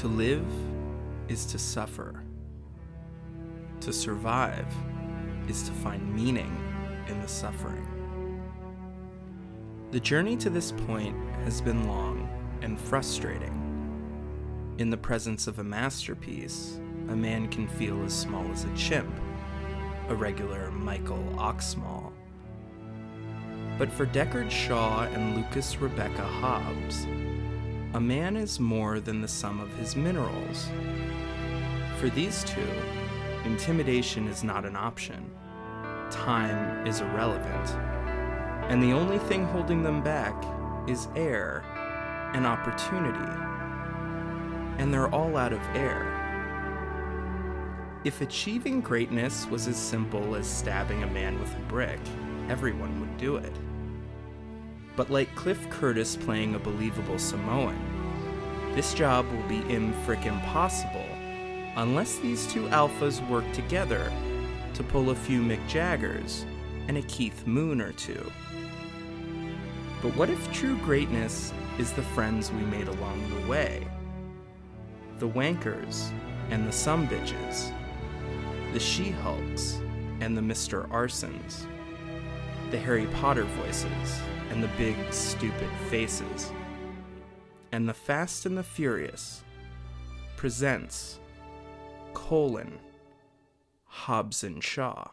To live is to suffer. To survive is to find meaning in the suffering. The journey to this point has been long and frustrating. In the presence of a masterpiece, a man can feel as small as a chimp, a regular Michael Oxmall. But for Deckard Shaw and Lucas Rebecca Hobbs, a man is more than the sum of his minerals. For these two, intimidation is not an option. Time is irrelevant. And the only thing holding them back is air and opportunity. And they're all out of air. If achieving greatness was as simple as stabbing a man with a brick, everyone would do it. But like Cliff Curtis playing a believable Samoan, this job will be im frickin' possible unless these two alphas work together to pull a few Mick Jaggers and a Keith Moon or two. But what if true greatness is the friends we made along the way? The wankers and the some bitches, the she hulks and the Mr. Arsons, the Harry Potter voices and the big stupid faces, and the Fast and the Furious presents colon Hobbs and Shaw.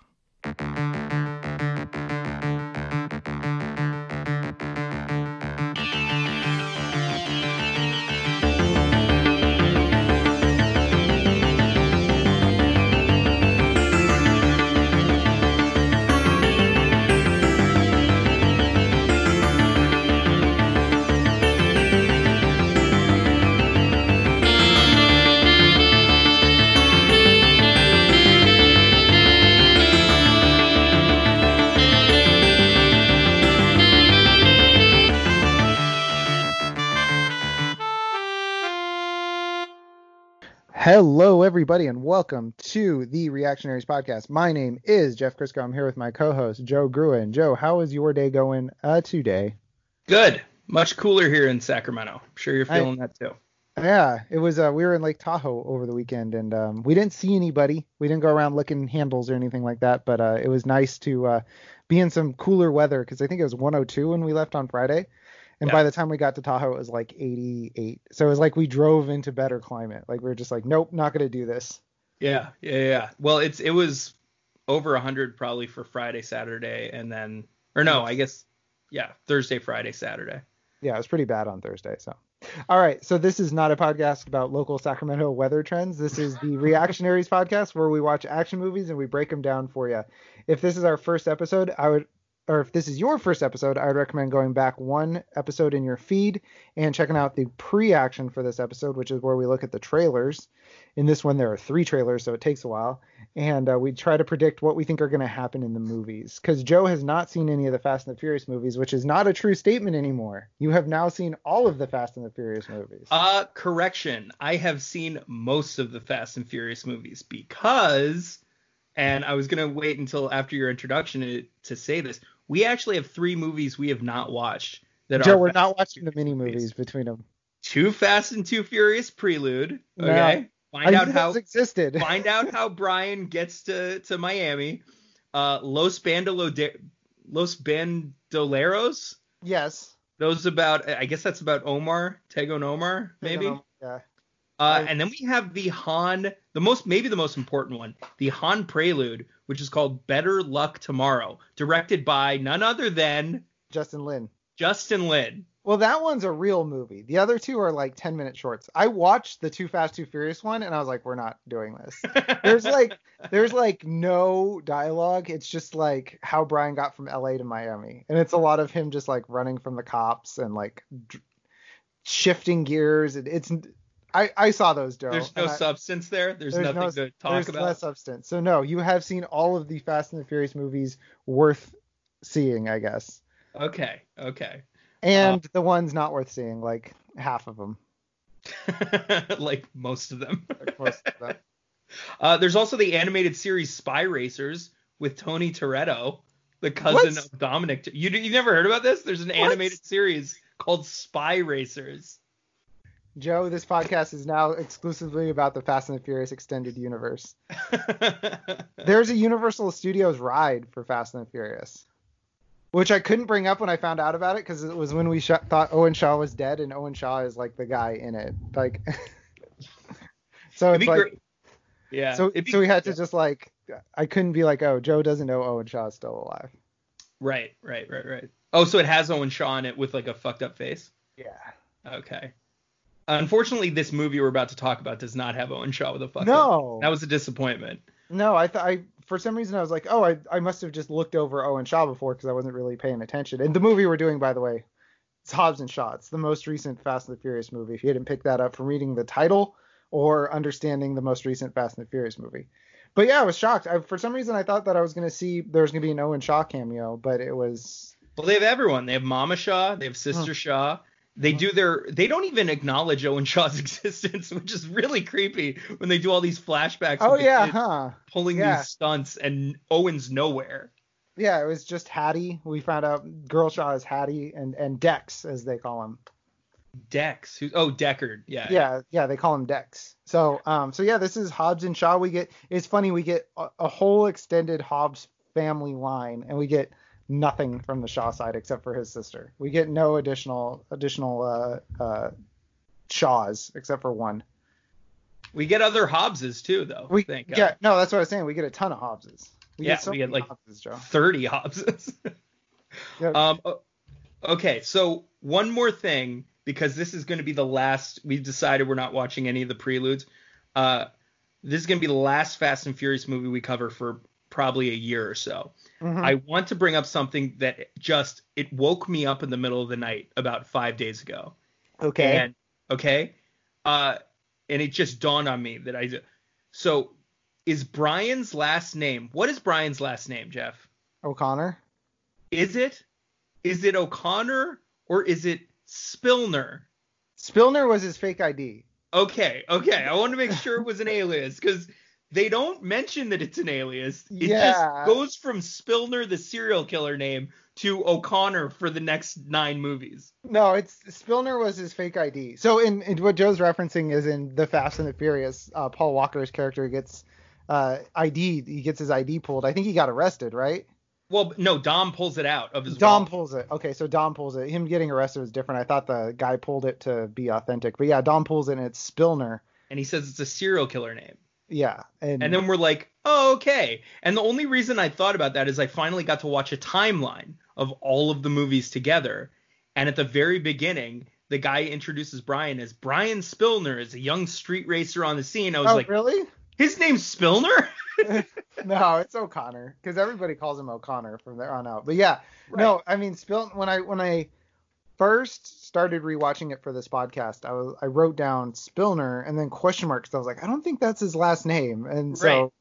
Hello, everybody, and welcome to the Reactionaries Podcast. My name is Jeff Crisco. I'm here with my co-host Joe Gruen. Joe, how is your day going uh, today? Good. Much cooler here in Sacramento. I'm sure you're feeling I, that too. Yeah, it was. Uh, we were in Lake Tahoe over the weekend, and um, we didn't see anybody. We didn't go around licking handles or anything like that. But uh, it was nice to uh, be in some cooler weather because I think it was 102 when we left on Friday. And yeah. by the time we got to Tahoe, it was like 88. So it was like we drove into better climate. Like we were just like, nope, not gonna do this. Yeah, yeah, yeah. Well, it's it was over 100 probably for Friday, Saturday, and then or no, I guess yeah, Thursday, Friday, Saturday. Yeah, it was pretty bad on Thursday. So. All right, so this is not a podcast about local Sacramento weather trends. This is the Reactionaries podcast where we watch action movies and we break them down for you. If this is our first episode, I would or if this is your first episode, I would recommend going back one episode in your feed and checking out the pre-action for this episode, which is where we look at the trailers. In this one, there are three trailers, so it takes a while, and uh, we try to predict what we think are going to happen in the movies. Because Joe has not seen any of the Fast and the Furious movies, which is not a true statement anymore. You have now seen all of the Fast and the Furious movies. Uh, correction. I have seen most of the Fast and Furious movies because and I was gonna wait until after your introduction to, to say this we actually have three movies we have not watched. That Joe, we're not watching the mini movies between them. Too Fast and Too Furious Prelude. Okay. No, find out how existed. find out how Brian gets to to Miami. Uh, Los Bandolo Los Bandoleros. Yes. Those about I guess that's about Omar Tegon Omar maybe. Yeah. Uh, and then we have the Han, the most maybe the most important one, the Han Prelude, which is called Better Luck Tomorrow, directed by none other than Justin Lin. Justin Lin. Well, that one's a real movie. The other two are like 10 minute shorts. I watched the Too Fast Too Furious one and I was like, we're not doing this. there's like there's like no dialogue. It's just like how Brian got from LA to Miami. And it's a lot of him just like running from the cops and like d- shifting gears. It's I, I saw those, Joe. There's no substance there. There's, there's nothing no, to talk there's about. There's no substance. So no, you have seen all of the Fast and the Furious movies worth seeing, I guess. Okay. Okay. And uh, the ones not worth seeing, like half of them. like most of them. like most of them. Uh, there's also the animated series Spy Racers with Tony Toretto, the cousin what? of Dominic. You you never heard about this? There's an what? animated series called Spy Racers. Joe, this podcast is now exclusively about the Fast and the Furious extended universe. There's a Universal Studios ride for Fast and the Furious, which I couldn't bring up when I found out about it because it was when we sh- thought Owen Shaw was dead, and Owen Shaw is like the guy in it. Like, so it's like, great. yeah. so be- so we had to yeah. just like, I couldn't be like, oh, Joe doesn't know Owen Shaw is still alive. Right, right, right, right. Oh, so it has Owen Shaw in it with like a fucked up face. Yeah. Okay. Unfortunately, this movie we're about to talk about does not have Owen Shaw with a fuck. No. That was a disappointment. No, I thought I for some reason I was like, oh, I I must have just looked over Owen Shaw before because I wasn't really paying attention. And the movie we're doing, by the way, it's Hobbs and Shaw. It's the most recent Fast and the Furious movie. If you didn't pick that up from reading the title or understanding the most recent Fast and the Furious movie. But yeah, I was shocked. I, for some reason, I thought that I was going to see there was going to be an Owen Shaw cameo, but it was Well, they have everyone. They have Mama Shaw. They have Sister Shaw. They do their. They don't even acknowledge Owen Shaw's existence, which is really creepy when they do all these flashbacks. oh yeah, huh? Pulling Yeah. these stunts and Owen's nowhere. Yeah, it was just Hattie. We found out Girl Shaw is Hattie and and Dex as they call him. Dex. Who's oh Deckard. Yeah. yeah yeah they call him dex so um so yeah this is hobbs and shaw we get it's funny we get a, a whole extended hobbs family line and we get nothing from the shaw side except for his sister we get no additional additional uh uh shaws except for one We get other Hobbses too, though. we thank God. yeah no that's what i was saying we get a ton of hobbses we Yeah, get so we get, like, hobbses joe 30 Hobbses. Yeah. um, okay, so one more thing because this is going to be the last. We've decided we're not watching any of the preludes. Uh, this is going to be the last Fast and Furious movie we cover for probably a year or so. Mhm. I want to bring up something that just it woke me up in the middle of the night about five days ago. okay And okay, uh, and it just dawned on me that I. So, is Brian's last name? What is Brian's last name, Jeff? o'connor Is it? Is it O'Connor or is it Spillner? spillner was his fake id Okay, okay. I want to make sure it was an alias because they don't mention that it's an alias. It Yeah. just goes from Spillner, the serial killer name, to O'Connor for the next nine movies. No, it's Spillner was his fake ID. So in, in what Joe's referencing is in the Fast and the Furious, uh, Paul Walker's character gets uh, ID. He gets his ID pulled. I think he got arrested, right? Well, no, Dom pulls it out of his Dom wallet. pulls it. Okay, so Dom pulls it. Him getting arrested was different. I thought the guy pulled it to be authentic, but yeah, Dom pulls it and it's Spillner. and he says it's a serial killer name. Yeah, and, And then we're like, oh, okay. And the only reason I thought about that is I finally got to watch a timeline of all of the movies together. And at the very beginning, the guy introduces Brian as Brian Spillner is a young street racer on the scene. I was oh like, really? his name's Spillner? no, it's O'Connor because everybody calls him O'Connor from there on out. But yeah, no, I mean Spill. When I when I first started rewatching it for this podcast, I was I wrote down Spillner and then question mark because I was like, I don't think that's his last name, and so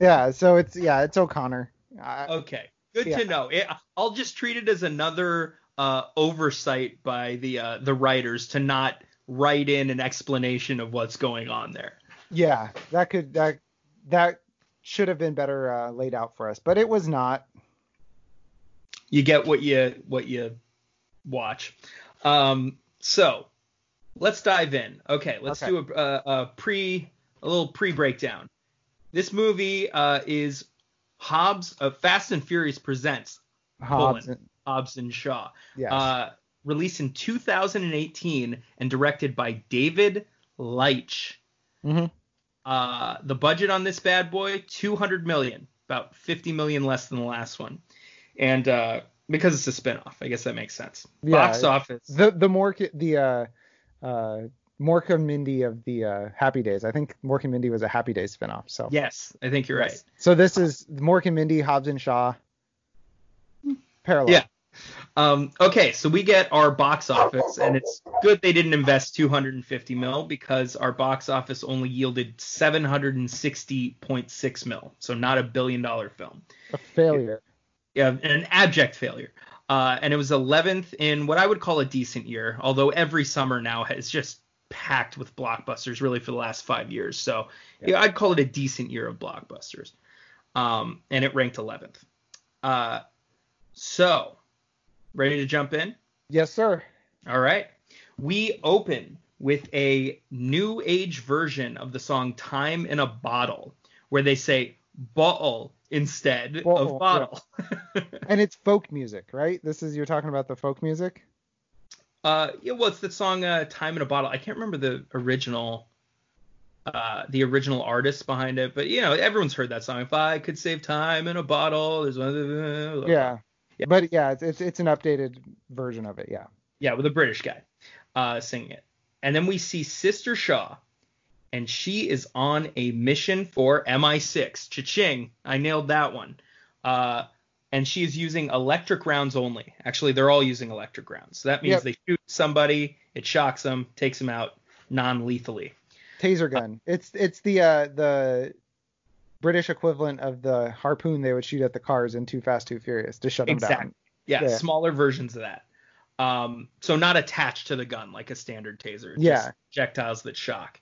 yeah, so it's yeah, it's O'Connor. I, okay, good Yeah. to know. It, I'll just treat it as another uh, oversight by the uh, the writers to not write in an explanation of what's going on there. yeah, that could that that should have been better uh, laid out for us, but it was not. you get what you what you watch. Um, so let's dive in. Okay, let's Okay. do a, a, a pre a little pre breakdown. This movie uh, is Hobbs uh, Fast and Furious presents Hobbs. Colin. Hobbs and Shaw. Yes. Uh, released in 2018 and directed by David Leitch. Mm-hmm. Uh, the budget on this bad boy 200 million, about 50 million less than the last one, and uh, because it's a spinoff, I guess that makes sense. Yeah, Box office. The the Mork the uh uh Mork and Mindy of the uh, Happy Days. I think Mork and Mindy was a Happy Days spinoff. So yes, I think you're right. So this is Mork and Mindy, Hobbs and Shaw. Parallel. Yeah. Um, okay, so we get our box office, and it's good they didn't invest 250 mil because our box office only yielded 760.6 mil, so not a billion dollar film. A failure. An abject failure. Uh, and it was 11th in what I would call a decent year, although every summer now has just packed with blockbusters really for the last five years. So yeah, I'd call it a decent year of blockbusters. Um, and it ranked 11th. Uh, so, ready to jump in? Yes, sir. All right. We open with a new age version of the song Time in a Bottle, where they say bottle instead Bottle, of bottle. And it's folk music, right? This is you're talking about the folk music. uh, yeah, well, it's the song uh, Time in a Bottle. I can't remember the original. Uh, the original artist behind it, but you know everyone's heard that song. If I could save time in a bottle, there's one. Yeah. Yeah. But yeah, it's, it's it's an updated version of it. Yeah. Yeah, with a British guy uh, singing it. And then we see Sister Shaw, and she is on a mission for MI6. Cha-ching! I nailed that one. Uh, and she is using electric rounds only. Actually, they're all using electric rounds. So that means Yep. they shoot somebody, it shocks them, takes them out non-lethally. Taser gun. It's it's the uh the British equivalent of the harpoon they would shoot at the cars in Too Fast Too Furious to shut them Exactly. down. Yeah, Yeah. smaller versions of that. Um, so not attached to the gun like a standard taser. Yeah. projectiles that shock.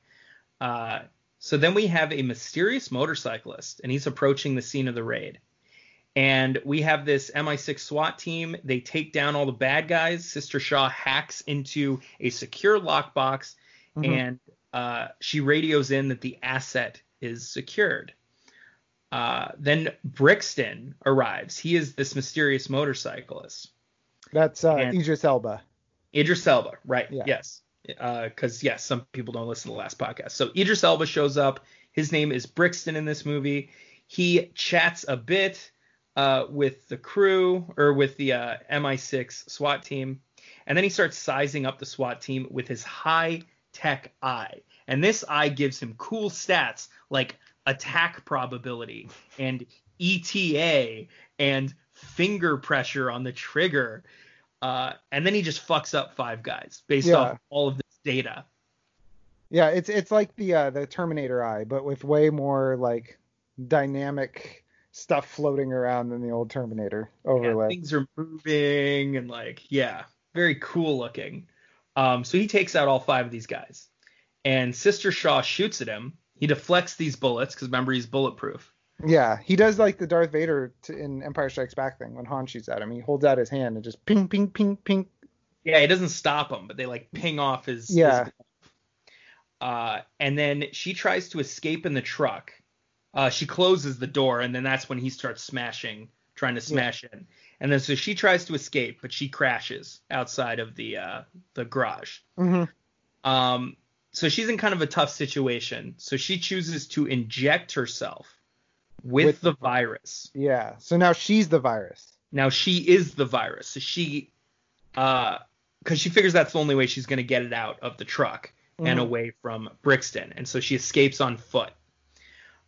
Uh, so then we have a mysterious motorcyclist, and he's approaching the scene of the raid. And we have this MI6 SWAT team. They take down all the bad guys. Sister Shaw hacks into a secure lockbox, Mhm. and uh, she radios in that the asset is secured. Uh, then Brixton arrives. He is this mysterious motorcyclist. That's uh, And- Idris Elba. Idris Elba, right? Yeah. Yes. Because yes, some people don't listen to the last podcast. So Idris Elba shows up. His name is Brixton in this movie. He chats a bit uh, with the crew or with the uh, MI6 SWAT team, and then he starts sizing up the SWAT team with his high tech eye. And this eye gives him cool stats like attack probability and ETA and finger pressure on the trigger. Uh, and then he just fucks up five guys based Yeah. off all of this data. Yeah, it's it's like the uh, the Terminator eye, but with way more like dynamic stuff floating around than the old Terminator Yeah, overlay. things are moving and like, yeah, very cool looking. Um, so he takes out all five of these guys, and Sister Shaw shoots at him. He deflects these bullets because remember he's bulletproof. Yeah, he does like the Darth Vader to, in Empire Strikes Back thing when Han shoots at him. He holds out his hand and just ping, ping, ping, ping. Yeah, he doesn't stop him, but they like ping off his. his Yeah. uh, and then she tries to escape in the truck. Uh, she closes the door, and then that's when he starts smashing, trying to smash in. And then so she tries to escape, but she crashes outside of the uh, the garage. hmm Um, so she's in kind of a tough situation. So she chooses to inject herself with, With the virus. Yeah. So now she's the virus. Now she is the virus. So she, uh, because she figures that's the only way she's gonna get it out of the truck and Mhm. away from Brixton, and so she escapes on foot.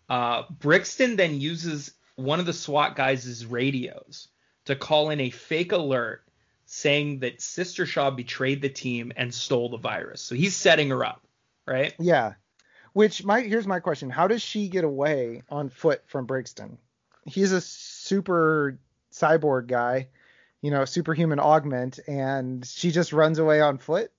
Uh, Brixton then uses one of the SWAT guys' radios to call in a fake alert saying that Sister Shaw betrayed the team and stole the virus. So he's setting her up, right? Yeah. Which my here's my question: How does she get away on foot from Brixton? He's a super cyborg guy, you know, superhuman augment, and she just runs away on foot.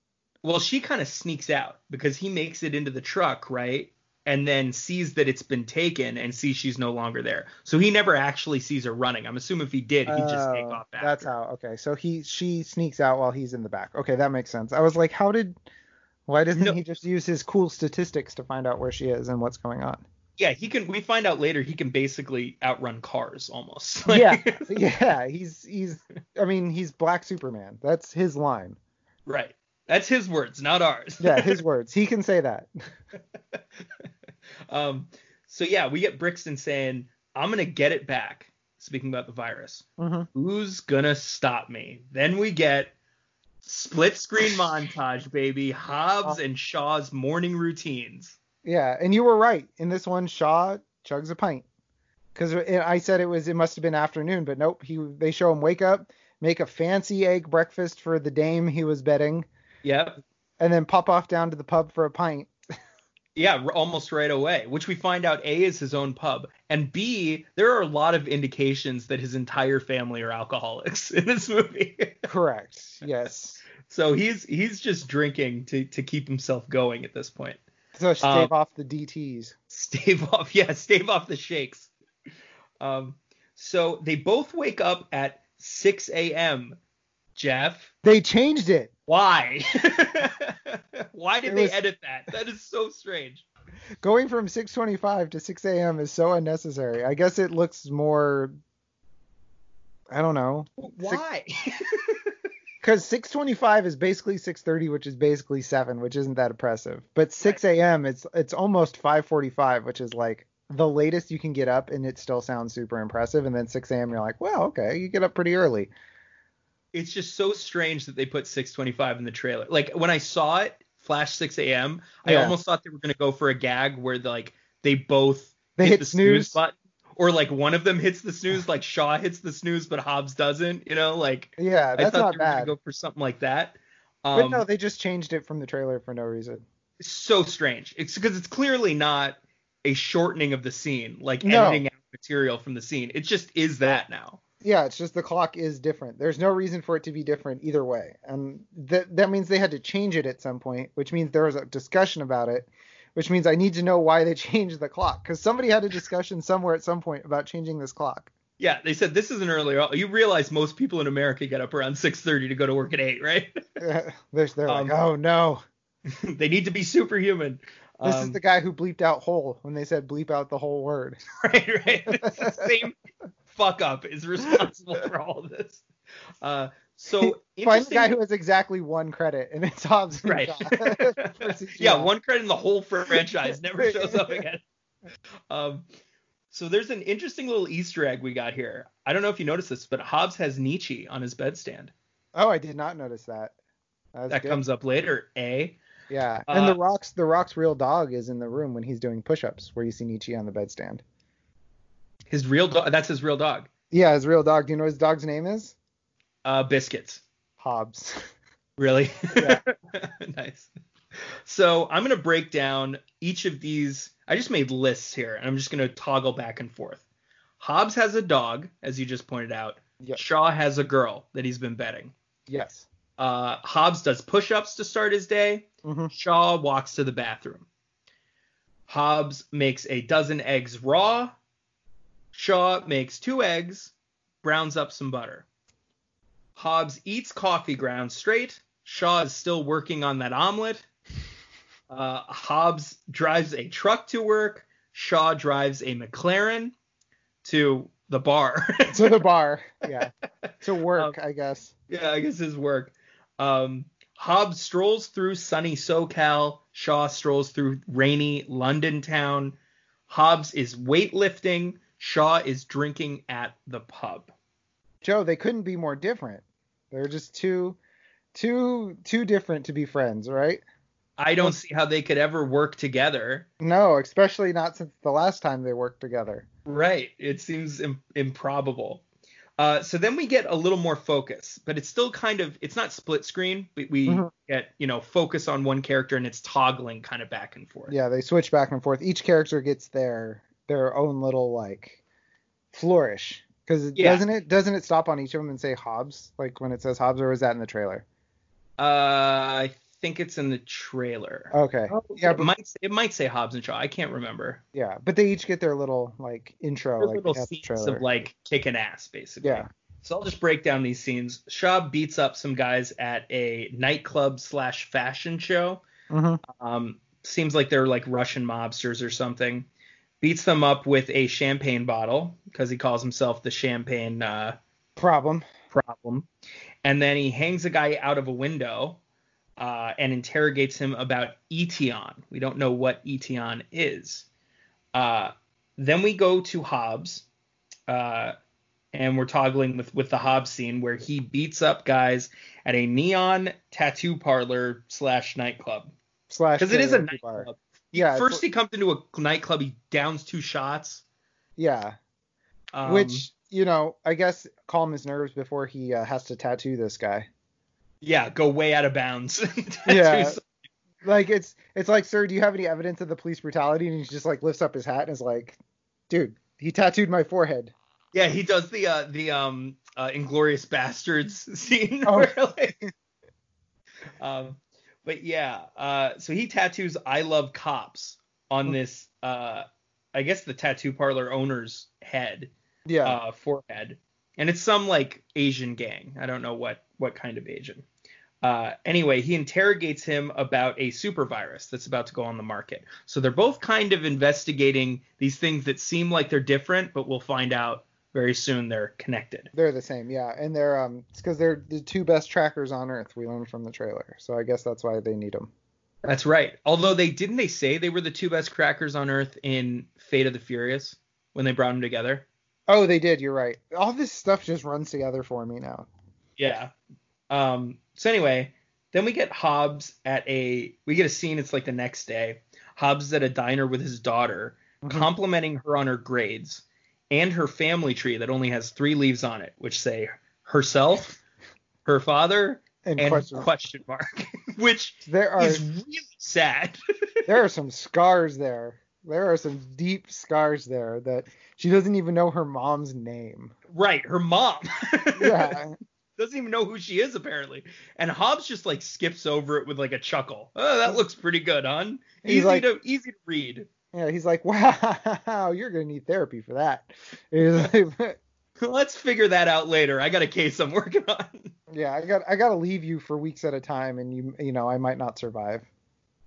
Well, she kind of sneaks out because he makes it into the truck, right? And then sees that it's been taken and sees she's no longer there. So he never actually sees her running. I'm assuming if he did, he'd just take Oh, off after. That's how. Okay, so he she sneaks out while he's in the back. Okay, that makes sense. I was like, how did? Why doesn't No. he just use his cool statistics to find out where she is and what's going on? Yeah, he can. We find out later he can basically outrun cars almost. yeah, yeah. He's he's. I mean, he's Black Superman. That's his line. right. That's his words, not ours. Yeah, his words. He can say that. um. So yeah, we get Brixton saying, "I'm gonna get it back." Speaking about the virus, hmm who's gonna stop me? Then we get split screen montage, baby. Hobbs oh. and Shaw's morning routines. Yeah, and you were right. In this one, Shaw chugs a pint. Because I said it was it must have been afternoon, but nope. He they show him wake up, make a fancy egg breakfast for the dame he was betting, Yep. and then pop off down to the pub for a pint. Yeah, r- almost right away, which we find out A is his own pub, and B, there are a lot of indications that his entire family are alcoholics in this movie. Correct. Yes. so he's he's just drinking to to keep himself going at this point. So stave Um, off the DTs. Stave off, yeah, stave off the shakes. Um, so they both wake up at 6 a.m. Jeff. They changed it. Why? Why did It they edit that? That is so strange. Going from 6:25 to 6 a.m. is so unnecessary. I guess it looks more. I don't know. Why? Because 6:25 is basically 6:30, which is basically seven, which isn't that impressive. But 6 a.m. it's it's almost 5:45, which is like the latest you can get up, and it still sounds super impressive. And then 6 a.m. you're like, well, okay, you get up pretty early. It's just so strange that they put 625 in the trailer. Like when I saw it flash 6 a.m., I almost thought they were gonna go for a gag where like they both They hit the snooze. button, or like one of them hits the snooze, like Shaw hits the snooze, but Hobbs doesn't. You know, like Yeah, that's I thought not they were gonna bad. go for something like that. but Um, no, they just changed it from the trailer for no reason. so strange. It's because it's clearly not a shortening of the scene, like No. editing out material from the scene. It just is that now. Yeah, it's just the clock is different. There's no reason for it to be different either way. And that that means they had to change it at some point, which means there was a discussion about it, which means I need to know why they changed the clock cuz somebody had a discussion somewhere at some point about changing this clock. Yeah, they said this is an earlier. You realize most people in America get up around 6:30 to go to work at eight, right? they're they're Um, like, "Oh no. they need to be superhuman. This Um, is the guy who bleeped out whole when they said bleep out the whole word." right, right. It's the same fuck up is responsible for all of this. Uh, so Find the guy who has exactly one credit and it's Hobbs and right. Yeah, one credit in the whole franchise never shows up again. Um, so there's an interesting little Easter egg we got here. I don't know if you noticed this, but Hobbs has Nietzsche on his bedstand. Oh, I did not notice that. That's that comes up later. A. Yeah, and the Uh, Rock's the Rock's real dog is in the room when he's doing push-ups, where you see Nietzsche on the bedstand. His real dog. That's his real dog. Yeah, his real dog. Do you know what his dog's name is? Uh, biscuits. Hobbs. Really? Yeah. nice. So I'm gonna break down each of these. I just made lists here, and I'm just gonna toggle back and forth. Hobbs has a dog, as you just pointed out. Yep. Shaw has a girl that he's been betting. yes. Uh, Hobbs does push-ups to start his day. Mm-hmm. Shaw walks to the bathroom. Hobbs makes a dozen eggs raw. Shaw makes two eggs, browns up some butter. Hobbs eats coffee grounds straight. Shaw is still working on that omelet. Uh, Hobbs drives a truck to work. Shaw drives a McLaren to the bar. To the bar. Yeah. To Um, work, I guess. yeah, I guess his work. Um, Hobbs strolls through sunny SoCal. Shaw strolls through rainy London town. Hobbs is weightlifting. Shaw is drinking at the pub. Joe, they couldn't be more different. They're just too, too, too different to be friends, right? I don't see how they could ever work together. No, especially not since the last time they worked together. Right. It seems Im- improbable. Uh, so then we get a little more focus, but it's still kind of it's not split screen, but we Mhm. get you know focus on one character and it's toggling kind of back and forth. Yeah, they switch back and forth. Each character gets their their own little like flourish. Because Yeah. doesn't it doesn't it stop on each of them and say Hobbs like when it says Hobbs or is that in the trailer? Uh, I think it's in the trailer. Okay. yeah, it but, might it might say Hobbs and Shaw. I can't remember. yeah, but they each get their little like intro They're like little at scenes trailer. of like kicking ass, basically. Yeah. So I'll just break down these scenes. Shaw beats up some guys at a nightclub slash fashion show. Mhm. Um, seems like they're like Russian mobsters or something. Beats them up with a champagne bottle because he calls himself the champagne uh, Problem. problem. And then he hangs a guy out of a window uh, and interrogates him about Eteon. We don't know what Eteon is. Uh, then we go to Hobbs, uh, and we're toggling with, with the Hobbs scene where he beats up guys at a neon tattoo parlor slash nightclub. Slash Because it is a nightclub. bar. Yeah. First, he comes into a nightclub, he downs two shots. yeah. Um, Which you know, I guess calm his nerves before he uh, has to tattoo this guy. yeah, go way out of bounds. Yeah. Tattoos Like it's it's like, sir, do you have any evidence of the police brutality? And he just like lifts up his hat and is like, dude, he tattooed my forehead. Yeah, he does the uh the um uh Inglourious Basterds scene. Oh. where, like- um but yeah, uh so he tattoos I love cops on this uh I guess the tattoo parlor owner's head, Yeah. uh forehead. And it's some like Asian gang. I don't know what what kind of Asian. Uh, anyway, he interrogates him about a super virus that's about to go on the market. So they're both kind of investigating these things that seem like they're different, but we'll find out very soon they're connected. They're the same, yeah, and they're um, it's because they're the two best trackers on Earth. We learned from the trailer, so I guess that's why they need them. That's right. Although they didn't they say they were the two best crackers on Earth in Fate of the Furious when they brought them together. Oh, they did. You're right. All this stuff just runs together for me now. Yeah. Um. So anyway, then we get Hobbs at a we get a scene. It's like the next day. Hobbs is at a diner with his daughter, Mhm. complimenting her on her grades and her family tree that only has three leaves on it, which say herself, her father, And, and question, question mark, which there are is really sad. there are some scars there. There are some deep scars there that she doesn't even know her mom's name. right, her mom. Yeah. Doesn't even know who she is apparently. And Hobbs just like skips over it with like a chuckle. Oh, that looks pretty good, hon. He's Easy like- to easy to read. Yeah, he's like, wow, you're gonna need therapy for that. He's like, Let's figure that out later. I got a case I'm working on. yeah, I got I gotta leave you for weeks at a time, and you you know I might not survive.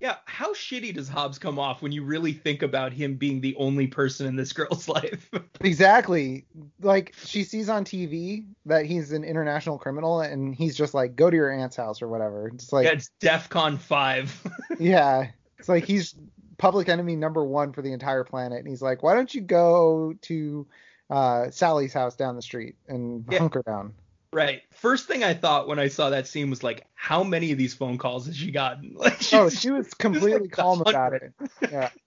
Yeah, how shitty does Hobbs come off when you really think about him being the only person in this girl's life? Exactly. Like she sees on TV that he's an international criminal, and he's just like, go to your aunt's house or whatever. It's like, it's DEFCON 5. yeah, it's like he's public enemy number one for the entire planet, and he's like, why don't you go to uh, Sally's house down the street and Yeah. hunker down? right. First thing I thought when I saw that scene was like, how many of these phone calls has she gotten? Like, Oh, she was completely like calm about it. Yeah.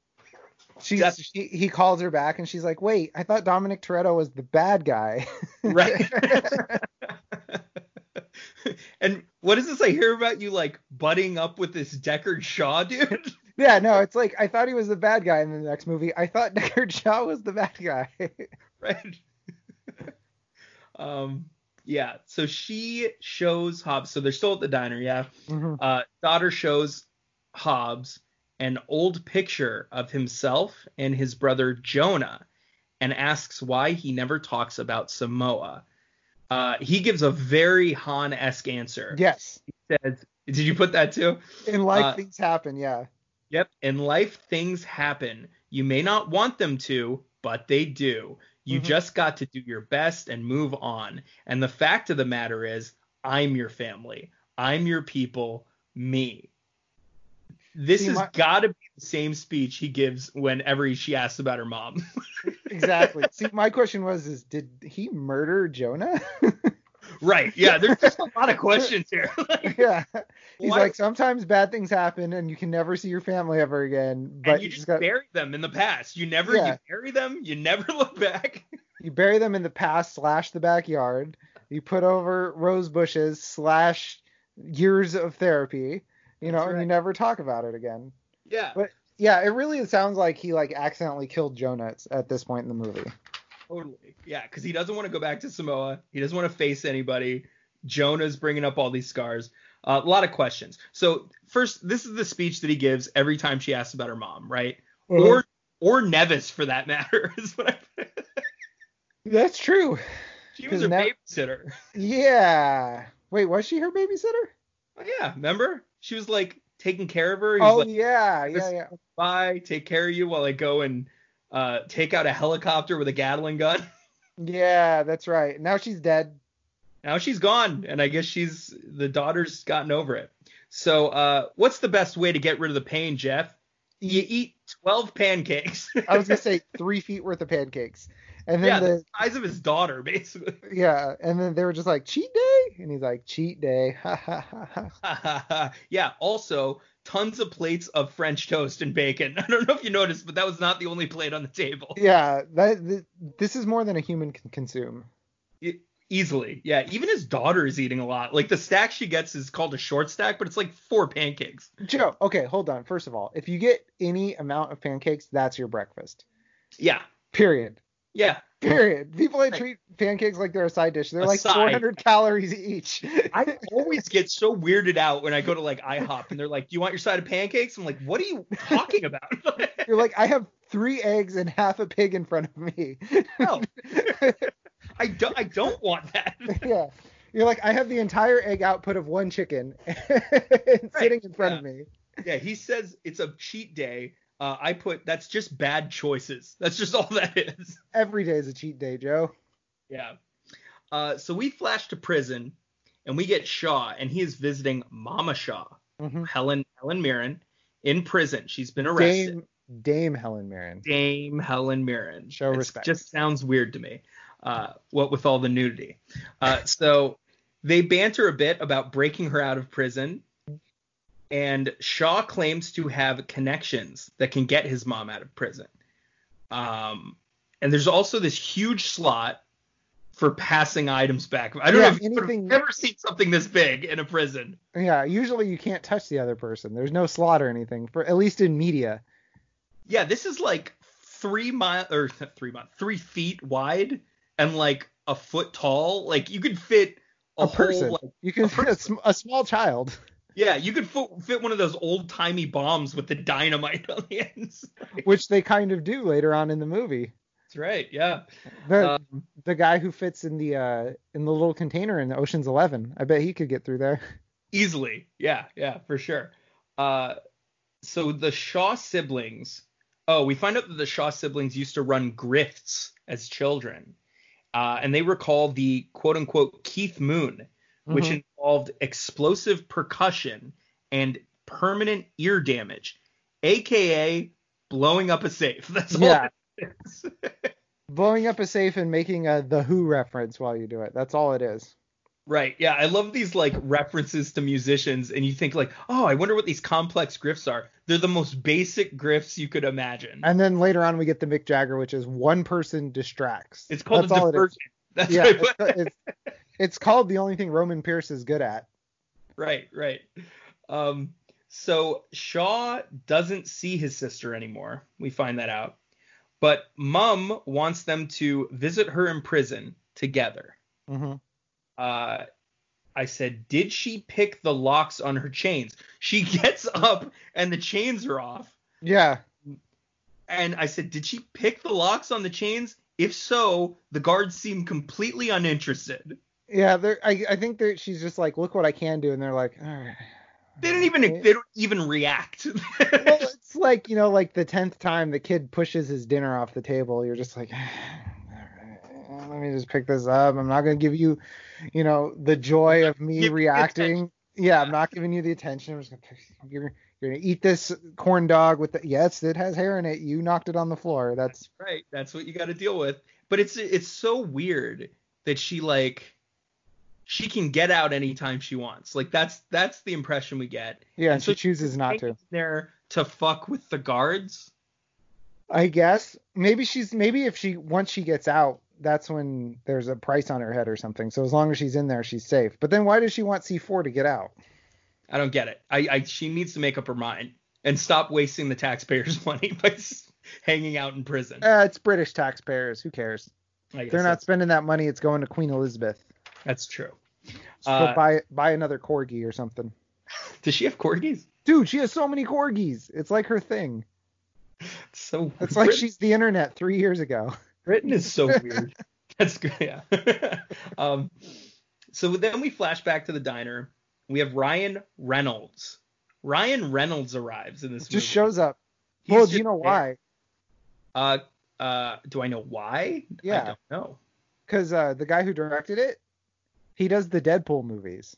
She, he calls her back and she's like, wait, I thought Dominic Toretto was the bad guy. right. and what is this I hear about you like butting up with this Deckard Shaw dude? yeah, no, it's like, I thought he was the bad guy in the next movie. I thought Deckard Shaw was the bad guy. right. um yeah, so she shows Hobbs. So they're still at the diner, yeah. Mhm. Uh daughter shows Hobbs an old picture of himself and his brother Jonah and asks why he never talks about Samoa. Uh, he gives a very Han-esque answer. Yes. He says, did you put that too? In life, Uh, things happen. Yeah. Yep. In life, things happen. You may not want them to, but they do. You Mhm. just got to do your best and move on. And the fact of the matter is, I'm your family. I'm your people. Me. This See, has my- got to be the same speech he gives whenever she asks about her mom. Exactly. See, my question was, is did he murder Jonah? right. Yeah. There's just a lot of questions here. yeah. He's Why- like, sometimes bad things happen and you can never see your family ever again. But and you you just got bury them in the past. You never Yeah. you bury them. You never look back. you bury them in the past slash the backyard. You put over rose bushes slash years of therapy. You know, That's and you never talk about it again. Yeah. But yeah, it really sounds like he like accidentally killed Jonah at- this point in the movie. Totally. Yeah, because he doesn't want to go back to Samoa. He doesn't want to face anybody. Jonah's bringing up all these scars. Uh, a lot of questions. So first, this is the speech that he gives every time she asks about her mom, right? Or or Neves for that matter. Is what I. that's true. she was her Nev- babysitter. Yeah. Wait, was she her babysitter? Oh, yeah, remember? She was like taking care of her. He Oh like, yeah, yeah, yeah. bye, take care of you while I go and uh, take out a helicopter with a Gatling gun. Yeah, that's right. Now she's dead. now she's gone and i guess she's the daughter's gotten over it so uh what's the best way to get rid of the pain jeff you eat 12 pancakes I was gonna say three feet worth of pancakes, and then yeah the the size of his daughter basically yeah, and then they were just like cheat day, and he's like cheat day, ha ha ha ha. yeah also tons of plates of french toast and bacon i don't know if you noticed but that was not the only plate on the table Yeah, that th- this is more than a human can consume. E- easily yeah even his daughter is eating a lot like the stack she gets is called a short stack but it's like four pancakes Joe, okay, hold on. First of all, if you get any amount of pancakes, that's your breakfast. yeah Period. Yeah Period. People that treat pancakes like they're a side dish, they're A like side. 400 calories each. I always get so weirded out when I go to like IHOP and they're like, "Do you want your side of pancakes?" I'm like, "What are you talking about?" You're like, I have three eggs and half a pig in front of me. no, I don't. I don't want that. yeah. You're like, I have the entire egg output of one chicken sitting in front yeah. of me. Yeah, he says it's a cheat day. Uh, I put that's just bad choices. That's just all that is. Every day is a cheat day, Joe. Yeah. Uh, so we flash to prison, and we get Shaw, and he is visiting Mama Shaw, Mhm. Helen Helen Mirren, in prison. She's been arrested. Dame, Dame Helen Mirren. Dame Helen Mirren. Show It's- respect. Just sounds weird to me. Uh, what with all the nudity. Uh, so they banter a bit about breaking her out of prison, and Shaw claims to have connections that can get his mom out of prison. Um, and there's also this huge slot for passing items back. I don't Yeah, know if you've anything- ever seen something this big in a prison. Yeah, usually you can't touch the other person. There's no slot or anything, for at least in media. Yeah, this is like three mile or three mile, three feet wide and like a foot tall. Like you could fit a, A person. Whole, like, You can fit a, sm- a small child. Yeah, you could fit, fit one of those old timey bombs with the dynamite on the ends. which they kind of do later on in the movie. That's right. Yeah. The Um, the guy who fits in the uh in the little container in Ocean's Eleven, I bet he could get through there. easily. Yeah. Yeah. For sure. Uh, so the Shaw siblings. Oh, we find out that the Shaw siblings used to run grifts as children, uh, and they recall the quote unquote Keith Moon, which Mhm. involved explosive percussion and permanent ear damage, aka blowing up a safe. That's all. Yeah. it is. blowing up a safe and making a the Who reference while you do it. That's all it is. Right. Yeah. I love these like references to musicians, and you think like, oh, I wonder what these complex griffs are. They're the most basic griffs you could imagine. And then later on we get the Mick Jagger, which is one person distracts. it's called That's a all it is. divergent. That's Yeah, right. it's, it's, it's called the only thing Roman Pierce is good at. right. Right. Um. So Shaw doesn't see his sister anymore. We find that out. But Mum wants them to visit her in prison together. hmm uh, I said, did she pick the locks on her chains? She gets up and the chains are off. Yeah. And I said, did she pick the locks on the chains? If so, the guards seem completely uninterested. Yeah, they're, I, I think they're, she's just like, look what I can do, and they're like, all right. They don't even they don't even react. well, it's like you know, like the tenth time the kid pushes his dinner off the table. You're just like, let me just pick this up. I'm not gonna give you, you know, the joy of me Give reacting. Yeah, I'm not giving you the attention. I'm just gonna pick, you're you're gonna eat this corn dog with the yes, it has hair in it. You knocked it on the floor. That's right. That's what you got to deal with. But it's it's so weird that she like she can get out anytime she wants. Like that's that's the impression we get. yeah, and And so she chooses not to. There to fuck with the guards. I guess maybe she's maybe if she once she gets out, that's when there's a price on her head or something. So as long as she's in there, she's safe. But then why does she want C4 to get out? I don't get it. I, I she needs to make up her mind and stop wasting the taxpayers' money by hanging out in prison. Uh, it's British taxpayers. Who cares? They're not spending that money. It's going to Queen Elizabeth. that's true. So Uh, buy buy another corgi or something. Does she have corgis? Dude, she has so many corgis. It's like her thing. It's so It's like she's the internet three years ago. Britain is so weird. That's good. Yeah. um. So then we flash back to the diner. We have Ryan Reynolds. Ryan Reynolds arrives in this. Movie. Just movie. shows up. He's well, do you know there. why? Uh. Uh. Do I know why? I Yeah. don't know. Because uh, the guy who directed it, he does the Deadpool movies.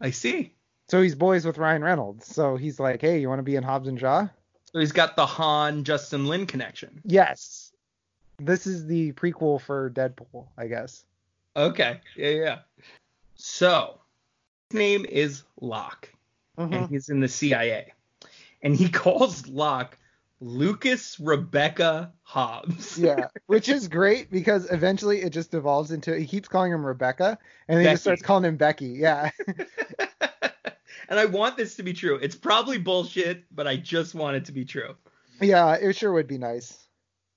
I see. So he's boys with Ryan Reynolds. So he's like, hey, you want to be in Hobbs and Shaw? So he's got the Han Justin Lin connection. Yes. This is the prequel for Deadpool, I guess. Okay. Yeah, yeah. So, name is Locke, Mhm. and he's in the CIA. And he calls Locke Lucas Rebecca Hobbs. Yeah, which is great because eventually it just evolves into he keeps calling him Rebecca and then he just starts calling him Becky. Yeah. and I want this to be true. It's probably bullshit, but I just want it to be true. yeah, it sure would be nice.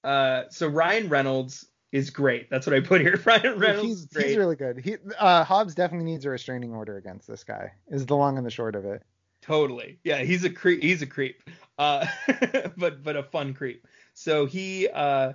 Uh, so Ryan Reynolds is great. That's what I put here. Ryan Reynolds He's, he's really good. He uh Hobbs definitely needs a restraining order against this guy. Is the long and the short of it. Totally. Yeah, he's a creep. He's a creep. Uh, but but a fun creep. So he uh,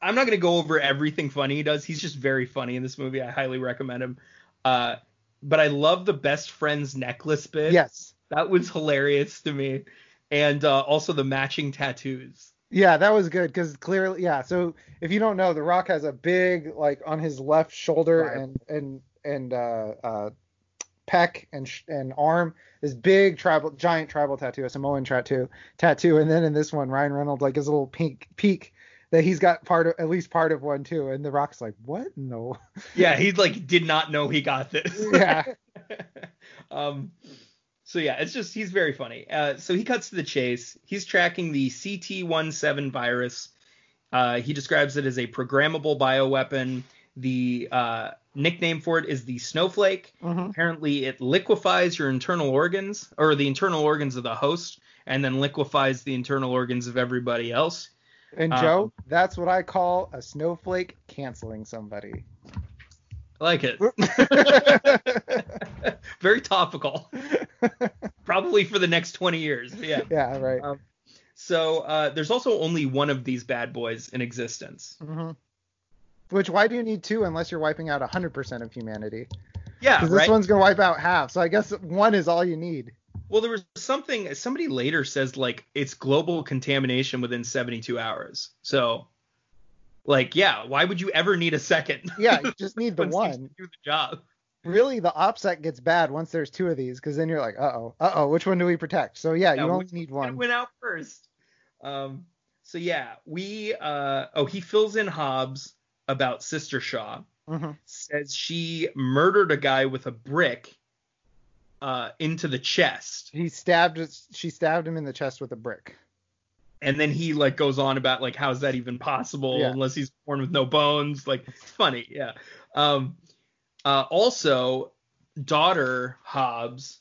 I'm not gonna go over everything funny he does. He's just very funny in this movie. I highly recommend him. Uh, but I love the best friends necklace bit. Yes. That was hilarious to me. And uh, also the matching tattoos. Yeah, that was good because clearly, yeah. So if you don't know, The Rock has a big like on his left shoulder Right. and and and uh, uh, pec and sh- and arm this big tribal giant tribal tattoo, a Samoan tattoo tattoo, and then in this one, Ryan Reynolds like his little pink peak that he's got part of at least part of one too, and The Rock's like, what? No. Yeah, he like did not know he got this. yeah. um so yeah it's just he's very funny. Uh so he cuts to the chase. He's tracking the ct17 virus. Uh he describes it as a programmable bioweapon. The uh nickname for it is the snowflake. Mhm. apparently it liquefies your internal organs or the internal organs of the host and then liquefies the internal organs of everybody else. And Um, Joe, that's what I call a snowflake canceling somebody. I like it very topical probably for the next 20 years yeah yeah, right. Um, So uh, there's also only one of these bad boys in existence. hmm Which why do you need two unless you're wiping out 100% of humanity? Yeah, Because right. this one's gonna wipe out half. So I guess one is all you need. Well, there was something. Somebody later says like it's global contamination within 72 hours. So, like, yeah, why would you ever need a second? Yeah, you just need the one. do the job. Really, the OPSEC gets bad once there's two of these, because then you're like, uh oh, uh oh, which one do we protect? So yeah, Yeah, you only need one. went out first. Um. So yeah, we. Uh. Oh, he fills in Hobbs about Sister Shaw. hmm Says she murdered a guy with a brick. Uh, into the chest. He stabbed. She stabbed him in the chest with a brick. And then he like goes on about like how's that even possible Yeah. unless he's born with no bones like it's funny yeah um uh also daughter hobbs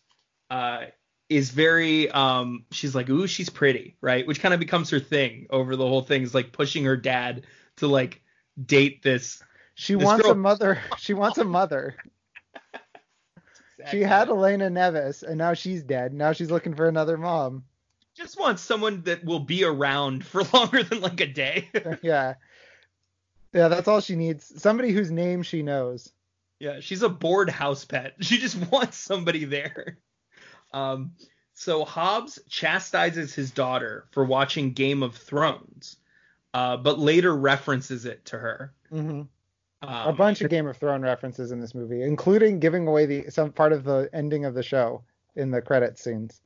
uh is very um she's like ooh she's pretty right which kind of becomes her thing over the whole thing is like pushing her dad to like date this She This wants girl- a mother. She wants a mother. She had Elena Neves and now she's dead. Now she's looking for another mom. Just wants someone that will be around for longer than like a day yeah. Yeah, that's all she needs. Somebody whose name she knows. Yeah, she's a bored house pet. She just wants somebody there. Um, so Hobbs chastises his daughter for watching Game of Thrones, uh, but later references it to her. Mm-hmm. Um, a bunch of Game of Thrones references in this movie, including giving away the some part of the ending of the show in the credit scenes.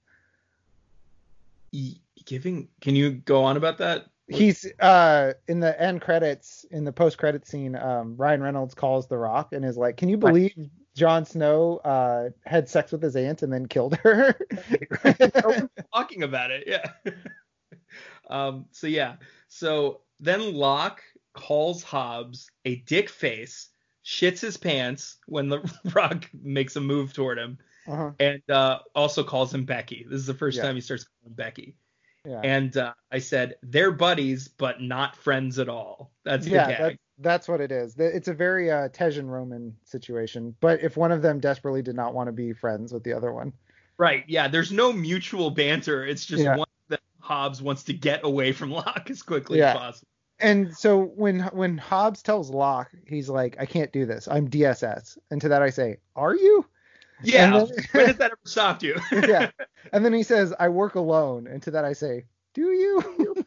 Giving. Can you go on about that? He's uh in the end credits in the post credit scene. Um, Ryan Reynolds calls The Rock and is like, "Can you Right. believe Jon Snow uh had sex with his aunt and then killed her?" Talking about it. Yeah. um. So yeah. So then Locke calls Hobbs a dick face, shits his pants when the Rock makes a move toward him. Uh-huh. and uh, also calls him Becky. This is the first Yeah. time he starts calling him Becky. Yeah. And uh, I said they're buddies, but not friends at all. That's the yeah, that, that's what it is. It's a very uh, Tej and Roman situation. But if one of them desperately did not want to be friends with the other one, Right? Yeah. There's no mutual banter. It's just Yeah. one that Hobbs wants to get away from Locke as quickly Yeah. as possible. and so when when Hobbs tells Locke, he's like, "I can't do this. I'm DSS." And to that I say, "Are you?" Yeah. Then- when has that ever stopped you? yeah. And then he says, "I work alone." And to that I say, "Do you?"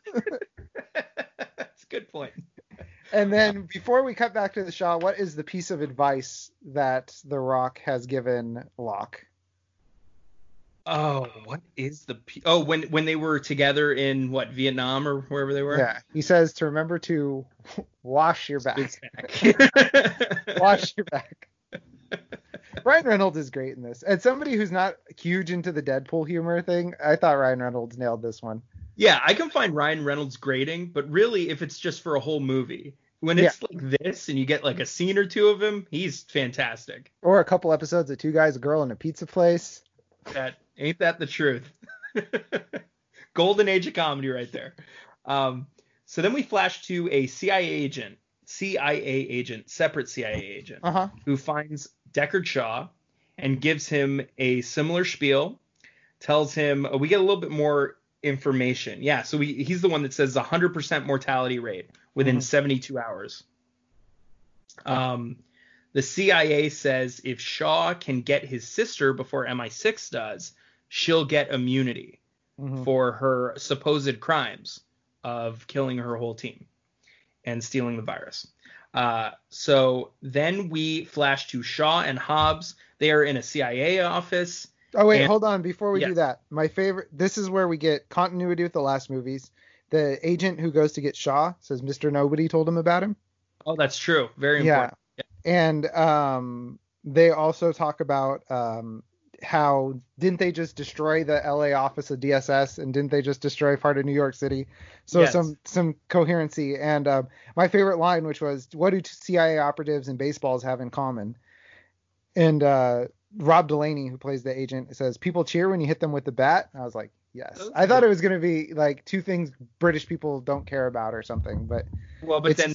That's a good point. and then before we cut back to the Shaw, what is the piece of advice that The Rock has given Locke? Oh, what is the? P- oh, when when they were together in what Vietnam or wherever they were. Yeah. He says to remember to wash your back. Back. wash your back. Ryan Reynolds is great in this. And somebody who's not huge into the Deadpool humor thing, I thought Ryan Reynolds nailed this one. Yeah, I can find Ryan Reynolds grating, but really, if it's just for a whole movie, when it's like this and you get like a scene or two of him, he's fantastic. Or a couple episodes of two guys, a girl, in a pizza place. That ain't that the truth? Golden age of comedy right there. Um, so then we flash to a CIA agent, CIA agent, separate CIA agent, Uh huh. who finds Deckard Shaw and gives him a similar spiel. Tells him uh, we get a little bit more information. Yeah, so we, he's the one that says 100% mortality rate within Mhm. 72 hours. Um, the CIA says if Shaw can get his sister before MI6 does, she'll get immunity Mhm. for her supposed crimes of killing her whole team and stealing the virus. Uh, so then we flash to Shaw and Hobbs. They are in a CIA office. Oh wait, And- hold on. Before we Yeah. do that, my favorite. This is where we get continuity with the last movies. The agent who goes to get Shaw says Mr. Nobody told him about him. Oh, that's true. Very Yeah. important. And um, they also talk about um, how didn't they just destroy the LA office of DSS and didn't they just destroy part of New York City? So Yes. some some coherency. And um, my favorite line, which was, "What do CIA operatives and baseballs have in common?" And uh, Rob Delaney, who plays the agent, says, "People cheer when you hit them with the bat." And I was like, "Yes." I thought it was gonna be like two things British people don't care about or something, but Well, but then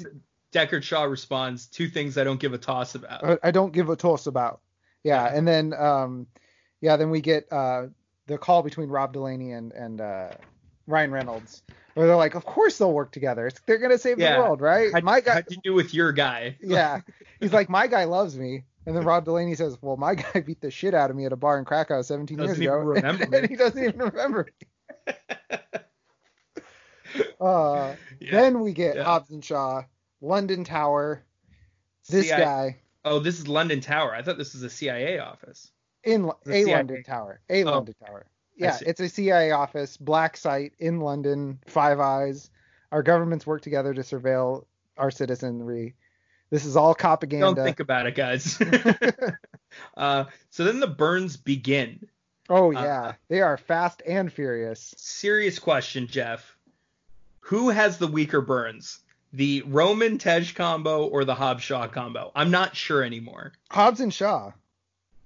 Deckard Shaw responds, two things I don't give a toss about. I- I don't give a toss about. Yeah, Yeah. and then um, yeah, then we get uh the call between Rob Delaney and and uh, Ryan Reynolds, where they're like, of course they'll work together. It's, they're gonna save Yeah. the world, right? How'd, my guy, how'd you do with your guy? yeah, he's like, my guy loves me. And then Rob Delaney says, well, my guy beat the shit out of me at a bar in Krakow 17 Doesn't years ago, remember and he doesn't even remember. me. uh, Yeah. Then we get Yeah. Hobbs and Shaw, London Tower. This CIA guy. Oh, this is London Tower. I thought this was a CIA office. In a CIA. London Tower. A Oh. London Tower. Yeah, it's a CIA office, black site in London, Five Eyes. Our governments work together to surveil our citizenry. This is all propaganda. Don't think about it, guys. uh, so then the burns begin. oh uh, yeah, they are fast and furious. Serious question, Jeff. Who has the weaker burns? The Roman Tej combo or the Hobbs Shaw combo? I'm not sure anymore. Hobbs and Shaw.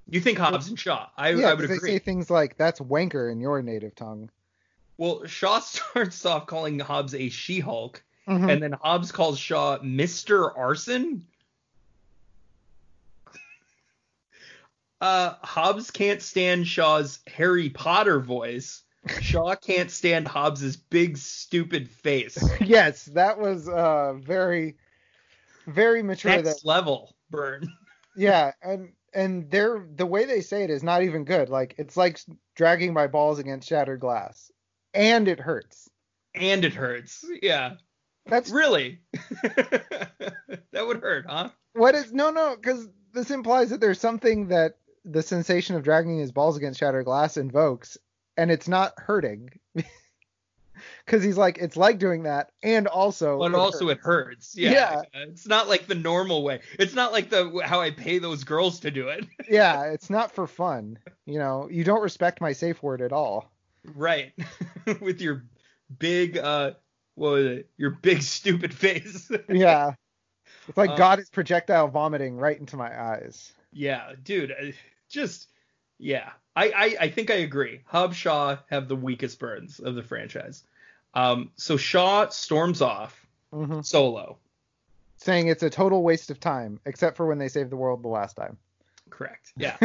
You think Hobbs and Shaw? I, yeah, I would 'cause they say things like "That's wanker" in your native tongue. Well, Shaw starts off calling Hobbs a She-Hulk, Mhm. and then Hobbs calls Shaw Mr. Arson. Uh, Hobbs can't stand Shaw's Harry Potter voice. Shaw can't stand Hobbs's big stupid face. yes, that was uh very, very mature. That Next level burn. Yeah, and and they're the way they say it is not even good. Like it's like dragging my balls against shattered glass, and it hurts. And it hurts. Yeah. That's Really? that would hurt, huh? what is no no because this implies that there's something that the sensation of dragging his balls against shattered glass invokes, and it's not hurting. Because he's like, it's like doing that, and also, But it also hurts. it hurts. Yeah. Yeah. It's not like the normal way. It's not like the how I pay those girls to do it. yeah, it's not for fun. You know, you don't respect my safe word at all. Right. With your big uh what was it? Your big stupid face. Yeah, it's like Uh, God is projectile vomiting right into my eyes. yeah, dude. Just yeah. I, I I think I agree. Hobbs Shaw have the weakest burns of the franchise. Um so Shaw storms off hmm solo. saying it's a total waste of time, except for when they saved the world the last time. Correct. Yeah.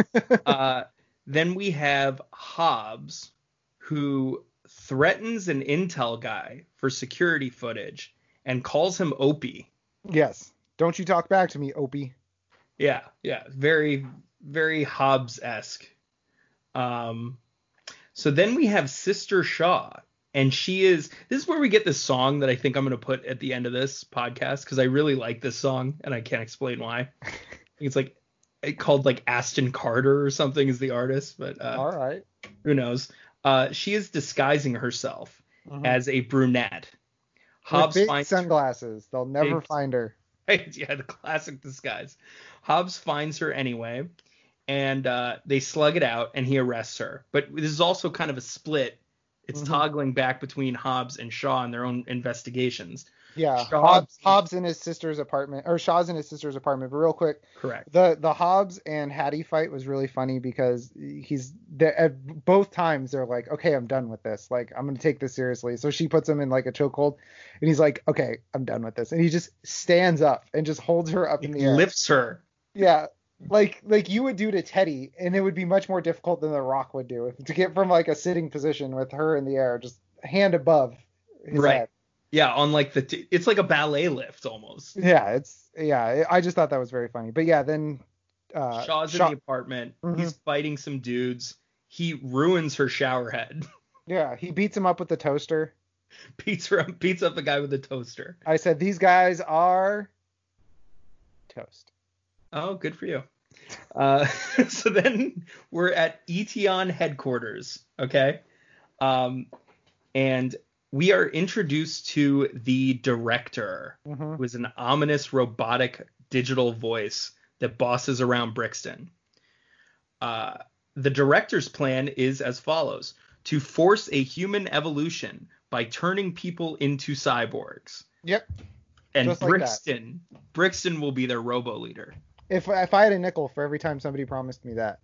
uh, then we have Hobbs, who threatens an intel guy for security footage and calls him Opie. Yes. Don't you talk back to me, Opie. Yeah, yeah, very, very Hobbs esque. Um, so then we have Sister Shaw, and she is. This is where we get this song that I think I'm going to put at the end of this podcast because I really like this song and I can't explain why. It's like it called like Aston Carter or something is the artist, but uh, All right. who knows? Uh, she is disguising herself Mhm. as a brunette. With big sunglasses. They'll never Big- find her. Yeah, the classic disguise. Hobbs finds her anyway, and uh, they slug it out, and he arrests her. But this is also kind of a split. It's Mhm. toggling back between Hobbs and Shaw in their own investigations. Yeah. Shaw- Hobbs, Hobbs in his sister's apartment, or Shaw's in his sister's apartment. But real quick, Correct. the the Hobbs and Hattie fight was really funny because he's at both times they're like, okay, I'm done with this. Like I'm gonna take this seriously. So she puts him in like a chokehold, and he's like, okay, I'm done with this. And he just stands up and just holds her up in the air. Lifts her. Yeah. Like like you would do to Teddy, and it would be much more difficult than The Rock would do to get from like a sitting position with her in the air, just hand above his Right. head. Yeah, on like the t- it's like a ballet lift almost. Yeah, it's yeah. I just thought that was very funny. But yeah, then uh, Shaw's Shaw- in the apartment. Mhm. He's fighting some dudes. He ruins her shower head. yeah, he beats him up with the toaster. beats her up, beats up the guy with the toaster. I said these guys are toast. Oh, good for you. Uh, so then we're at Eteon headquarters, okay? Um, and we are introduced to the director, hmm who is an ominous robotic digital voice that bosses around Brixton. Uh, the director's plan is as follows to force a human evolution by turning people into cyborgs. Yep. And Just like. Brixton, Brixton will be their robo leader. If if I had a nickel for every time somebody promised me that,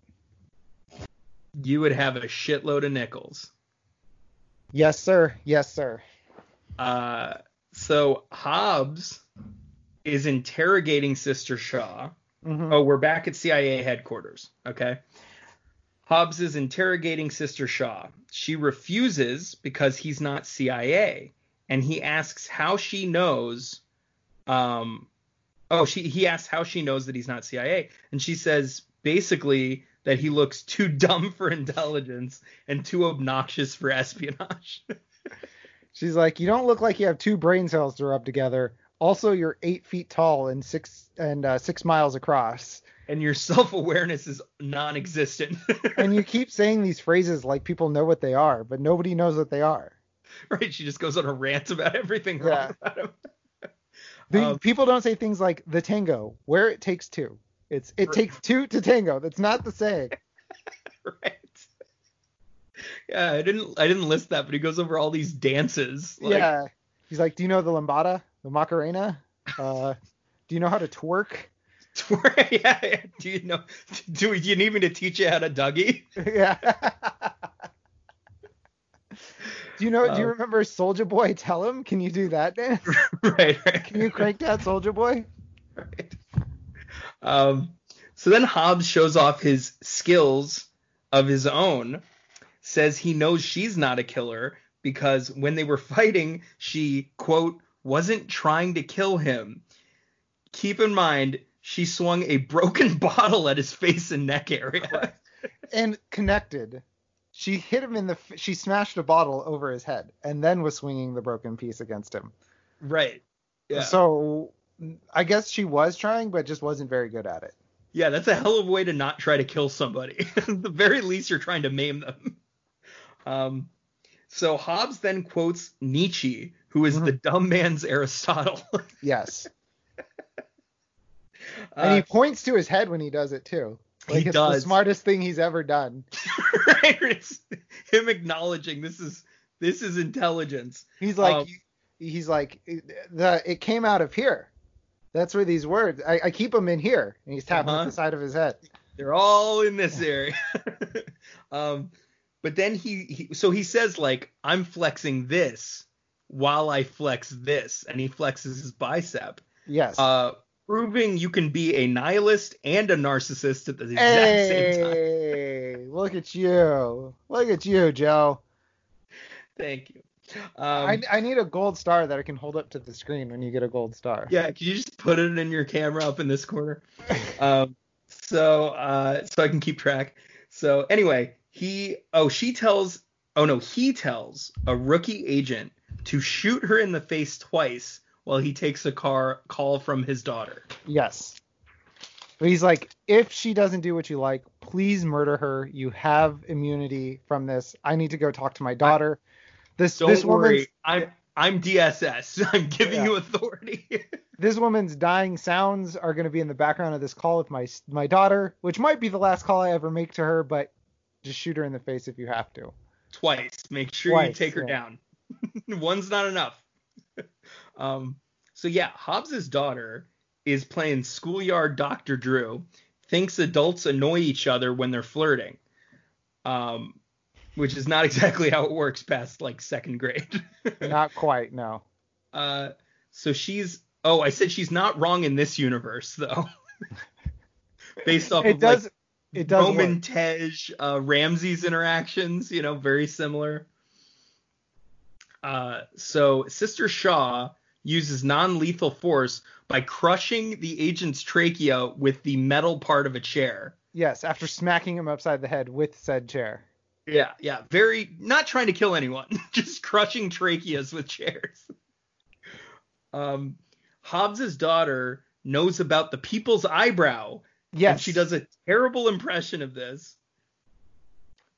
You would have a shitload of nickels. yes sir, yes sir. Uh, so Hobbs is interrogating Sister Shaw. hmm Oh, we're back at CIA headquarters. Okay. Hobbs is interrogating Sister Shaw. She refuses because he's not CIA, and he asks how she knows. Um, oh, she he asks how she knows that he's not CIA, and she says basically that he looks too dumb for intelligence and too obnoxious for espionage. She's like, you don't look like you have two brain cells to rub together. Also, you're eight feet tall and six and uh, six miles across. and your self-awareness is non-existent. And you keep saying these phrases like people know what they are, but nobody knows what they are. right? She just goes on a rant about everything wrong Yeah. about him. The, Um, people don't say things like the tango, where it takes two. It's it Right. takes two to tango. That's not the saying. right. Yeah, I didn't I didn't list that, but he goes over all these dances. Like, yeah. He's like, do you know the lambada, the macarena? Uh, do you know how to twerk? yeah, yeah. Do you know? Do you need me to teach you how to Dougie? yeah. Do you know? do you Um, remember Soldier Boy? Tell him. Can you do that dance? right, right. Can you crank that Soldier Boy? right. Um, so then Hobbs shows off his skills of his own, says he knows she's not a killer because when they were fighting, she, quote, wasn't trying to kill him. Keep in mind, she swung a broken bottle at his face and neck area. And connected. She hit him in the. She smashed a bottle over his head and then was swinging the broken piece against him. right. Yeah. So I guess she was trying, but just wasn't very good at it. Yeah, that's a hell of a way to not try to kill somebody. The very least, you're trying to maim them. Um, so Hobbs then quotes Nietzsche, who is the dumb man's Aristotle. Yes. and he Uh, points to his head when he does it too. Like He it's the does. smartest thing he's ever done. right? It's him acknowledging this is this is intelligence. He's like, Um, he's like, the it came out of here. That's where these words. I, I keep them in here, and he's tapping Uh-huh. at the side of his head. They're all in this area. um, but then he, he so he says like I'm flexing this while I flex this, and he flexes his bicep. Yes. uh, proving you can be a nihilist and a narcissist at the exact same time. hey, look at you! Look at you, Joe. Thank you. Um, I, I need a gold star that I can hold up to the screen when you get a gold star. yeah, can you just put it in your camera up in this corner? Um, so uh, so I can keep track. So anyway, he oh she tells oh no he tells a rookie agent to shoot her in the face twice while he takes a car call from his daughter. Yes. But he's like, if she doesn't do what you like, please murder her. You have immunity from this. I need to go talk to my daughter. This Don't this woman's worry, I'm I'm DSS. I'm giving Yeah. you authority. this woman's dying sounds are going to be in the background of this call with my my daughter, which might be the last call I ever make to her, but just shoot her in the face if you have to. twice. Make sure you take her yeah. down. One's not enough. Um, so yeah, Hobbs's daughter is playing schoolyard Dr. Drew. Thinks adults annoy each other when they're flirting. Um, which is not exactly how it works past like second grade. Not quite, no. uh, so she's oh, I said she's not wrong in this universe though. Based off It of does like it does work. Roman Tej, uh, Ramsey's interactions, you know, very similar. Uh, so Sister Shaw uses non-lethal force by crushing the agent's trachea with the metal part of a chair. Yes, after smacking him upside the head with said chair. Yeah, yeah. Very not trying to kill anyone, just crushing tracheas with chairs. Um, Hobbs's daughter knows about the people's eyebrow. Yes. And she does a terrible impression of this.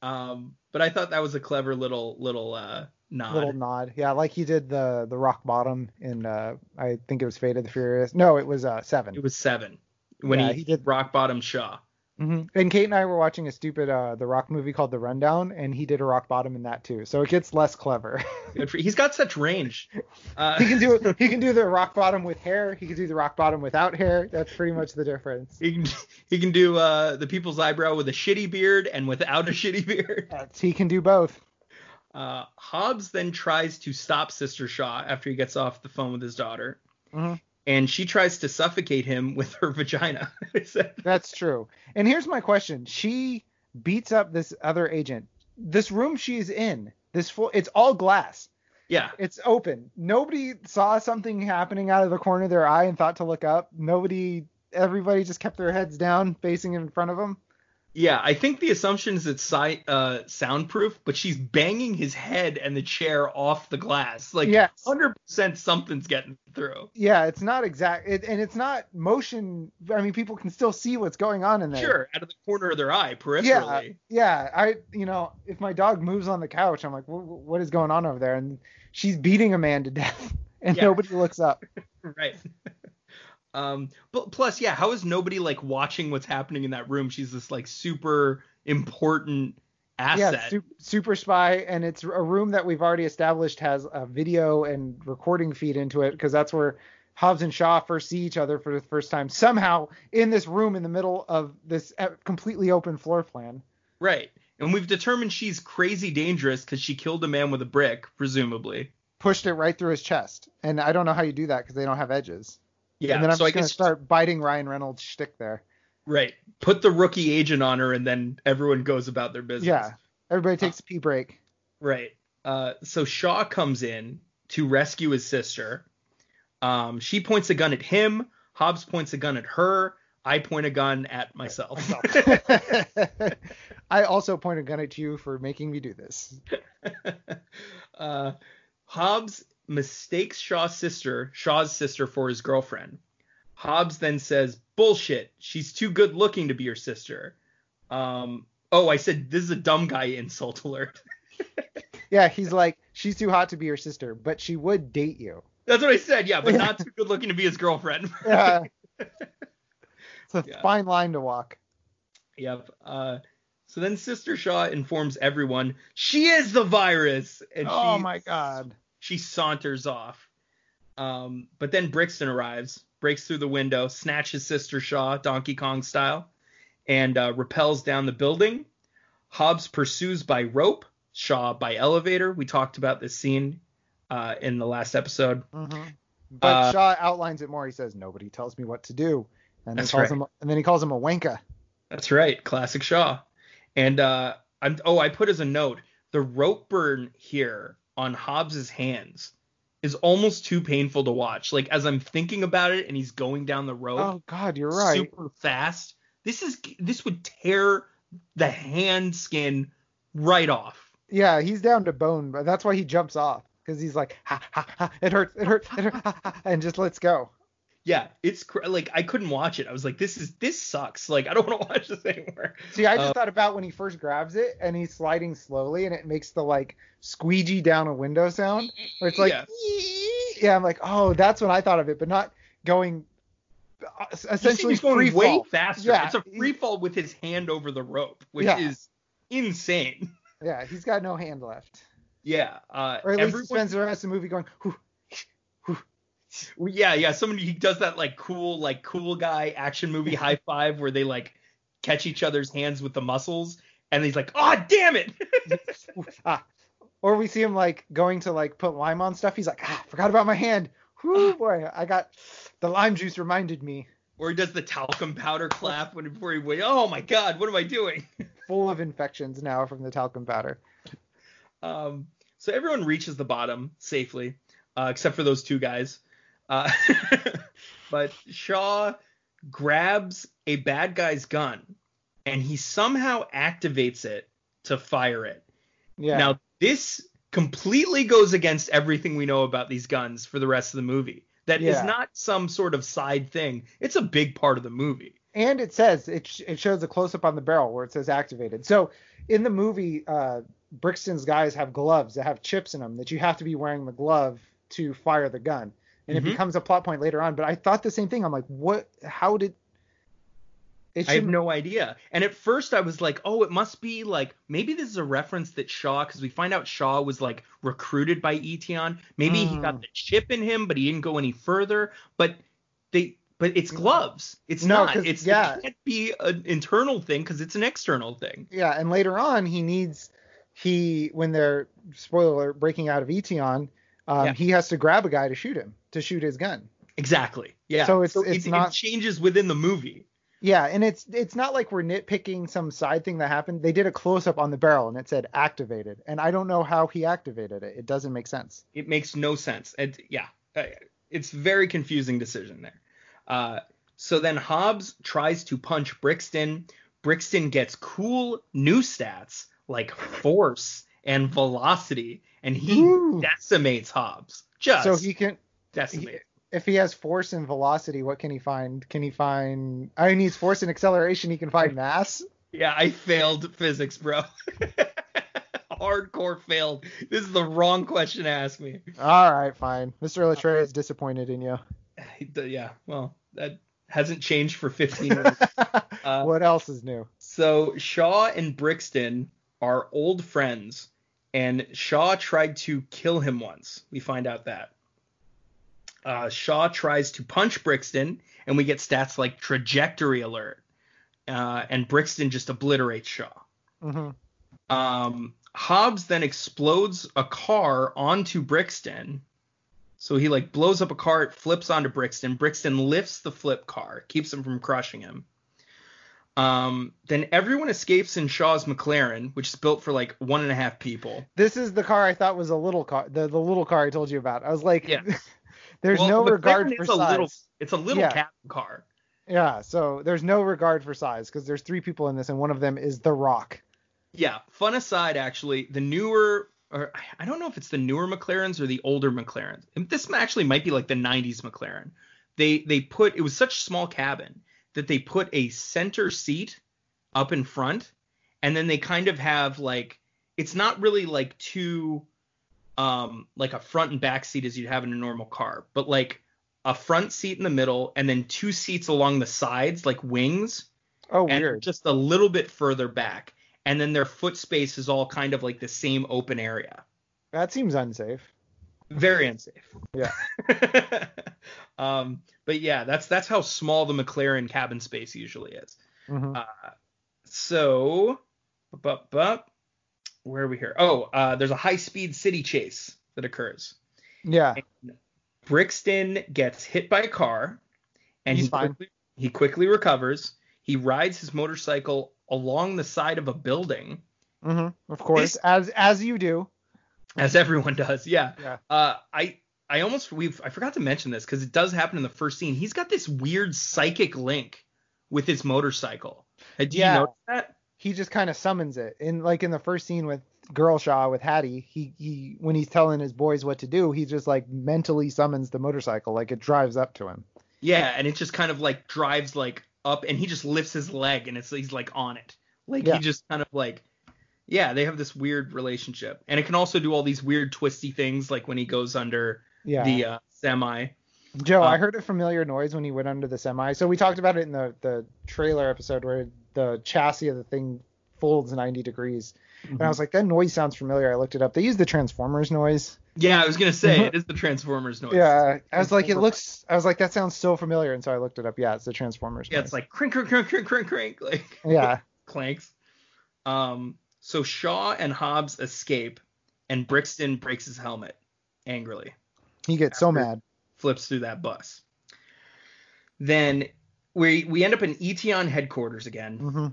Um, but I thought that was a clever little little uh nod. Little nod. Yeah, like he did the the rock bottom in uh I think it was Fate of the Furious. No, it was uh seven. It was seven when Yeah, he, he did- rock bottom Shaw. hmm And Kate and I were watching a stupid uh the rock movie called The Rundown, and he did a rock bottom in that too. So it gets less clever. He's got such range. Uh, he can do he can do the rock bottom with hair. He can do the rock bottom without hair. That's pretty much the difference. He can, he can do uh, the people's eyebrow with a shitty beard and without a shitty beard. That's, he can do both. Uh, Hobbs then tries to stop Sister Shaw after he gets off the phone with his daughter, Mhm. and she tries to suffocate him with her vagina. That's true. And here's my question: She beats up this other agent. This room she's in, this full, it's all glass. yeah, It's open. Nobody saw something happening out of the corner of their eye and thought to look up. Nobody, everybody just kept their heads down, facing in front of them. Yeah. I think the assumption is it's si- uh, soundproof, but she's banging his head and the chair off the glass. Like, Yes. hundred percent something's getting through. Yeah, it's not exact, it, and it's not motion. I mean, people can still see what's going on in there. Sure, out of the corner of their eye, peripherally. yeah. yeah. I, you know, if my dog moves on the couch, I'm like, what is going on over there? And she's beating a man to death, and Yeah. nobody looks up. right. Um, but plus, yeah, how is nobody like watching what's happening in that room? She's this like super important asset. Yeah, su- super spy, and it's a room that we've already established has a video and recording feed into it because that's where Hobbs and Shaw first see each other for the first time. Somehow in this room in the middle of this uh, completely open floor plan. Right. And we've determined she's crazy dangerous because she killed a man with a brick, presumably. Pushed it right through his chest, and I don't know how you do that because they don't have edges. Yeah. and then I'm so I just gonna guess start biting Ryan Reynolds' shtick there. right. Put the rookie agent on her, and then everyone goes about their business. Yeah, everybody takes a pee break. Right. Uh, so Shaw comes in to rescue his sister. Um, she points a gun at him. Hobbs points a gun at her. I point a gun at myself. I also point a gun at you for making me do this. uh, Hobbs mistakes Shaw's sister, Shaw's sister, for his girlfriend. Hobbs then says, "Bullshit. She's too good looking to be your sister." Um, oh, I said this is a dumb guy insult alert. Yeah, he's like, she's too hot to be your sister, but she would date you. That's what I said. Yeah, but not too good looking to be his girlfriend. Yeah. it's a Yeah. fine line to walk. Yep. Uh, so then Sister Shaw informs everyone she is the virus, and oh my god. She saunters off. Um, but then Brixton arrives, breaks through the window, snatches Sister Shaw, Donkey Kong style, and uh, repels down the building. Hobbs pursues by rope, Shaw by elevator. We talked about this scene uh, in the last episode. hmm But Uh, Shaw outlines it more. He says, "Nobody tells me what to do," and calls right. him, and then he calls him a wanka. That's right, classic Shaw. And uh, I'm oh, I put as a note the rope burn here on Hobbs's hands is almost too painful to watch. Like as I'm thinking about it, and he's going down the rope Oh God, you're right. super fast. This is this would tear the hand skin right off. Yeah, he's down to bone, but that's why he jumps off because he's like, ha, ha, ha, it hurts, it hurts, it hurts, ha, ha, and just lets go. Yeah, it's cr- like I couldn't watch it. I was like, this is this sucks. Like I don't want to watch this anymore. See, I just Uh, thought about when he first grabs it and he's sliding slowly and it makes the like squeegee down a window sound where it's like, Yeah. yeah, I'm like, oh, that's what I thought of it, but not going uh, essentially he's going way fall. faster. Yeah, it's a free fall with his hand over the rope, which Yeah. is insane. Yeah, he's got no hand left, Yeah, uh, or at least he spends the rest of the movie going, whew, yeah, yeah. Somebody he does that like cool, like cool guy action movie high five where they like catch each other's hands with the muscles, and he's like, oh damn it. ah. Or we see him like going to like put lime on stuff. He's like, ah, forgot about my hand. Whew, boy, I got the lime juice reminded me. or he does the talcum powder clap when before he wait. Oh my god, what am I doing? Full of infections now from the talcum powder. Um, So everyone reaches the bottom safely, uh, except for those two guys. Uh, but Shaw grabs a bad guy's gun and he somehow activates it to fire it. Yeah. Now, this completely goes against everything we know about these guns for the rest of the movie. That is Yeah. not some sort of side thing. It's a big part of the movie. and it says it, sh- it shows a close up on the barrel where it says activated. So in the movie, uh, Brixton's guys have gloves that have chips in them that you have to be wearing the glove to fire the gun, and Mhm. it becomes a plot point later on. But I thought the same thing. I'm like, what? How did? It I have no idea. And at first I was like, oh, it must be like maybe this is a reference that Shaw, because we find out Shaw was like recruited by Eteon. Maybe he got Mm. the chip in him, but he didn't go any further. But they, but it's gloves. It's No, not. It's yeah. it can't be an internal thing because it's an external thing. Yeah, and later on he needs he when they're spoiler breaking out of Eteon, um, Yeah. he has to grab a guy to shoot him to shoot his gun. Exactly. Yeah. So it's- it's it, not- it changes within the movie. Yeah, and it's it's not like we're nitpicking some side thing that happened. They did a close up on the barrel and it said activated, and I don't know how he activated it. It doesn't make sense. It makes no sense. And yeah, uh, it's very confusing decision there. Uh, so then Hobbs tries to punch Brixton. Brixton gets cool new stats like force and velocity, and he Ooh. decimates Hobbs. Just So he can decimates. if he has force and velocity, what can he find? Can he find? I mean, he's force and acceleration. He can find mass. Yeah, I failed physics, bro. Hardcore failed. This is the wrong question to ask me. All right, fine. Mr. Latre is disappointed in you. Yeah, well, that hasn't changed for 15 years. Uh, what else is new? So Shaw and Brixton are old friends, and Shaw tried to kill him once. We find out that. Uh, Shaw tries to punch Brixton, and we get stats like trajectory alert. Uh, and Brixton just obliterates Shaw. hmm Um, Hobbs then explodes a car onto Brixton. So he like blows up a car, it flips onto Brixton. Brixton lifts the flip car, keeps him from crushing him. Um, then everyone escapes in Shaw's McLaren, which is built for like one and a half people. This is the car I thought was a little car, the, the little car I told you about. I was like, Yeah. there's Well, no McLaren regard for a size. little, it's a little Yeah. cabin car. Yeah, so there's no regard for size because there's three people in this, and one of them is The Rock. Yeah, fun aside, actually, the newer, or I don't know if it's the newer McLarens or the older McLarens. This actually might be like the '90s McLaren. They they put it was such a small cabin that they put a center seat up in front, and then they kind of have like it's not really like two, um, like a front and back seat as you'd have in a normal car, but like a front seat in the middle and then two seats along the sides like wings Oh, and weird. just a little bit further back. And then their foot space is all kind of like the same open area. That seems unsafe. Very unsafe. Yeah. um, but yeah, that's that's how small the McLaren cabin space usually is. hmm Uh, so, but but where are we here? Oh, uh, there's a high speed city chase that occurs. yeah. Brixton gets hit by a car, and He's he fine. quickly, he quickly recovers. He rides his motorcycle along the side of a building, Mm-hmm. Of course, This- as as you do. As everyone does. Yeah. Yeah. Uh, I I almost we've I forgot to mention this because it does happen in the first scene. He's got this weird psychic link with his motorcycle. Uh, Yeah. you notice that? He just kind of summons it. In like in the first scene with Girl Shaw with Hattie, he he when he's telling his boys what to do, he just like mentally summons the motorcycle, like it drives up to him. Yeah, and it just kind of like drives like up, and he just lifts his leg, and it's he's like on it. Like Yeah. he just kind of like. Yeah, they have this weird relationship, and it can also do all these weird twisty things, like when he goes under Yeah. the uh, semi. Joe, I Uh, heard a familiar noise when he went under the semi. So we talked about it in the the trailer episode where the chassis of the thing folds 90 degrees. And I was like, that noise sounds familiar. I looked it up. They use the Transformers noise. Yeah, I was gonna say it is the Transformers noise. Yeah, I was like, it looks. I was like, that sounds so familiar, and so I looked it up. Yeah, it's the Transformers. Yeah, noise. it's like crink, crink, crink, crink, crink, crink, like yeah, clanks. Um, so Shaw and Hobbs escape, and Brixton breaks his helmet angrily, he gets so mad. flips through that bus. Then we we end up in Eteon headquarters again. hmm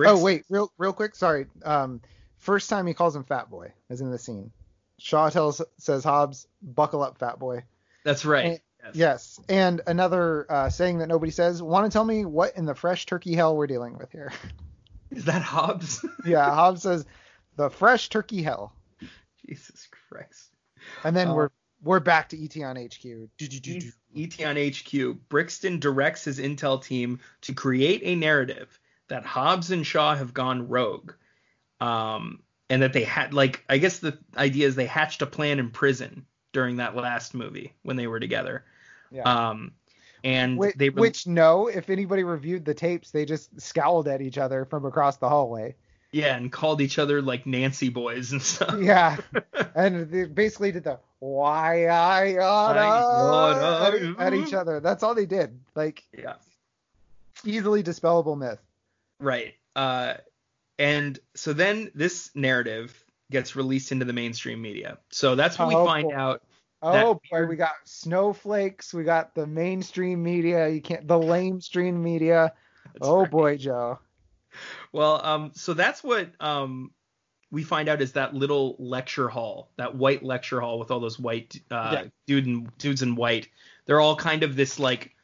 Brix- Oh wait, real real quick. Sorry. Um, first time he calls him Fat Boy, as in the scene. Shaw tells says Hobbs, "Buckle up, fat boy." That's right. And- Yes, and another uh, saying that nobody says. Want to tell me what in the fresh turkey hell we're dealing with here? Is that Hobbs? yeah, Hobbs says the fresh turkey hell, Jesus Christ. and then Uh, we're we're back to Eteon HQ. Eteon HQ, Brixton directs his intel team to create a narrative that Hobbs and Shaw have gone rogue. Um, and that they had, like, I guess the idea is they hatched a plan in prison during that last movie when they were together. Yeah. Um, and Which, they re- which no, if anybody reviewed the tapes, they just scowled at each other from across the hallway. yeah, and called each other like Nancy boys and stuff. Yeah, and they basically did the why I oughta oughta. at, at each other. That's all they did. Like yeah. easily dispellable myth. Right. Uh, and so then this narrative gets released into the mainstream media. So that's when Oh, we find boy. out. Oh boy, we got snowflakes. We got the mainstream media. You can't the lamestream media. That's oh right. boy, Joe. Well, um, so that's what um, we find out is that little lecture hall, that white lecture hall with all those white uh, Yeah. dude and dudes in white. They're all kind of this like,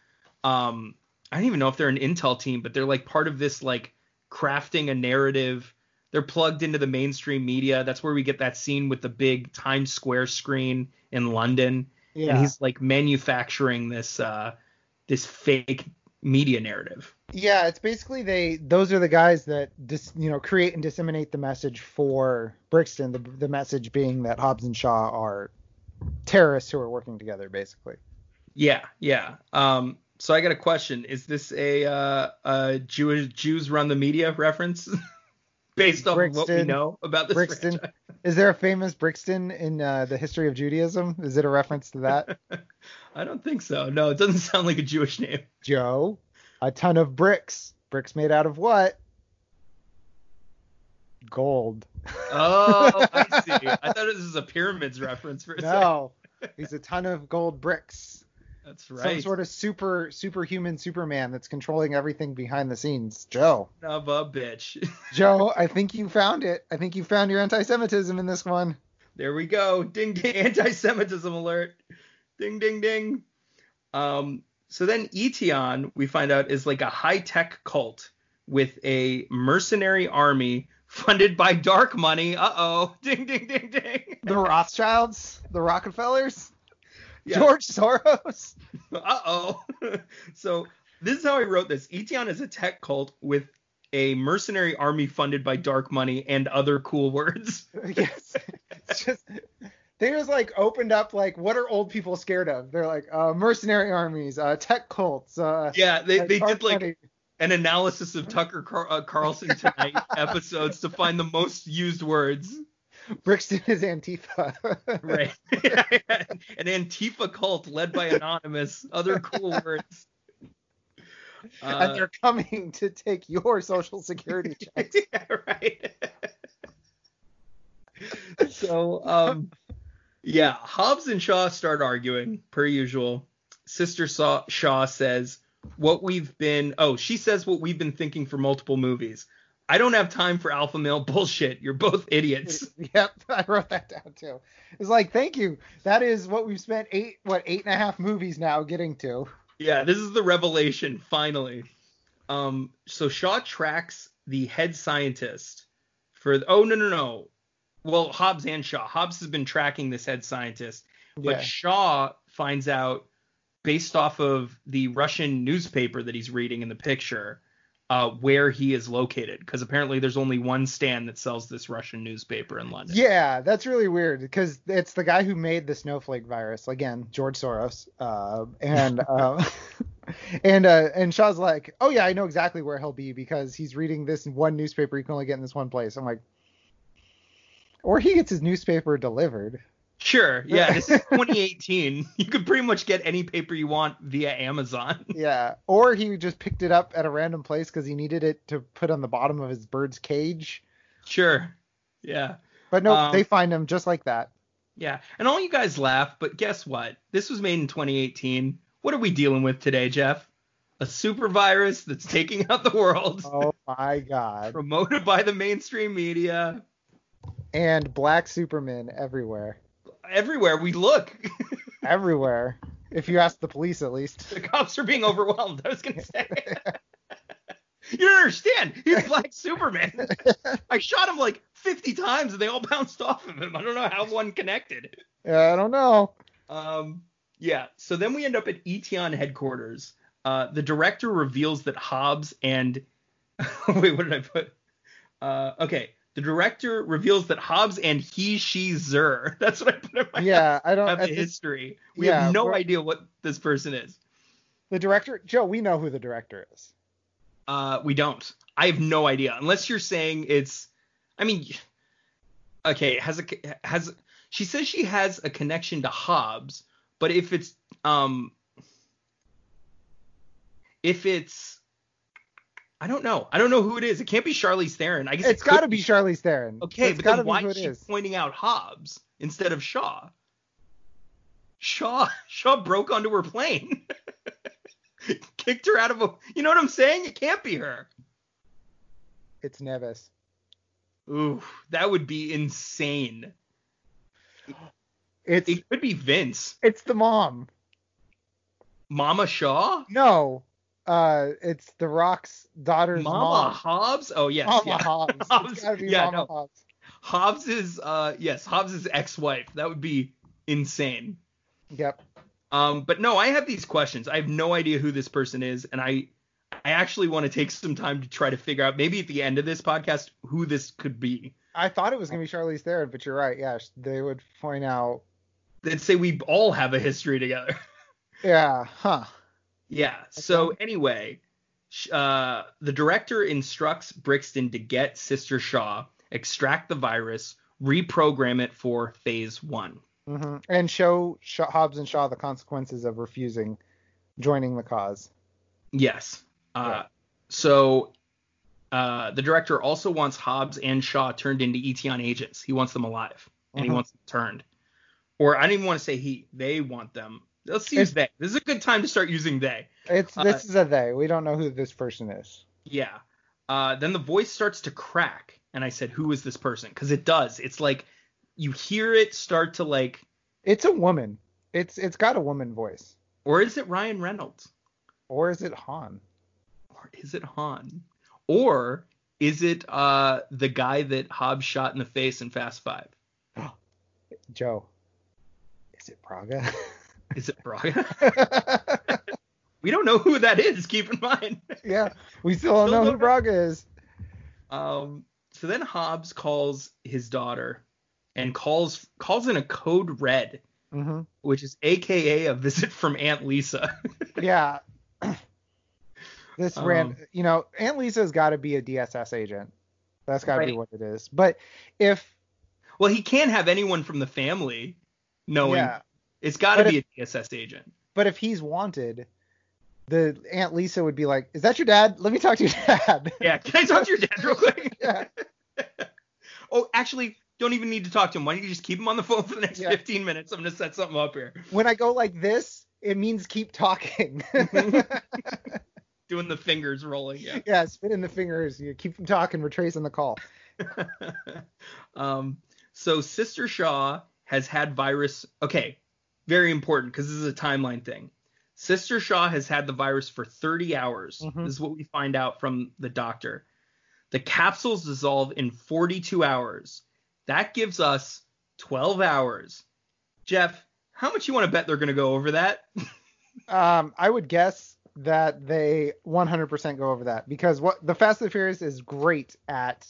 um, I don't even know if they're an intel team, but they're like part of this like crafting a narrative. They're plugged into the mainstream media. That's where we get that scene with the big Times Square screen in London, Yeah. and he's like manufacturing this uh, this fake media narrative. Yeah, it's basically they those are the guys that dis, you know create and disseminate the message for Brixton. The the message being that Hobbs and Shaw are terrorists who are working together, basically. Yeah, yeah. Um, so I got a question: Is this a uh, a Jewish Jews run the media reference based on what we know about this Brixton. franchise? Is there a famous Brixton in uh, the history of Judaism? Is it a reference to that? I don't think so. No, it doesn't sound like a Jewish name. Joe, a ton of bricks. Bricks made out of what? Gold. Oh, I see. I thought this was a pyramids reference for a second. No, he's a ton of gold bricks. That's right. Some sort of super superhuman Superman that's controlling everything behind the scenes. Joe. of a bitch. Joe, I think you found it. I think you found your anti-Semitism in this one. There we go. Ding ding anti-Semitism alert. Ding ding ding. Um so then Eteon, we find out, is like a high-tech cult with a mercenary army funded by dark money. Uh-oh. Ding ding ding ding. The Rothschilds, the Rockefellers, Yeah. George Soros. Uh-oh. so this is how I wrote this. Eteon is a tech cult with a mercenary army funded by dark money and other cool words. yes. It's just they just like opened up like what are old people scared of? They're like uh, mercenary armies, uh, tech cults. Uh, Yeah, they, they did like money. an analysis of Tucker Car- uh, Carlson tonight episodes to find the most used words. Brixton is Antifa. Right. An Antifa cult led by Anonymous. Other cool words. and Uh, they're coming to take your social security check. yeah, right. so, um, yeah, Hobbs and Shaw start arguing per usual. Sister Saw- Shaw says, "What we've been oh, she says what we've been thinking for multiple movies. I don't have time for alpha male bullshit. You're both idiots." Yep, I wrote that down too. It's like, thank you. That is what we've spent eight, what, eight and a half movies now getting to. Yeah, this is the revelation finally. Um, so Shaw tracks the head scientist for. Oh no no no. Well, Hobbs and Shaw. Hobbs has been tracking this head scientist, but Yeah. Shaw finds out based off of the Russian newspaper that he's reading in the picture uh, where he is located because apparently there's only one stand that sells this Russian newspaper in London. Yeah, that's really weird because it's the guy who made the snowflake virus again, George Soros. Uh, and uh, and uh, and Shaw's like, oh yeah, I know exactly where he'll be because he's reading this one newspaper you can only get in this one place. I'm like, or he gets his newspaper delivered. Sure. Yeah. This is 2018. You could pretty much get any paper you want via Amazon. Yeah, or he just picked it up at a random place because he needed it to put on the bottom of his bird's cage. Sure. Yeah. But no, Um, they find him just like that. Yeah. And all you guys laugh, but guess what? This was made in 2018. What are we dealing with today, Jeff? A super virus that's taking out the world, Oh my god. promoted by the mainstream media. And black Superman everywhere. Everywhere we look. Everywhere. If you ask the police, at least. the cops are being overwhelmed. I was gonna say. you don't understand. He's Black Superman. I shot him like 50 times and they all bounced off of him. I don't know how one connected. Yeah, I don't know. Um, yeah. So then we end up at Eteon headquarters. Uh, the director reveals that Hobbs and wait, what did I put? Uh, okay. The director reveals that Hobbs and he, she, Zer. That's what I put in my Yeah, I don't. have the history. We yeah, have no idea what this person is. the director, Joe, we know who the director is. Uh, we don't. I have no idea unless you're saying it's. I mean, okay, has a has she says she has a connection to Hobbs, but if it's um if it's I don't know. I don't know who it is. It can't be Charlize Theron. I guess It's it got to be Charlize Theron. Okay, it's but then why is she is. pointing out Hobbs instead of Shaw? Shaw Shaw broke onto her plane. Kicked her out of a You know what I'm saying? It can't be her. It's Neves. Ooh, that would be insane. It's It could be Vince. it's the mom. Mama Shaw? No, uh, it's the Rock's daughter's mom. Mama mom. Hobbs? Oh yes. Mama yeah. Hobbs. Hobbs, It's gotta be yeah, Mama no. Hobbs. Hobbs is uh yes, Hobbs is ex-wife. That would be insane. Yep. Um, but no, I have these questions. I have no idea who this person is, and I I actually want to take some time to try to figure out maybe at the end of this podcast who this could be. I thought it was gonna be Charlize Theron, but you're right. Yeah, they would point out. Let's say we all have a history together. Yeah. Huh. Yeah. So anyway, uh, the director instructs Brixton to get Sister Shaw, extract the virus, reprogram it for phase one. hmm And show Shaw, Hobbs and Shaw the consequences of refusing joining the cause. Yes. Uh, Yeah. So uh, the director also wants Hobbs and Shaw turned into Eteon agents. He wants them alive, and he Mhm. wants them turned. Or I don't even want to say he. They want them. Let's use It's- they. This is a good time to start using they. It's Uh, this is a they. We don't know who this person is. Yeah. Uh, then the voice starts to crack, and I said, "Who is this person?" Because it does. It's like you hear it start to like, It's a woman. It's it's got a woman voice. or is it Ryan Reynolds? Or is it Han? Or is it Han? Or is it uh the guy that Hobbs shot in the face in Fast Five? Joe. Is it Braga? Is it Braga? we don't know who that is. Keep in mind. yeah, we still don't know who Braga is. Um. So then Hobbs calls his daughter, and calls calls in a code red, hmm which is AKA a visit from Aunt Lisa. Yeah. this ran, Um, you know, Aunt Lisa's got to be a DSS agent. That's got to be what it is. But if well, he can't have anyone from the family knowing. yeah, It's got to be a DSS agent. but if he's wanted, the Aunt Lisa would be like, "Is that your dad? Let me talk to your dad." Yeah. Can I talk to your dad real quick? yeah. Oh, actually, don't even need to talk to him. Why don't you just keep him on the phone for the next Yeah. 15 minutes? I'm gonna set something up here. When I go like this, it means keep talking. Doing the fingers rolling. Yeah. yeah, spinning the fingers. You keep them talking. We're tracing the call. um, so Sister Shaw has had virus. Okay, very important because this is a timeline thing. Sister Shaw has had the virus for 30 hours. Mhm. This is what we find out from the doctor. The capsules dissolve in 42 hours. That gives us 12 hours. Jeff, how much you want to bet they're going to go over that? Um, I would guess that they 100% go over that because what the Fast and the Furious is great at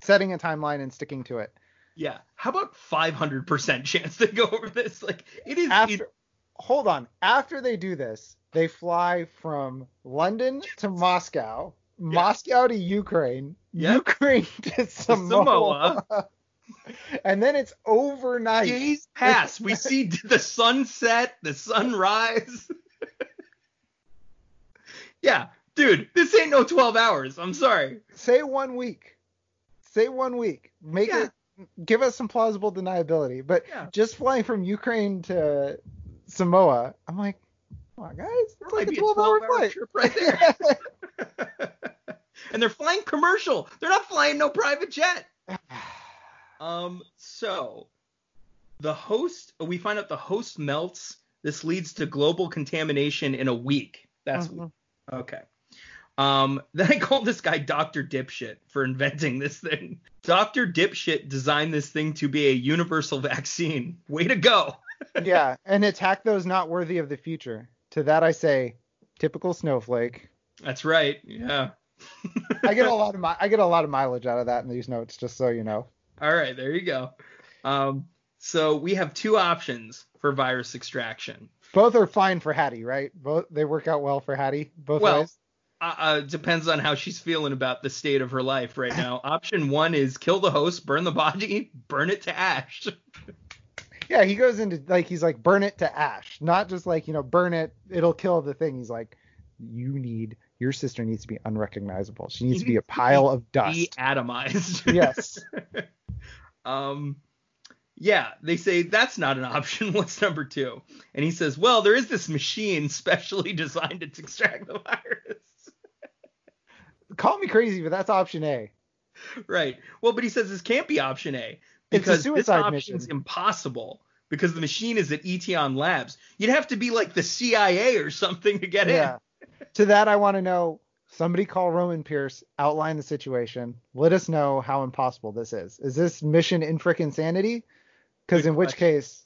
setting a timeline and sticking to it. Yeah. How about 500% chance they go over this? Like it is. After, it- hold on. After they do this, they fly from London to Moscow, Moscow to Ukraine, Yep. Ukraine to Samoa, Samoa. and then it's overnight. days pass. We see the sunset, the sunrise. yeah, dude, this ain't no 12 hours. I'm sorry. Say one week. Say one week. Make Yeah. it. Give us some plausible deniability. But Yeah. just flying from Ukraine to Samoa, I'm like, come on, guys, it's like a 12 hour 12-hour flight. trip right there. and they're flying commercial. They're not flying no private jet. Um, so The host, we find out the host melts. This leads to global contamination in a week. That's Mhm. okay. Um, then I called this guy Dr. Dipshit for inventing this thing. Dr. Dipshit designed this thing to be a universal vaccine. Way to go. yeah, and attack those not worthy of the future. To that I say, typical snowflake. That's right. Yeah. I get a lot of mi- I get a lot of mileage out of that in these notes, just so you know. All right, there you go. Um, so we have two options for virus extraction. Both are fine for Hattie, right? Both they work out well for Hattie. Both Well, ways. Uh, uh, depends on how she's feeling about the state of her life right now. Option one is kill the host, burn the body, burn it to ash. Yeah, he goes into like he's like burn it to ash, not just like you know burn it, it'll kill the thing. He's like, you need your sister needs to be unrecognizable. She needs to be a pile of dust. Deatomized. yes. Um, yeah, they say that's not an option. What's number two? And he says, well, there is this machine specially designed to extract the virus. Call me crazy, but that's option A. right. Well, but he says this can't be option A It's a because this suicide option's mission. impossible because the machine is at Eteon Labs. You'd have to be like the CIA or something to get Yeah. to that, I want to know. Somebody call Roman Pierce, outline the situation. Let us know how impossible this is. Is this mission in frickin' sanity? Because in which case,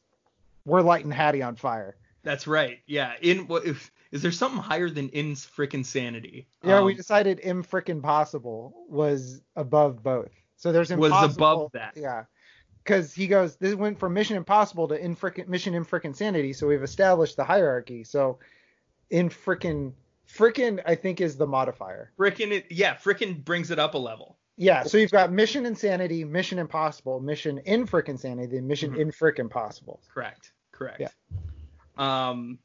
we're lighting Hattie on fire. In. That's right. Yeah. In what if is there something higher than in frickin' sanity? Yeah, we Um, decided im frickin' possible was above both. So there's impossible. Was above that. Yeah. Because he goes, this went from Mission Impossible to in frickin' Mission in frickin' Sanity. So we've established the hierarchy. So in frickin' frickin' I think is the modifier. frickin' it, yeah, frickin' brings it up a level. Yeah. So you've got Mission Insanity, Mission Impossible, Mission in frickin' Sanity, and Mission Mhm. in frickin' Possible. Correct. Correct. Yeah. Um,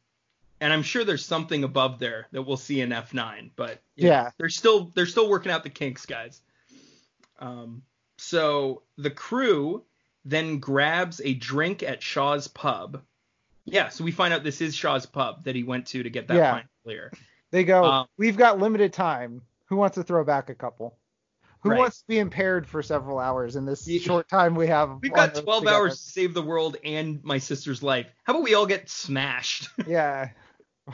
and I'm sure there's something above there that we'll see in F9, but Yeah. they're still they're still working out the kinks, guys. Um, so the crew then grabs a drink at Shaw's pub. Yeah, so we find out this is Shaw's pub that he went to to get that Yeah. pint clear. They go, Um, we've got limited time. Who wants to throw back a couple? Who Right. wants to be impaired for several hours in this short time we have? We've got 12 together? hours to save the world and my sister's life. How about we all get smashed? Yeah.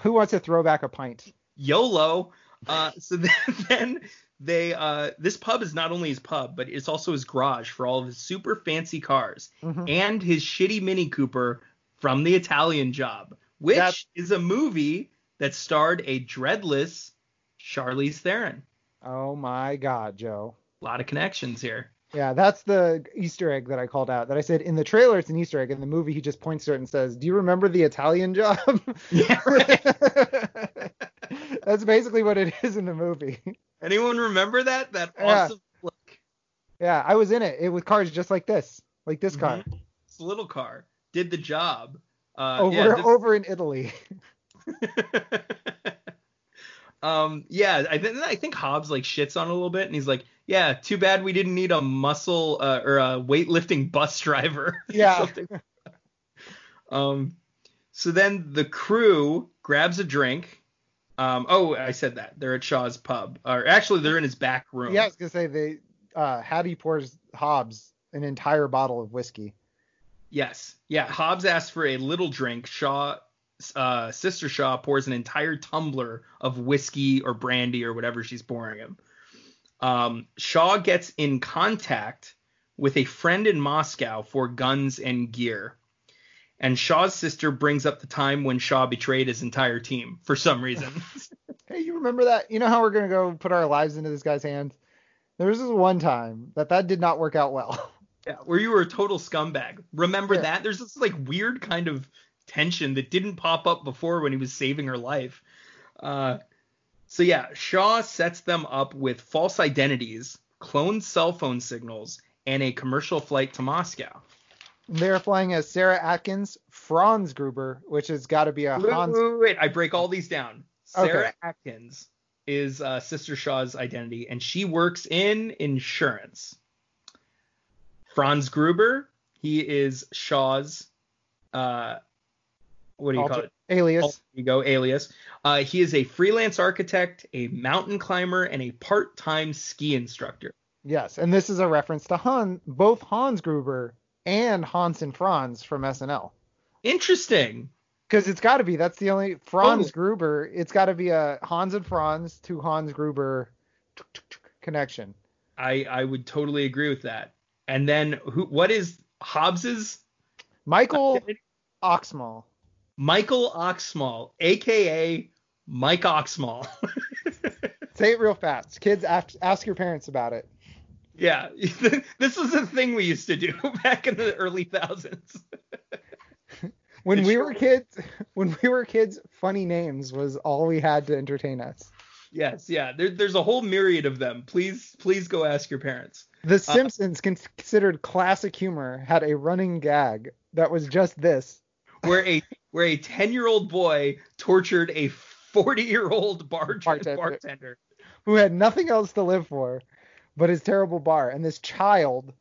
Who wants to throw back a pint? YOLO. Uh, so then, then they uh, this pub is not only his pub, but it's also his garage for all of his super fancy cars Mhm. and his shitty Mini Cooper from the Italian Job, which That's- is a movie that starred a dreadless Charlize Theron. Oh my God, Joe. A lot of connections here. Yeah, that's the Easter egg that I called out. That I said in the trailer it's an Easter egg. In the movie, he just points to it and says, "Do you remember the Italian job?" Yeah. that's basically what it is in the movie. Anyone remember that? That Yeah. awesome look. Yeah, I was in it. It with cars just like this, like this car, This little car did the job. Uh, over yeah, this- over in Italy. um yeah i think i think hobbs like shits on a little bit and he's like yeah too bad we didn't need a muscle uh, or a weightlifting bus driver Yeah. um so then the crew grabs a drink. Um oh i said that. They're at shaw's pub. Or actually they're in his back room. Yeah, I was gonna say they uh, Hattie pours Hobbs an entire bottle of whiskey. yes. Yeah hobbs asks for a little drink. Shaw uh, sister shaw pours an entire tumbler of whiskey or brandy or whatever she's pouring him um, Shaw gets in contact with a friend in Moscow for guns and gear. And Shaw's sister brings up the time when Shaw betrayed his entire team for some reason. Hey, you remember that? You know how we're gonna go put our lives into this guy's hands? There was this one time that that did not work out well. yeah, where you were a total scumbag. Remember Yeah. that? There's this like weird kind of tension that didn't pop up before when he was saving her life. Uh, so yeah, Shaw sets them up with false identities, cloned cell phone signals, and a commercial flight to Moscow. They're flying as Sarah Atkins, Franz Gruber, which has got to be a Wait, Hans. wait, wait, wait. I break all these down. Sarah Okay. Atkins is uh, Sister Shaw's identity, and she works in insurance. Franz Gruber, he is Shaw's, uh, what do you call it? alias. Alter ego alias. Uh, he is a freelance architect, a mountain climber, and a part-time ski instructor. Yes, and this is a reference to Han, both Hans Gruber and Hans and Franz from SNL. Interesting. Because it's got to be. That's the only Franz Oh. Gruber. It's got to be a Hans and Franz to Hans Gruber connection. I I would totally agree with that. And then who? What is Hobbs's? Michael Oxmall. Michael Oxmall, aka Mike Oxmall. Say it real fast. Kids, ask, ask your parents about it. yeah, this was a thing we used to do back in the early thousands. When we were kids, when we were kids, funny names was all we had to entertain us. yes, yeah. There, there's a whole myriad of them. Please, please go ask your parents. The uh, Simpsons, considered classic humor, had a running gag that was just this. Where a where a ten year old boy tortured a forty year old bar- Bartender. bartender. who had nothing else to live for but his terrible bar. And this child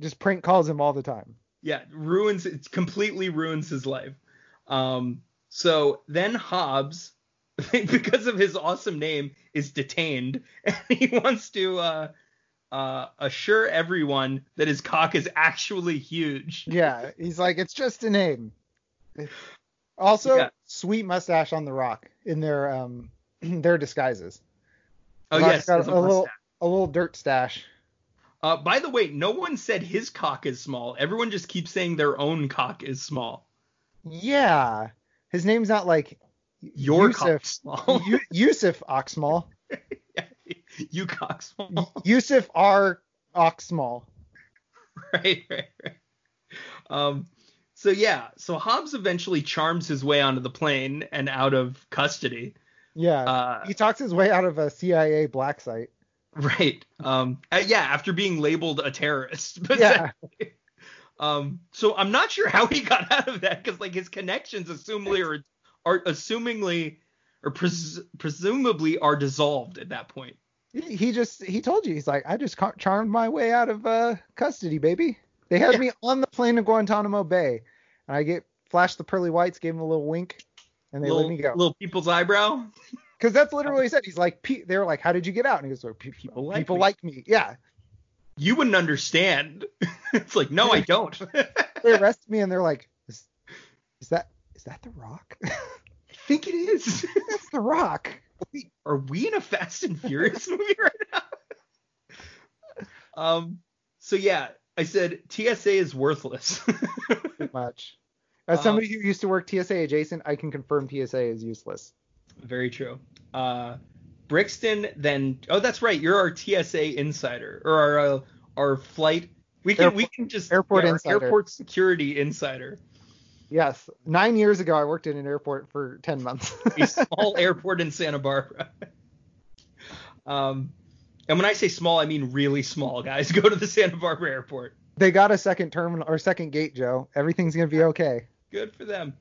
just prank calls him all the time. Yeah, ruins it completely ruins his life. Um, so then Hobbs, because of his awesome name, is detained, and he wants to uh, uh, assure everyone that his cock is actually huge. Yeah, he's like, it's just a name. Also, Yeah. sweet mustache on the rock in their um their disguises. Oh Rock's yes, got a, a little a little dirt stash. Uh, by the way, no one said his cock is small. Everyone just keeps saying their own cock is small. Yeah, his name's not like Your Yusuf. cock small. Yu- Yusuf Oxmall. you cock small. Yusuf R. Oxmall. right, right, right. Um, so yeah, so Hobbs eventually charms his way onto the plane and out of custody. Yeah, Uh, he talks his way out of a CIA black site. right. Um, uh, yeah, after being labeled a terrorist. Yeah. Um, so I'm not sure how he got out of that because like his connections, assumably are are assumingly or pres- presumably are dissolved at that point. He he just he told you he's like I just charmed my way out of uh, custody, baby. They had Yeah. me on the plane to Guantanamo Bay, and I get flashed the pearly whites, gave him a little wink, and they little, let me go. little people's eyebrow. Because that's literally what he said. He's like, "Pe-" they were like, how did you get out? And he goes, well, pe- people, like people me." like me. Yeah, You wouldn't understand. it's like, no, I don't. they arrest me, and they're like, is, is that is that the Rock? I think it is. that's the Rock. Are we in a Fast and Furious movie right now? um. So yeah, I said TSA is worthless. Pretty much. As Um, somebody who used to work TSA adjacent, I can confirm TSA is useless. Very true. Uh, Brixton then. Oh, that's right. You're our TSA insider or our uh, our flight. We can we can just airport yeah, insider. airport security insider. Yes, nine years ago, I worked in an airport for ten months. a small airport in Santa Barbara. Um, and when I say small, I mean really small, guys. Go to the Santa Barbara airport. they got a second terminal or second gate, Joe. Everything's gonna be okay. Good for them.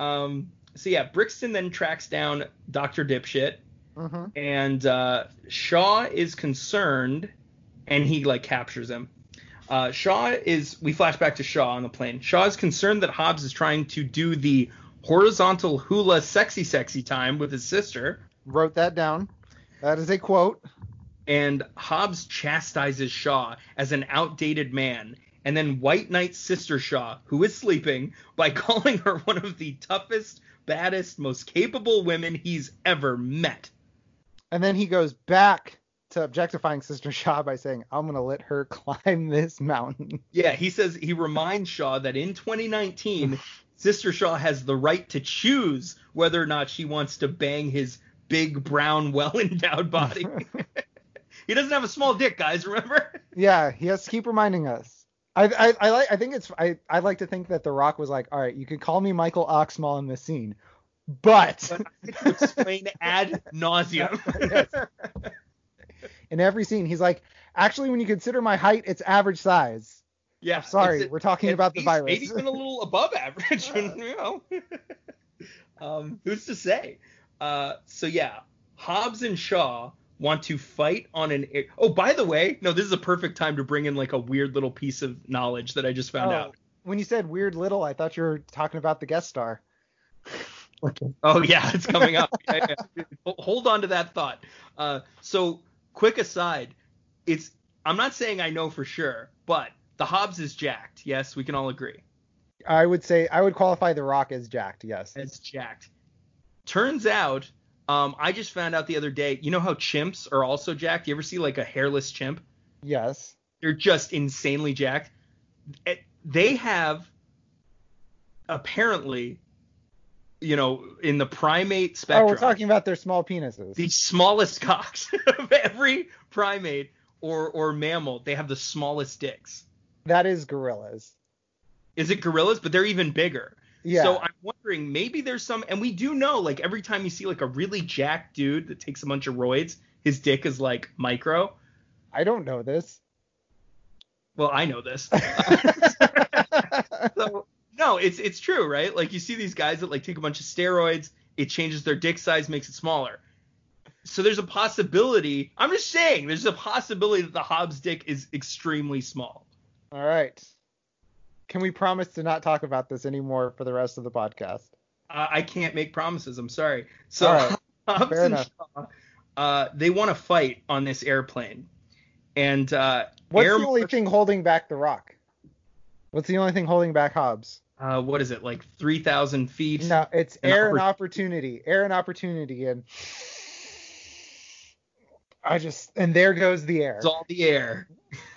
Um, so yeah, Brixton then tracks down Dr. Dipshit, hmm and uh, Shaw is concerned, and he like captures him. Uh, Shaw is. We flash back to Shaw on the plane. Shaw is concerned that Hobbs is trying to do the horizontal hula sexy sexy time with his sister. Wrote that down. That is a quote. and Hobbs chastises Shaw as an outdated man, and then White Knight's sister Shaw, who is sleeping, by calling her one of the toughest, baddest, most capable women he's ever met. And then he goes back to objectifying Sister Shaw by saying, "I'm gonna let her climb this mountain." Yeah, he says he reminds Shaw that in 2019, Sister Shaw has the right to choose whether or not she wants to bang his big, brown, well endowed body. he doesn't have a small dick, guys, remember? yeah, he has to keep reminding us. I I, I like I think it's I I like to think that The Rock was like, all right, you can call me Michael Oxmall in this scene, but Explain ad nauseum. in every scene he's like, actually, when you consider my height, it's average size. Yeah, Sorry, it's- we're talking about the virus. Maybe even a little above average, you know. um, who's to say? Uh, so yeah, Hobbs and Shaw want to fight on an. air- Oh, by the way, no, this is a perfect time to bring in like a weird little piece of knowledge that I just found Oh, out. When you said weird little, I thought you were talking about the guest star. Oh yeah, it's coming up. Yeah, yeah. Hold on to that thought. Uh, so quick aside, it's I'm not saying I know for sure, but the Hobbs is jacked. Yes, we can all agree. I would say I would qualify The Rock as jacked. Yes. as jacked. Turns out, um, I just found out the other day. You know how chimps are also jacked? You ever see like a hairless chimp? Yes. They're just insanely jacked. Eh, They have apparently, you know, in the primate Oh, spectrum, we're talking about their small penises. the smallest cocks of every primate or or mammal. They have the smallest dicks. That is gorillas. Is it gorillas? But they're even bigger. Yeah. So I'm wondering, maybe there's some, and we do know, like every time you see like a really jacked dude that takes a bunch of roids, his dick is like micro. I don't know this. Well, I know this. so no, it's it's true, right? Like you see these guys that like take a bunch of steroids, it changes their dick size, makes it smaller. So there's a possibility. I'm just saying, there's a possibility that the Hobbs dick is extremely small. All right. Can we promise to not talk about this anymore for the rest of the podcast? Uh, I can't make promises. I'm sorry. So right. Hobbs Fair and enough. Shaw, uh, they want to fight on this airplane, and uh, What's Air the only thing holding back The Rock? What's the only thing holding back Hobbs? uh, what is it like 3,000 feet? No, it's An air and oppor- opportunity. Air and opportunity. And I just and there goes the air. It's all the air.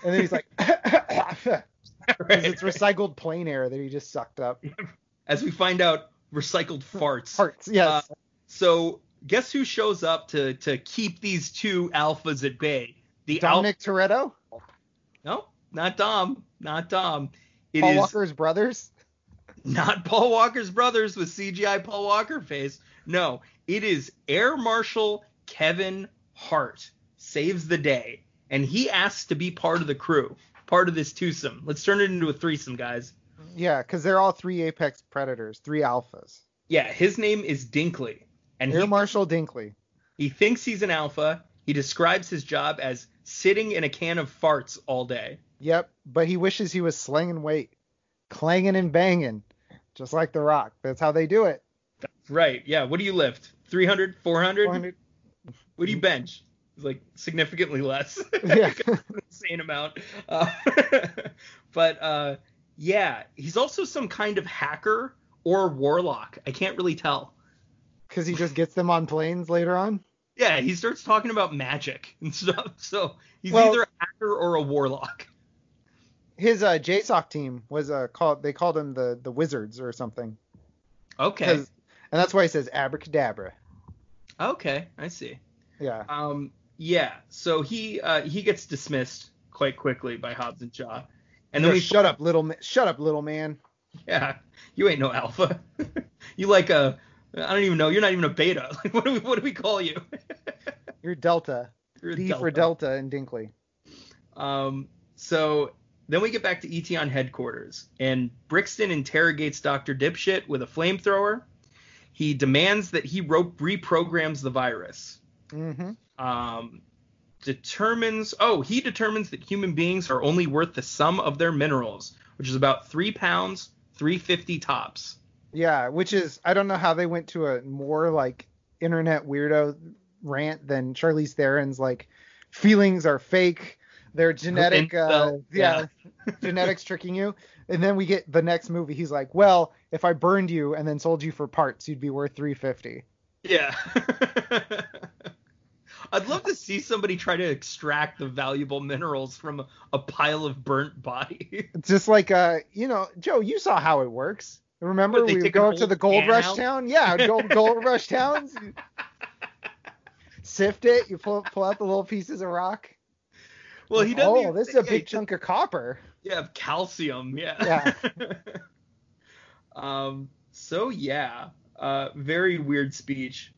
And then he's like, Right. it's recycled plane air that he just sucked up. As we find out, recycled farts. Farts, Yes. Uh, so guess who shows up to to keep these two alphas at bay? The Dominic Toretto, No, not Dom. Not Dom. It is Paul Walker's brothers. not Paul Walker's brothers with CGI Paul Walker face. No, it is Air Marshal Kevin Hart saves the day, and he asks to be part of the crew, part of this twosome. Let's turn it into a threesome, guys. Yeah, because they're all three apex predators, three alphas. Yeah, his name is Dinkley, and Air he, Marshal Dinkley. he thinks he's an alpha. He describes his job as sitting in a can of farts all day. Yep, but he wishes he was slinging weight, clanging and banging, just like The Rock. That's how they do it. Right. Yeah. What do you lift? 300, 400? 400 What do you bench? Like significantly less. Yeah. insane amount. Uh, but uh, yeah, he's also some kind of hacker or warlock. I can't really tell. Because he just gets them on planes later on. Yeah, he starts talking about magic and stuff. So he's Well- either a hacker or a warlock. His uh, JSOC team was uh, called. They called him the the Wizards or something. Okay. And that's why he says abracadabra. Okay, I see. Yeah. Um, yeah. So he uh, he gets dismissed quite quickly by Hobbs and Shaw, and then Just we shut up, little man. Shut up, little man. Yeah, you ain't no alpha. you like a I don't even know. You're not even a beta. Like what do we what do we call you? You're Delta. You're D for Delta and Dinkley. Um, so then we get back to Eteon headquarters, and Brixton interrogates Dr. Dipshit with a flamethrower. He demands that he ro- reprograms the virus. Mm-hmm. Um, determines, oh, he determines that human beings are only worth the sum of their minerals, which is about three pounds, 350 tops. Yeah, which is I don't know how they went to a more like internet weirdo rant than Charlize Theron's like feelings are fake. They're genetic, uh, Incel, yeah, genetics tricking you. And then we get the next movie. He's like, well, if I burned you and then sold you for parts, you'd be worth 350. Yeah. I'd love to see somebody try to extract the valuable minerals from a, pile of burnt body. Just like, uh, you know, Joe, you saw how it works. Remember What, we would go up to the gold rush out? town? Yeah, gold gold rush towns. Sift it, you pull pull out the little pieces of rock. well, he doesn't. Oh, even this is a big chunk of copper. Yeah, of calcium. Yeah. Yeah. um. So yeah, uh, very weird speech.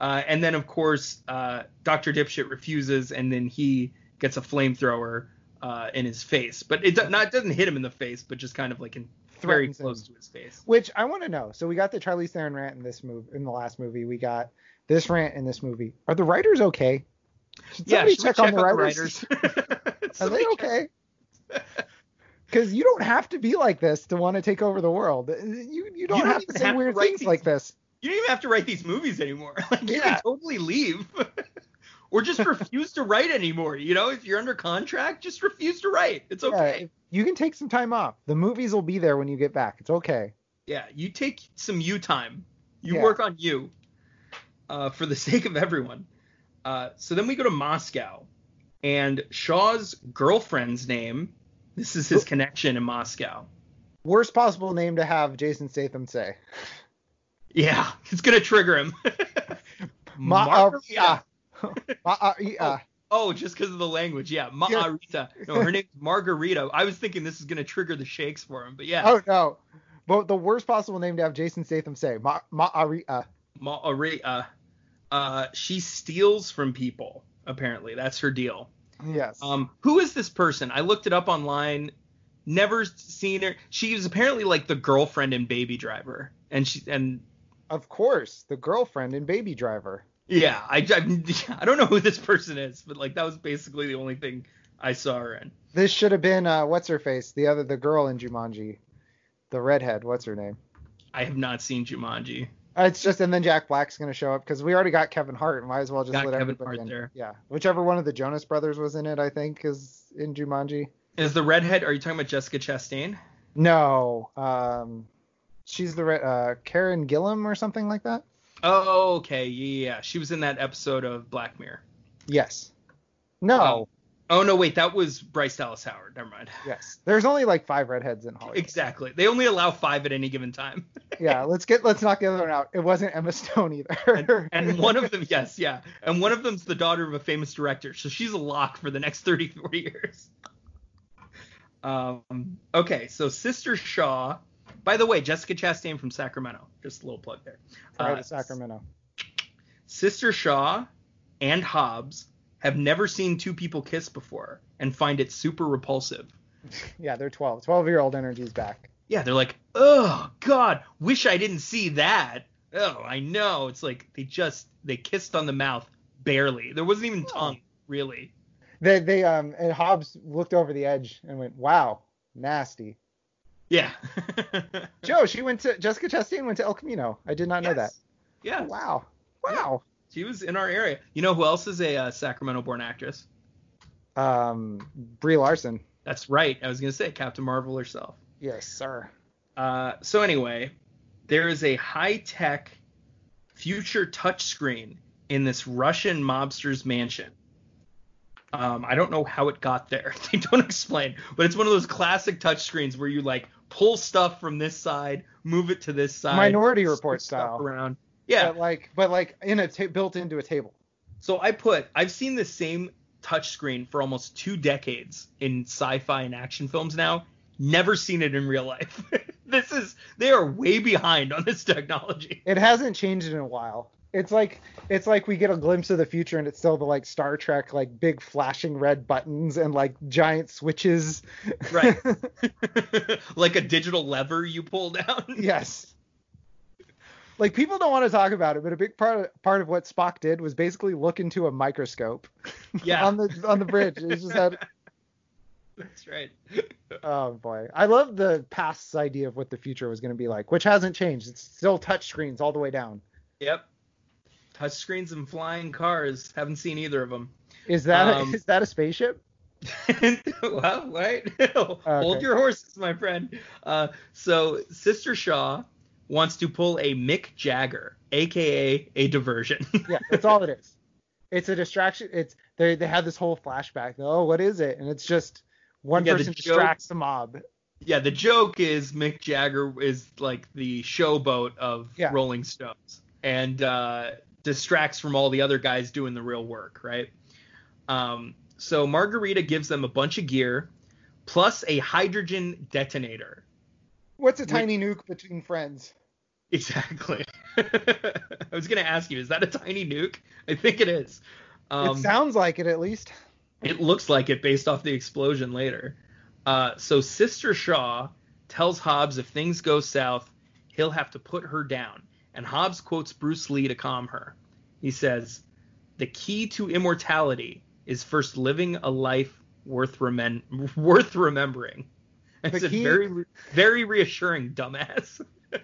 Uh, and then of course, uh, Doctor Dipshit refuses, and then he gets a flamethrower uh, in his face, but it do- not doesn't hit him in the face, but just kind of like in very Threatens him. close to his face. Which I want to know. So we got the Charlize Theron rant in this movie, in the last movie. We got this rant in this movie. Are the writers okay? Should Yeah, somebody we check, on the writers? writers? Are they okay? Because you don't have to be like this to want to take over the world. You you don't, don't have to say weird things these- like this. You don't even have to write these movies anymore. Like you can totally leave. or just refuse to write anymore. You know, if you're under contract, just refuse to write. It's okay. Yeah, you can take some time off. The movies will be there when you get back. It's okay. Yeah, you take some you time. You Yeah. work on you uh, for the sake of everyone. Uh, so then we go to Moscow, and Shaw's girlfriend's name. This is his connection in Moscow. Worst possible name to have Jason Statham say. Yeah, it's gonna trigger him. Maria. Maria. Oh, just because of the language, yeah. Margarita. No, her name's Margarita. I was thinking this is gonna trigger the shakes for him, but yeah. Oh no. But the worst possible name to have Jason Statham say. Ma-. Margarita. Uh, she steals from people. Apparently, that's her deal. Yes. Um, who is this person? I looked it up online. Never seen her. She was apparently like the girlfriend in Baby Driver, and she and of course, the girlfriend in Baby Driver. yeah, I, I I don't know who this person is, but like that was basically the only thing I saw her in. This should have been uh, what's her face, the other the girl in Jumanji, the redhead. What's her name? I have not seen Jumanji. Uh, it's just and then Jack Black's gonna show up because we already got Kevin Hart. Might as well just Got let Kevin everybody Hart in. there. Yeah, whichever one of the Jonas Brothers was in it, I think, is in Jumanji. Is the redhead? Are you talking about Jessica Chastain? No, um, she's the uh, Karen Gillan or something like that. Oh, okay, yeah. She was in that episode of Black Mirror. Yes. No. Oh. Oh no, wait, that was Bryce Dallas Howard. Never mind. Yes. There's only like five redheads in Hollywood. Exactly. They only allow five at any given time. yeah. Let's get let's knock the other one out. It wasn't Emma Stone either. and one of them, yes, yeah, and one of them's the daughter of a famous director, so she's a lock for the next 34 years. Um, okay, so Sister Shaw. By the way, Jessica Chastain from Sacramento. Just a little plug there. Uh, Sacramento. Sister Shaw and Hobbs have never seen two people kiss before and find it super repulsive. Yeah, they're 12. 12 year old energy's back. Yeah, they're like, oh God, wish I didn't see that. Oh, I know. It's like they just they kissed on the mouth barely. There wasn't even tongue, really. They they um and Hobbs looked over the edge and went, "Wow, nasty." Yeah. Joe, she went to Jessica Chastain went to El Camino. I did not know that. Yeah. Wow. Wow. She was in our area. You know who else is a uh, Sacramento-born actress? Um, Brie Larson. That's right. I was gonna say Captain Marvel herself. Yes, sir. Uh, so anyway, there is a high-tech future touchscreen in this Russian mobster's mansion. Um, I don't know how it got there. They don't explain, but it's one of those classic touchscreens where you like pull stuff from this side, move it to this side, Minority Report stuff style. around. Yeah, But like, but like in a ta- built into a table. So I put I've seen the same touchscreen for almost two decades in sci-fi and action films now. Never seen it in real life. this is they are way behind on this technology. It hasn't changed in a while. It's like it's like we get a glimpse of the future and it's still the like Star Trek like big flashing red buttons and like giant switches. Right. like a digital lever you pull down. yes. Like people don't want to talk about it, but a big part of, part of what Spock did was basically look into a microscope Yeah. on the on the bridge. It just had That's right. oh boy. I love the past's idea of what the future was going to be like, which hasn't changed. It's still touch screens all the way down. Yep. Touchscreens and flying cars. Haven't seen either of them. Is that Um, a, is that a spaceship? well, right. Hold your horses, my friend. Uh, so Sister Shaw wants to pull a Mick Jagger, aka a diversion. yeah, that's all it is. It's a distraction. It's they they had this whole flashback. Oh, what is it? And it's just one Yeah, the person joke- distracts the mob. yeah, the joke is Mick Jagger is like the showboat of Yeah. Rolling Stones and uh, distracts from all the other guys doing the real work, right? Um, so Margarita gives them a bunch of gear plus a hydrogen detonator. What's a tiny nuke between friends? Exactly. I was gonna ask you, is that a tiny nuke? I think it is. Um, it sounds like it at least. It looks like it based off the explosion later. Uh, so Sister Shaw tells Hobbs if things go south, he'll have to put her down. And Hobbs quotes Bruce Lee to calm her. He says, "The key to immortality is first living a life worth remen- worth remembering." I The said, key- "Very, very reassuring, dumbass."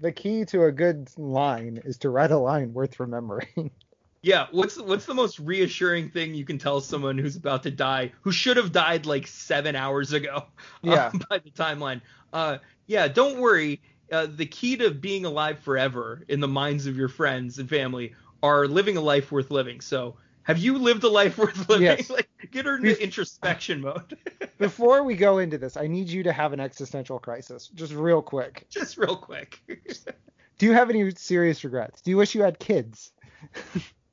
The key to a good line is to write a line worth remembering. Yeah, what's what's the most reassuring thing you can tell someone who's about to die, who should have died like seven hours ago? Yeah. um, by the timeline. Uh, yeah, don't worry. Uh, the key to being alive forever in the minds of your friends and family are living a life worth living. So, have you lived a life worth living? Yes. like, get her into introspection mode. Before we go into this, I need you to have an existential crisis, just real quick. Just real quick. Do you have any serious regrets? Do you wish you had kids?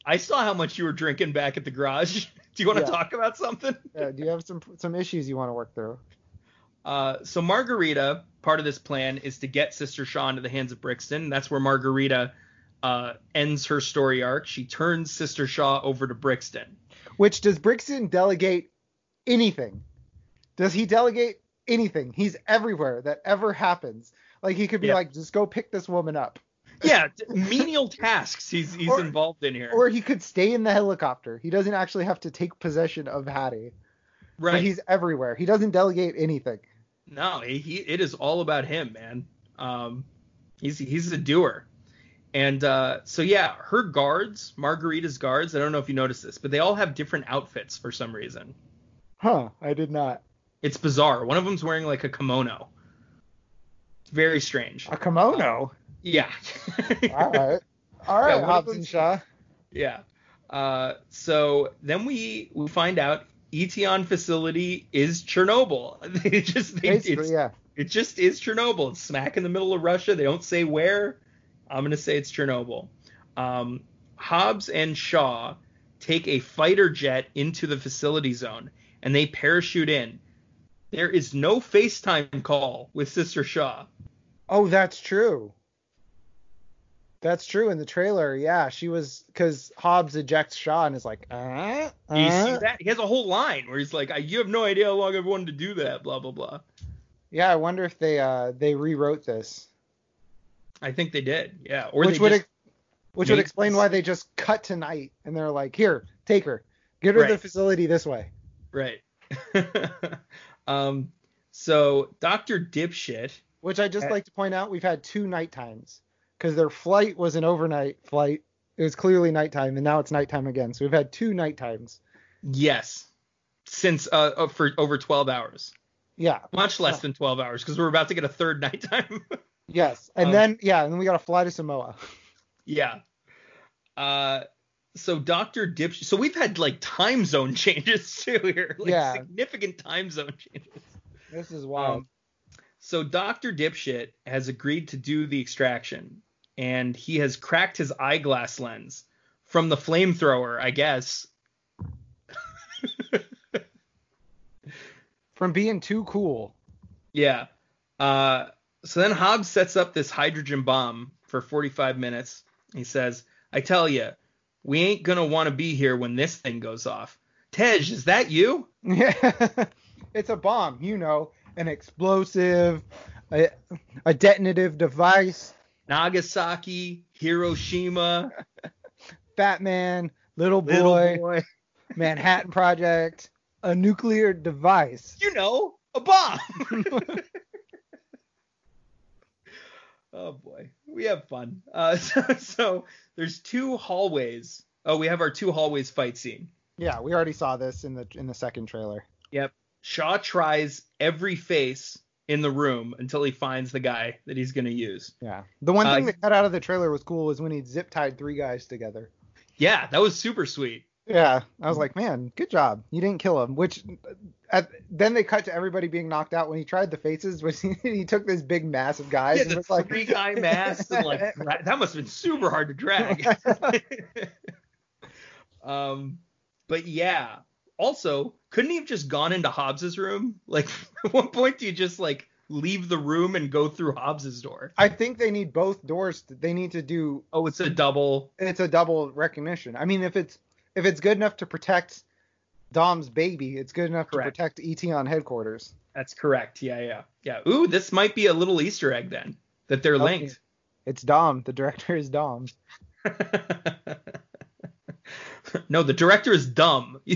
I saw how much you were drinking back at the garage. Do you want to Yeah. talk about something? Uh, do you have some some issues you want to work through? Uh, so Margarita, part of this plan is to get Sister Shaw into the hands of Brixton. That's where Margarita uh, ends her story arc. She turns Sister Shaw over to Brixton. Which does Brixton delegate anything? Does he delegate anything? He's everywhere that ever happens. Like he could be Yeah. like, just go pick this woman up, Yeah, menial tasks he's he's Or- involved in here. or he could stay in the helicopter. He doesn't actually have to take possession of Hattie, right. but he's everywhere. He doesn't delegate anything. No, he, it is all about him, man. Um, he's he's a doer. And uh, so yeah, her guards, Margarita's guards. I don't know if you noticed this, but they all have different outfits for some reason. Huh? I did not. It's bizarre. One of them's wearing like a kimono. It's very strange. A kimono. Yeah. All right. All right, Yeah, one of Hobbs them's- and Shaw. Yeah. Uh, so then we we find out Eteon facility is Chernobyl. They just they, it's, yeah. it just is Chernobyl. It's smack in the middle of Russia. They don't say where. I'm gonna say it's Chernobyl. Um, Hobbs and Shaw take a fighter jet into the facility zone and they parachute in. There is no FaceTime call with Sister Shaw. Oh, that's true. That's true in the trailer. Yeah, she was because Hobbs ejects Shaw and is like, uh, Do you uh. see that? He has a whole line where he's like, "I- "You have no idea how long I've wanted to do that." Blah blah blah. Yeah, I wonder if they uh they rewrote this, I think they did. Yeah. Or which would ex- which would explain this- why they just cut tonight and they're like, here, take her, get her to the facility this way. right. um. So Doctor Dipshit. Which I just Uh, like to point out, we've had two night times because their flight was an overnight flight. It was clearly nighttime, and now it's nighttime again. So we've had two night times. Yes. Since uh uh, for over 12 hours. Yeah. Much less Yeah. than 12 hours because we're about to get a third nighttime. Yes. And Um, then yeah, and then we got to fly to Samoa. yeah. Uh. So Doctor Dipshit. So we've had like time zone changes too here. Like Yeah. significant time zone changes. This is wild. Um, so Dr. Dipshit has agreed to do the extraction, and he has cracked his eyeglass lens from the flamethrower, I guess. From being too cool. Yeah. Uh, so then Hobbs sets up this hydrogen bomb for 45 minutes. He says, I tell you, we ain't going to want to be here when this thing goes off. Tej, is that you? Yeah. it's a bomb, you know, an explosive, a, a detonative device, Nagasaki, Hiroshima, Batman, little boy, little boy. Manhattan Project, a nuclear device. You know, a bomb. oh boy, we have fun. Uh, so, so there's two hallways. Oh, we have our two hallways fight scene. Yeah, we already saw this in the in the second trailer. Yep. Shaw tries every face in the room until he finds the guy that he's gonna use. Yeah. The one Uh, thing that cut out of the trailer was cool was when he zip tied three guys together. Yeah, that was super sweet. Yeah, I was like, man, good job. You didn't kill him. Which, at, then they cut to everybody being knocked out when he tried the faces. Was he, he took this big mass of guys Yeah, and the was like, three guy mask and like that must have been super hard to drag. um, but yeah. Also, couldn't he have just gone into Hobbs's room? Like, at what point do you just like leave the room and go through Hobbs's door? I think they need both doors. To, they need to do. Oh, it's a double. It's a double recognition. I mean, if it's if it's good enough to protect Dom's baby, it's good enough Correct. to protect Eteon headquarters. That's correct. Yeah, yeah, yeah. Ooh, this might be a little Easter egg then that they're Okay. linked. It's Dom. The director is Dom. no, the director is dumb.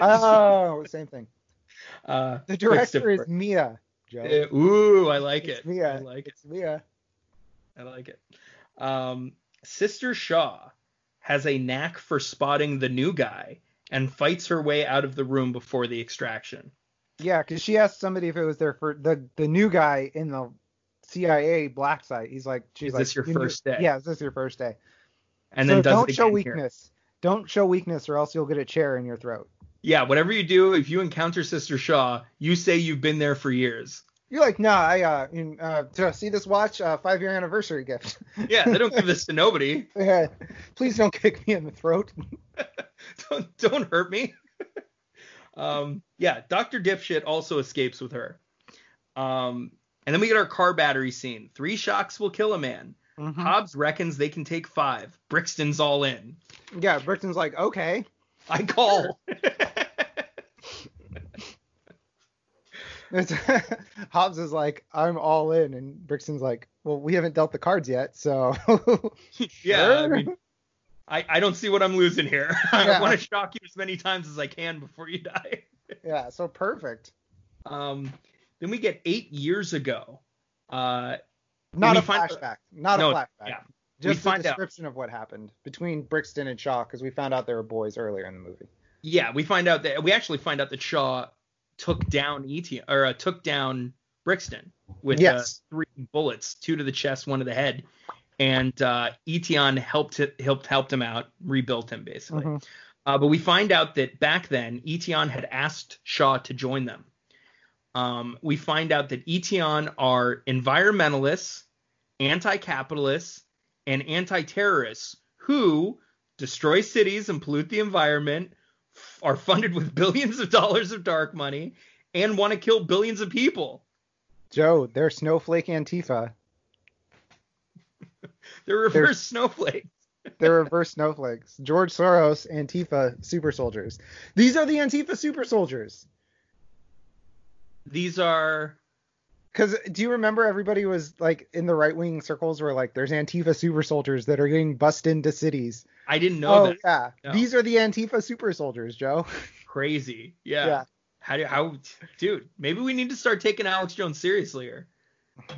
Oh, same thing. uh, The director is. Mia. Joe. uh, ooh, I like It's it. Mia. I like it. It's Mia. I like it. Um, Sister Shaw has a knack for spotting the new guy and fights her way out of the room before the extraction. Yeah, because she asked somebody if it was their first, the the new guy in the CIA black site. He's like, she's Is like, this your "You knew- first day?" Yeah, is this your first day? And so then does don't it show weakness. Don't show weakness, or else you'll get a chair in your throat. Yeah, whatever you do, if you encounter Sister Shaw, you say you've been there for years. You're like, nah, I uh, in, uh to see this watch, uh, five year anniversary gift. Yeah, they don't give this to nobody. Yeah, Please don't kick me in the throat. don't don't hurt me. um, yeah, Doctor Dipshit also escapes with her. Um, and then we get our car battery scene. Three shocks will kill a man. Mhm. Hobbs reckons they can take five. Brixton's all in. Yeah, Brixton's like, okay. I call. Hobbs is like, I'm all in, and Brixton's like, well, we haven't dealt the cards yet, so. yeah, I mean, I, I don't see what I'm losing here. Yeah. I want to shock you as many times as I can before you die. yeah, so perfect. Um, then we get eight years ago. Uh, Not a flashback. Not no, a flashback. yeah. Just a out- description of what happened between Brixton and Shaw, because we found out they were boys earlier in the movie. yeah, we find out that we actually find out that Shaw took down Et or uh, took down Brixton with uh, three bullets, two to the chest, one to the head, and uh, Eteon helped helped helped him out, rebuilt him basically. Mhm. Uh, but we find out that back then, Eteon had asked Shaw to join them. Um, we find out that Eteon are environmentalists, anti-capitalists, and anti-terrorists who destroy cities and pollute the environment, f- are funded with billions of dollars of dark money, and want to kill billions of people. Joe, they're Snowflake Antifa. They're reverse snowflakes. They're reverse snowflakes. George Soros, Antifa super soldiers. These are the Antifa super soldiers. These are Because do you remember everybody was like in the right wing circles were like, there's Antifa super soldiers that are getting bussed into cities. I didn't know oh that. yeah, No. these are the Antifa super soldiers, Joe. Crazy. Yeah. Yeah. How do how dude? Maybe we need to start taking Alex Jones seriously here.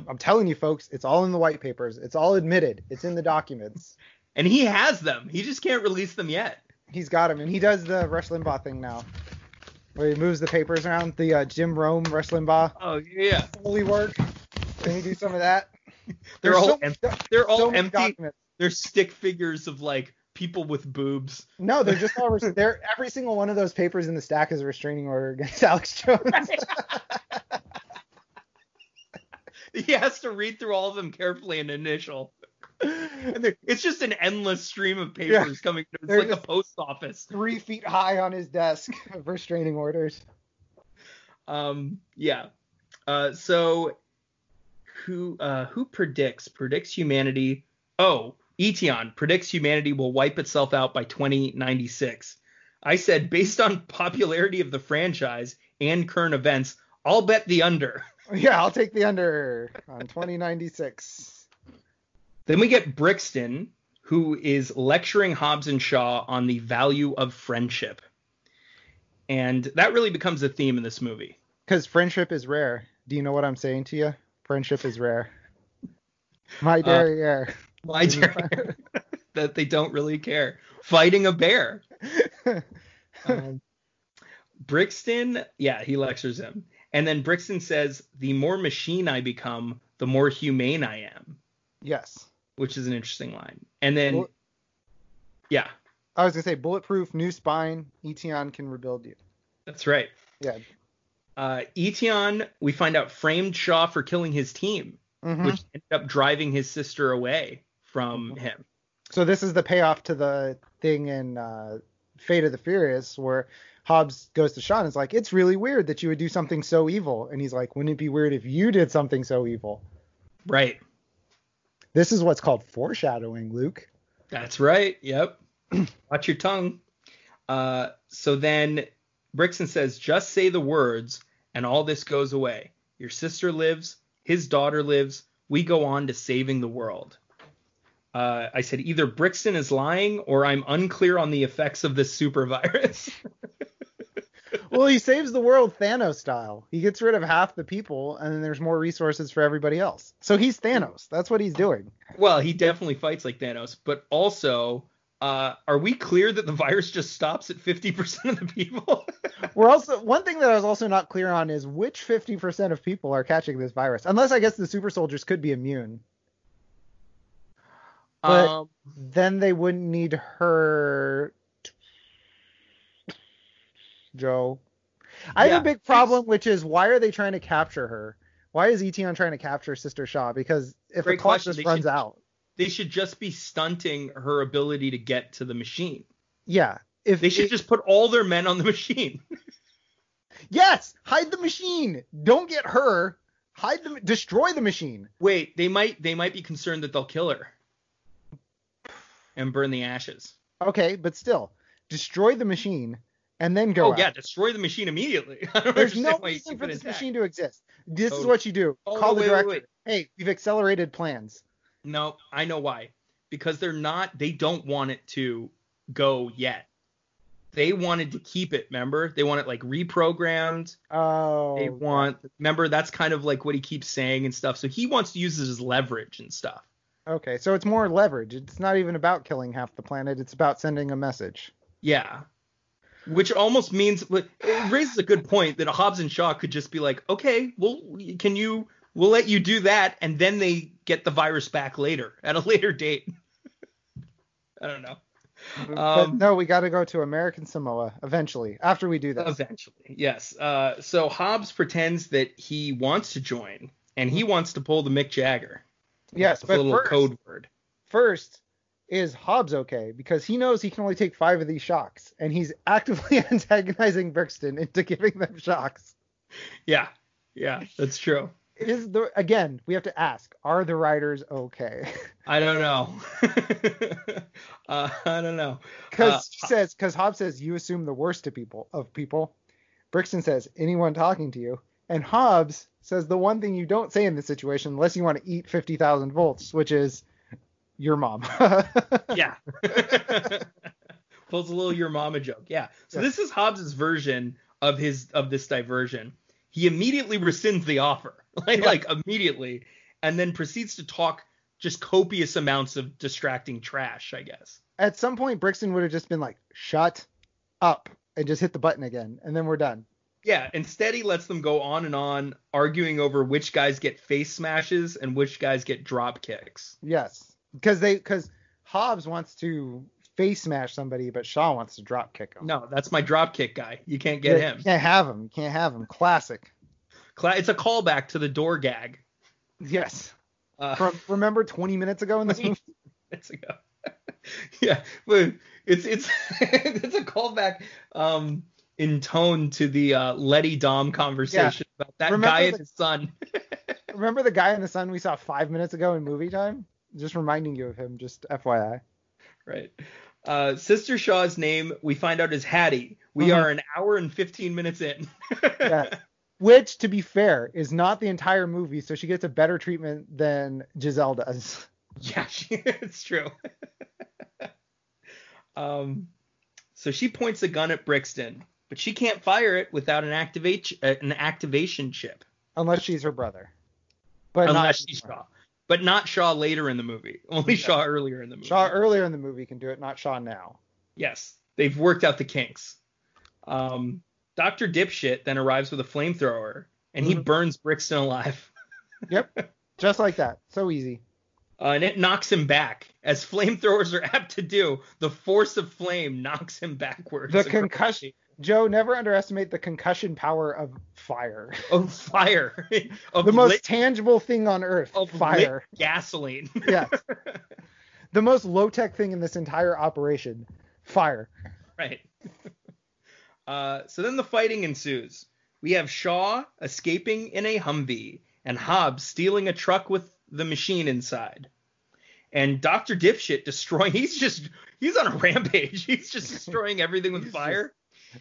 I'm telling you, folks, it's all in the white papers. It's all admitted. It's in the documents. And he has them. He just can't release them yet. He's got them, and he does the Rush Limbaugh thing now, where he moves the papers around. The uh, Jim Rome wrestling bar. Oh yeah. holy work. Can you do some of that? They're There's all so, empty. They're all so many empty. documents. They're stick figures of like people with boobs. No, they're just all. Res- they're every single one of those papers in the stack is a restraining order against Alex Jones. He has to read through all of them carefully and initial. And it's just an endless stream of papers coming. It's They're like a post office. Three feet high on his desk of restraining orders. Um, yeah. Uh, so who uh, who predicts predicts humanity? Oh, Eteon predicts humanity will wipe itself out by 2096. I said based on popularity of the franchise and current events, I'll bet the under. Yeah, I'll take the under on 2096. Then we get Brixton, who is lecturing Hobbs and Shaw on the value of friendship. And that really becomes a theme in this movie. Because friendship is rare. Do you know what I'm saying to you? Friendship is rare. My derriere. My dare that they don't really care? Fighting a bear. Um, Brixton, yeah, he lectures him. And then Brixton says, the more machine I become, the more humane I am, yes. Which is an interesting line. And then, Well- yeah, I was gonna say bulletproof, new spine. Eteon can rebuild you. that's right. Yeah. Uh, Eteon, we find out framed Shaw for killing his team, Mhm. which ended up driving his sister away from Mhm. him. So this is the payoff to the thing in uh, Fate of the Furious where Hobbs goes to Sean and is like, "It's really weird that you would do something so evil," and he's like, "Wouldn't it be weird if you did something so evil?" Right. This is what's called foreshadowing, Luke. That's right. Yep. Watch your tongue. Uh, so then Brixton says, just say the words and all this goes away. Your sister lives, his daughter lives. We go on to saving the world. Uh, I said either Brixton is lying or I'm unclear on the effects of this super virus. well, he saves the world Thanos style. He gets rid of half the people, and then there's more resources for everybody else. So he's Thanos. That's what he's doing. well, he definitely fights like Thanos, but also Uh, are we clear that the virus just stops at 50% of the people? We're also one thing that I was also not clear on is which 50% of people are catching this virus. Unless I guess the super soldiers could be immune. But um, then they wouldn't need her Joe. I Yeah. have a big problem, which is why are they trying to capture her? Why is Eteon trying to capture Sister Shaw? Because if Great the clock question. just They runs should- out, they should just be stunting her ability to get to the machine. yeah. If They should it- just put all their men on the machine. yes, hide the machine. Don't get her. Hide the destroy the machine. Wait, they might they might be concerned that they'll kill her and burn the ashes. Okay, but still, destroy the machine and then go. oh out. yeah, destroy the machine immediately. There's no reason for this intact. machine to exist. This is what you do. Oh, Call no, the wait, wait, director. wait. Hey, we've accelerated plans. No, I know why. Because they're not they don't want it to go yet. They wanted to keep it, remember? They want it like reprogrammed. Oh. They want remember that's kind of like what he keeps saying and stuff. So he wants to use it as leverage and stuff. Okay, so it's more leverage. It's not even about killing half the planet. It's about sending a message. Yeah. Which almost means it raises a good point that Hobbs and Shaw could just be like, okay, well, can you? We'll let you do that, and then they get the virus back later at a later date. I don't know. Um, no, we got to go to American Samoa eventually. After we do that. Eventually, yes. Uh, so Hobbs pretends that he wants to join, and he wants to pull the Mick Jagger. yes, but a little first, code word. first is Hobbs okay because he knows he can only take five of these shocks, and he's actively antagonizing Brixton into giving them shocks. Yeah, yeah, that's true. Is the again we have to ask: Are the writers okay? I don't know. uh, I don't know. Because Uh, he says, because Hobbs says you assume the worst of people of people. Brixton says anyone talking to you, and Hobbs says the one thing you don't say in this situation unless you want to eat fifty thousand volts, which is your mom. yeah. Pulls a little your mama joke. Yeah. So Yeah. this is Hobbs's version of his of this diversion. He immediately rescinds the offer, like, Yeah. like immediately, and then proceeds to talk just copious amounts of distracting trash. I guess. At some point, Brixton would have just been like, "Shut up," and just hit the button again, and then we're done. Yeah. Instead, he lets them go on and on, arguing over which guys get face smashes and which guys get drop kicks. Yes, because they because Hobbs wants to face smash somebody, but Shaw wants to drop kick him. No, that's my drop kick guy. You can't get Yeah, him. You can't have him. You can't have him. Classic. Cla- It's a callback to the door gag. Yes. Uh, From remember 20 minutes ago in this movie. minutes ago. yeah, but it's it's it's a callback um in tone to the uh, Letty Dom conversation about that Remember guy and his son. Remember the guy in the sun we saw five minutes ago in movie time? Just reminding you of him, just FYI. right. Uh, Sister Shaw's name we find out is Hattie. We Mhm. are an hour and 15 minutes in. Yeah. Which, to be fair, is not the entire movie, so she gets a better treatment than Giselle does. Yeah, she, it's true. um, so she points a gun at Brixton, but she can't fire it without an activate an activation chip. Unless she's her brother. But unless she's Shaw. But not Shaw later in the movie. Only Yeah. Shaw earlier in the movie. Shaw earlier in the movie can do it, not Shaw now. Yes, they've worked out the kinks. Um, Doctor Dipshit then arrives with a flamethrower, and he Mhm. burns Brixton alive. Yep. Just like that. So easy. Uh, and it knocks him back, as flamethrowers are apt to do. The force of flame knocks him backwards. The concussion- Joe, never underestimate the concussion power of fire. of fire, of the most lit, tangible thing on earth. of fire. gasoline. yes. The most low tech thing in this entire operation. Fire. Right. Uh, so then the fighting ensues. We have Shaw escaping in a Humvee and Hobbs stealing a truck with the machine inside. And Dr. Dipshit destroying he's just he's on a rampage. He's just destroying everything with fire.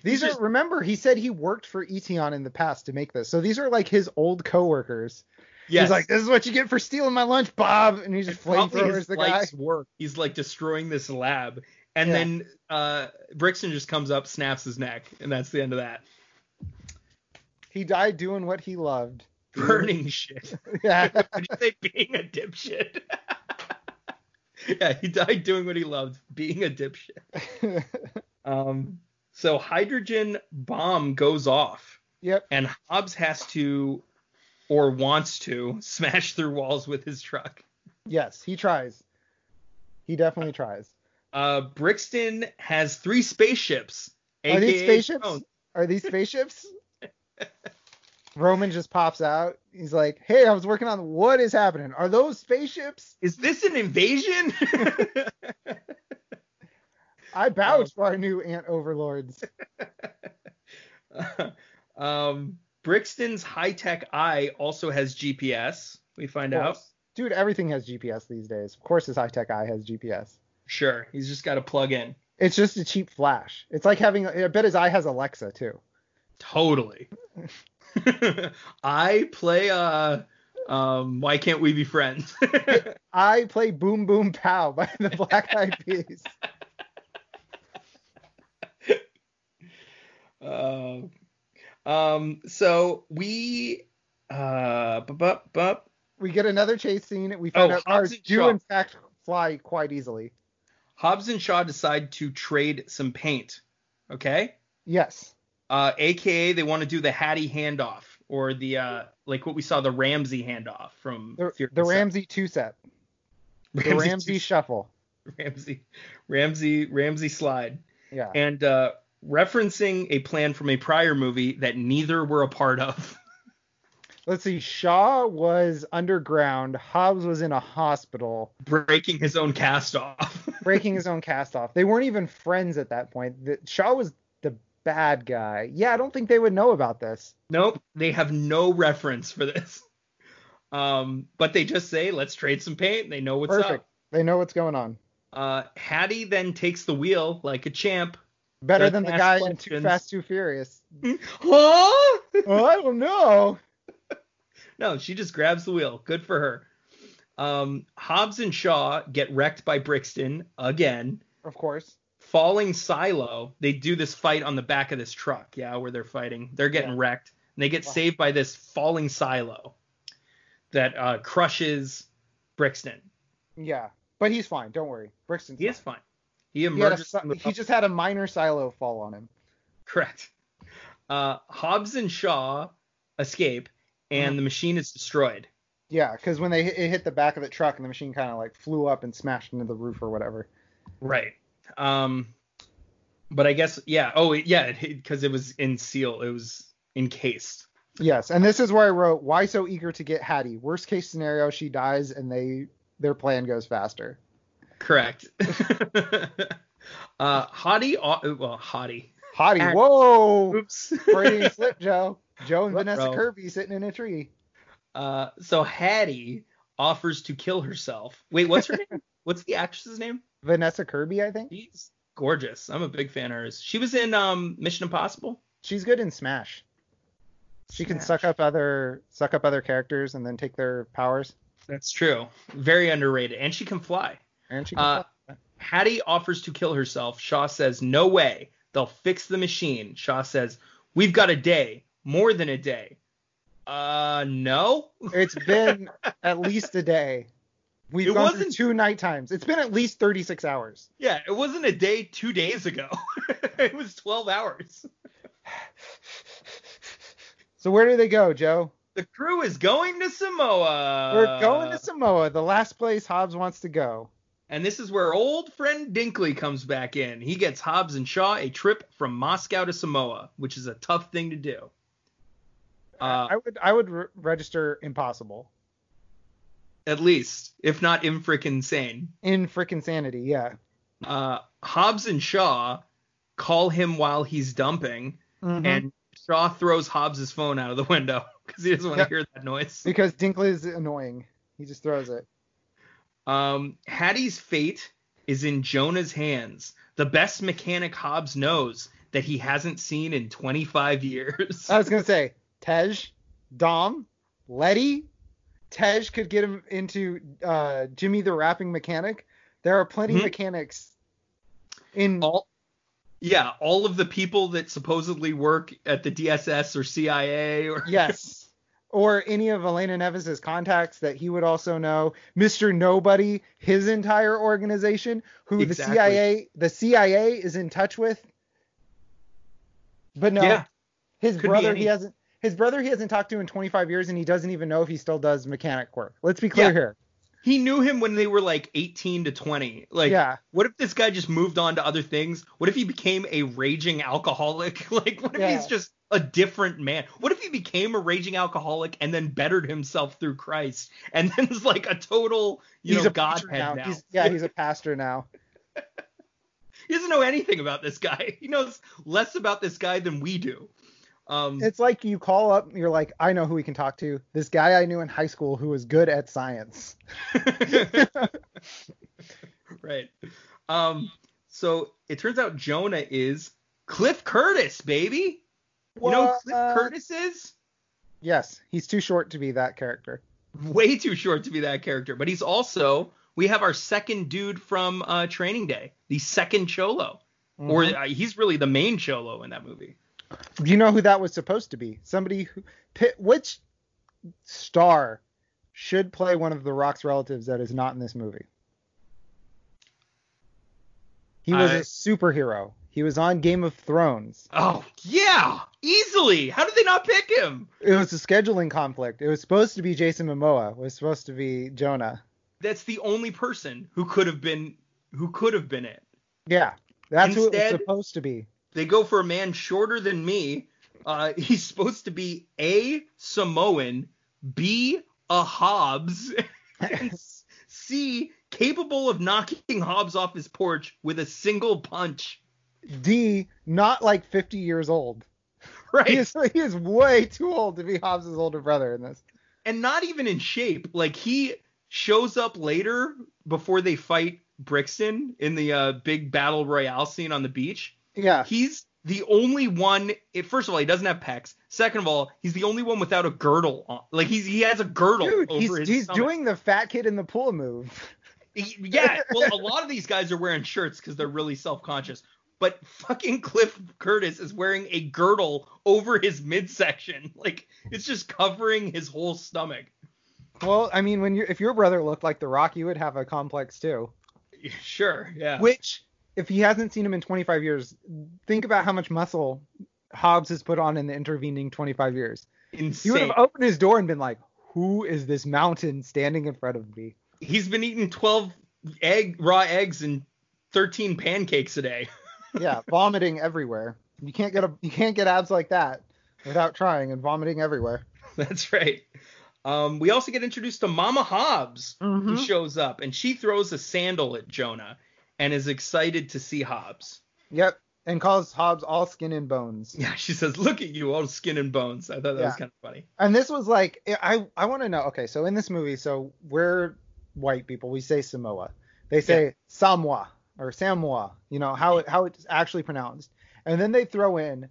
These He's are remember he said he worked for Eteon in the past to make this. So these are like his old coworkers. Yes. He's like, This is what you get for stealing my lunch, Bob and he just flamethrowers the guy. work. He's like destroying this lab. And Yeah. then uh Brixton just comes up, snaps his neck, and that's the end of that. He died doing what he loved. Burning shit. Yeah. Did you say being a dipshit? yeah, he died doing what he loved, being a dipshit. Um, so hydrogen bomb goes off, yep. and Hobbs has to, or wants to, smash through walls with his truck. Yes, he tries. He definitely tries. Uh, Brixton has three spaceships. Are these spaceships? Are these spaceships? Roman just pops out. He's like, "Hey, I was working on what is happening. Are those spaceships? Is this an invasion? I vouch for our new ant overlords." um, Brixton's high tech eye also has GPS. We find out. Dude, everything has GPS these days. Of course, his high tech eye has GPS. Sure, he's just got to plug in. It's just a cheap flash. It's like having. I bet his eye has Alexa too. Totally. I play uh um why can't we be friends? I play Boom Boom Pow by the Black Eyed Peas. Uh, um so we uh bu- bu- bu- We get another chase scene. We find Oh, out cars do in fact fly quite easily. Hobbs and Shaw decide to trade some paint. Okay? Yes. Uh aka they want to do the Hattie handoff or the uh like what we saw the Ramsey handoff from The, Fear the Ramsey two set. The Ramsey, Ramsey shuffle. Ramsey Ramsey Ramsey slide. Yeah. and uh, referencing a plan from a prior movie that neither were a part of. Let's see. Shaw was underground. Hobbs was in a hospital, breaking his own cast off. breaking his own cast off. They weren't even friends at that point. The, Shaw was the bad guy. Yeah, I don't think they would know about this. nope, they have no reference for this. Um, but they just say, "Let's trade some paint." They know what's Perfect. They know what's going on. Uh, Hattie then takes the wheel like a champ. Better than the guy in Too. Fast, Too Furious. Huh? oh, I don't know. no, she just grabs the wheel. Good for her. Um, Hobbs and Shaw get wrecked by Brixton again. Of course. falling silo they do this fight on the back of this truck yeah where they're fighting they're getting Yeah. wrecked and they get Wow. saved by this falling silo that uh, crushes brixton Yeah. But he's fine. Don't worry. Brixton's he is fine. He He, a he just had a minor silo fall on him. correct uh, hobbs and shaw escape and Mm-hmm. the machine is destroyed Yeah, because when they hit, it hit the back of the truck and the machine kind of like flew up and smashed into the roof or whatever. right um but i guess yeah oh yeah because it, was in seal it was encased Yes, and this is where I wrote, "Why so eager to get Hattie? Worst case scenario, she dies and they their plan goes faster." Correct. uh, Hottie, well, Hottie. Hottie, Act- whoa! Oops. Freudian slip, Joe. Joe and Vanessa Ruh-roh. Kirby sitting in a tree. Uh, so Hattie offers to kill herself. Wait, what's her name? What's the actress's name? Vanessa Kirby, I think. She's gorgeous. I'm a big fan of hers. She was in um, Mission Impossible. She's good in Smash. She can suck up other suck up other characters and then take their powers. That's true. Very underrated, and she can fly. And she can Uh. Hattie offers to kill herself. Shaw says, "No way. They'll fix the machine." Shaw says, "We've got a day, more than a day." Uh, no. It's been at least a day. We've It gone through wasn't- two night times. It's been at least 36 hours. Yeah, it wasn't a day two days ago. it was 12 hours. So where do they go, Joe? The crew is going to Samoa. We're going to Samoa, the last place Hobbs wants to go. And this is where old friend Dinkley comes back in. He gets Hobbs and Shaw a trip from Moscow to Samoa, which is a tough thing to do. Uh, I would I would re- register impossible. at least, if not in infrick insane. In frickin' sanity, yeah. Uh, Hobbs and Shaw call him while he's dumping, Mhm. and Shaw throws Hobbs's phone out of the window because he doesn't want to Yep. hear that noise. because Dinkley is annoying. He just throws it. Um, Hattie's fate is in Jonah's hands. The best mechanic Hobbs knows that he hasn't seen in 25 years. I was gonna say Tej, Dom, Letty. Tej could get him into uh, Jimmy the rapping mechanic. There are plenty Mhm. of mechanics in all, yeah, all of the people that supposedly work at the DSS or CIA or yes. Or any of Elena Neves's contacts that he would also know. Mr. Nobody, his entire organization, who Exactly. the CIA the CIA is in touch with. But no, Yeah. his Could brother he hasn't his brother he hasn't talked to in 25 years and he doesn't even know if he still does mechanic work. Let's be clear Yeah. here. He knew him when they were like 18 to 20. Like, Yeah. what if this guy just moved on to other things? What if he became a raging alcoholic? Like, what if Yeah. he's just a different man? What if he became a raging alcoholic and then bettered himself through Christ and then is like a total, you he's know, godhead now? He's, yeah, he's a pastor now. He doesn't know anything about this guy. He knows less about this guy than we do. Um, It's like you call up, you're like, I know who we can talk to. This guy I knew in high school who was good at science. right. Um, so it turns out Jonah is Cliff Curtis, baby. You know who Cliff What? Curtis is? Yes, he's too short to be that character. Way too short to be that character, but he's also we have our second dude from uh, Training Day, the second Cholo, or Mhm. uh, he's really the main Cholo in that movie. do you know who that was supposed to be? Somebody who, which star should play one of the Rock's relatives that is not in this movie? He was I- a superhero. He was on Game of Thrones. Oh yeah, easily. How did they not pick him? It was a scheduling conflict. It was supposed to be Jason Momoa. It was supposed to be Jonah. That's the only person who could have been who could have been it. Yeah, that's who it was supposed to be. They go for a man shorter than me. Uh, he's supposed to be A Samoan, B a Hobbs, and C capable of knocking Hobbs off his porch with a single punch. D, not like 50 years old. Right. He is, he is way too old to be Hobbs's older brother in this. and not even in shape. Like he shows up later before they fight Brixton in the uh, big battle royale scene on the beach. Yeah. He's the only one. It, first of all, he doesn't have pecs. Second of all, he's the only one without a girdle on. Like he's he has a girdle Dude, over he's, his he's stomach. doing the fat kid in the pool move. He- yeah. Well, a lot of these guys are wearing shirts because they're really self conscious. But fucking Cliff Curtis is wearing a girdle over his midsection. Like it's just covering his whole stomach. Well, I mean, when you if your brother looked like The Rock, you would have a complex too. Sure. Yeah. Which, if he hasn't seen him in 25 years, think about how much muscle Hobbs has put on in the intervening 25 years. Insane. He would have opened his door and been like, "Who is this mountain standing in front of me?" He's been eating 12 egg raw eggs and 13 pancakes a day. Yeah, vomiting everywhere. You can't get a you can't get abs like that without trying and vomiting everywhere. That's right. Um, we also get introduced to Mama Hobbs, who Mhm. shows up, and she throws a sandal at Jonah and is excited to see Hobbs. Yep, and calls Hobbs all skin and bones. Yeah, she says, "Look at you, all skin and bones." I thought that was kind of funny. And this was like I I want to know. Okay, so in this movie, so we're white people. We say Samoa. They say Samoa or Samoa. You know how it, how it's actually pronounced. And then they throw in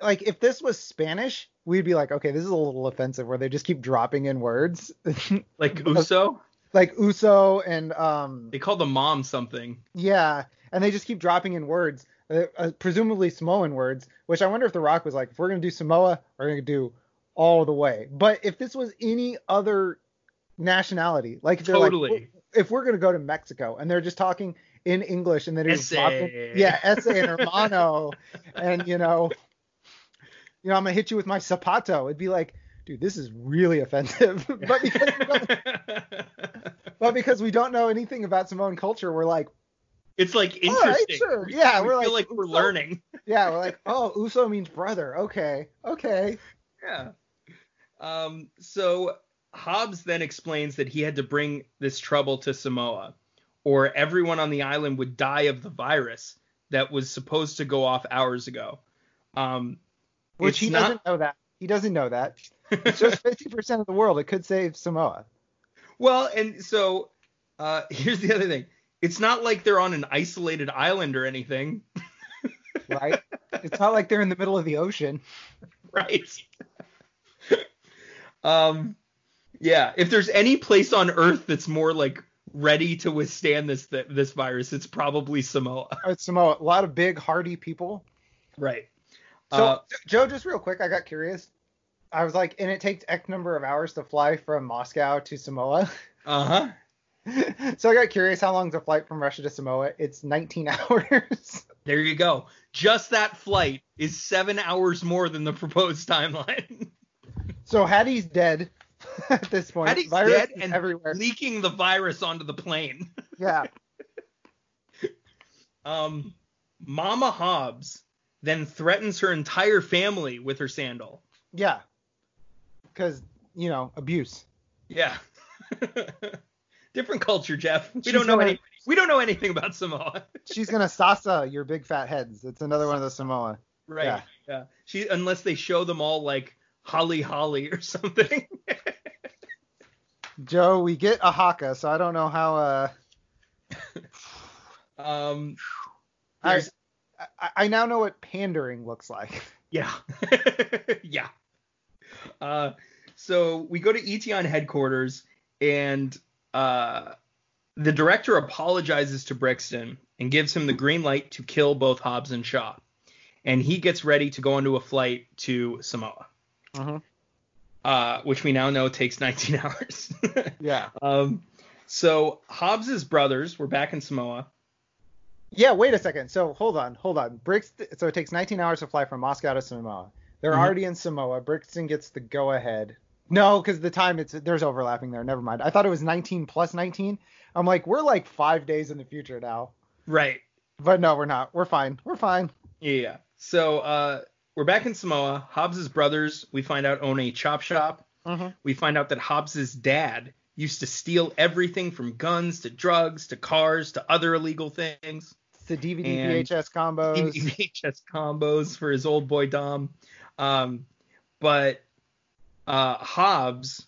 like if this was Spanish, we'd be like, okay, this is a little offensive where they just keep dropping in words Like Uso, like Uso and um they call the mom something. yeah, and they just keep dropping in words, uh, uh, presumably Samoan words. Which I wonder if The Rock was like, if we're gonna do Samoa, we're gonna do all the way. But if this was any other nationality, like they're like, Totally. if we're gonna go to Mexico and they're just talking in English and they're just Ese. yeah, ese and hermano, and you know, you know, I'm gonna hit you with my zapato. It'd be like, dude, this is really offensive. but because we don't, but because we don't know anything about Samoan culture, we're like. it's like All right, interesting. sure. Yeah, we we're feel like, like, we're Uso? learning. Yeah, we're like, oh, Uso means brother. Okay, okay. Yeah. Um, so Hobbs then explains that he had to bring this trouble to Samoa, or everyone on the island would die of the virus that was supposed to go off hours ago. Um, Which he not- doesn't know that. He doesn't know that. It's just 50% of the world. It could save Samoa. well, and so uh, here's the other thing. It's not like they're on an isolated island or anything, right? it's not like they're in the middle of the ocean. right? um, yeah. If there's any place on Earth that's more like ready to withstand this th- this virus, it's probably Samoa. It's Samoa. A lot of big, hardy people. Right. So, Uh, Joe, just real quick, I got curious. I was like, and it takes X number of hours to fly from Moscow to Samoa. Uh huh. so I got curious how long's a flight from Russia to Samoa? It's 19 hours. There you go. Just that flight is seven hours more than the proposed timeline. so Hattie's dead at this point. Virus dead and everywhere. leaking the virus onto the plane. yeah. Um, Mama Hobbs then threatens her entire family with her sandal. Yeah. Because, you know, abuse. Yeah. Different culture, Jeff. We She's don't know gonna- any. We don't know anything about Samoa. She's going to sasa your big fat heads. It's another one of the Samoa. right. Yeah. Yeah. She unless they show them all like holly holly or something. Joe, we get a haka, so I don't know how. Uh, um. I, I I now know what pandering looks like. Yeah. yeah. Uh, so we go to Eteon headquarters, and uh, the director apologizes to Brixton and gives him the green light to kill both Hobbs and Shaw. And he gets ready to go onto a flight to Samoa, Mhm. Uh, which we now know takes 19 hours. Yeah. um, so Hobbs's brothers were back in Samoa. Yeah. Wait a second. So hold on, hold on. Brixton. So it takes 19 hours to fly from Moscow to Samoa. They're Mhm. already in Samoa. Brixton gets the go ahead. No, because the time it's there's overlapping there. Never mind. I thought it was 19 plus 19. I'm like, we're like five days in the future now. Right. But no, we're not. We're fine. We're fine. Yeah. So uh, we're back in Samoa. Hobbs's brothers, we find out, own a chop shop. Mhm. We find out that Hobbs's dad used to steal everything from guns to drugs to cars to other illegal things. The DVD And- VHS combos. DVD, VHS combos for his old boy Dom. Um, but uh, Hobbs,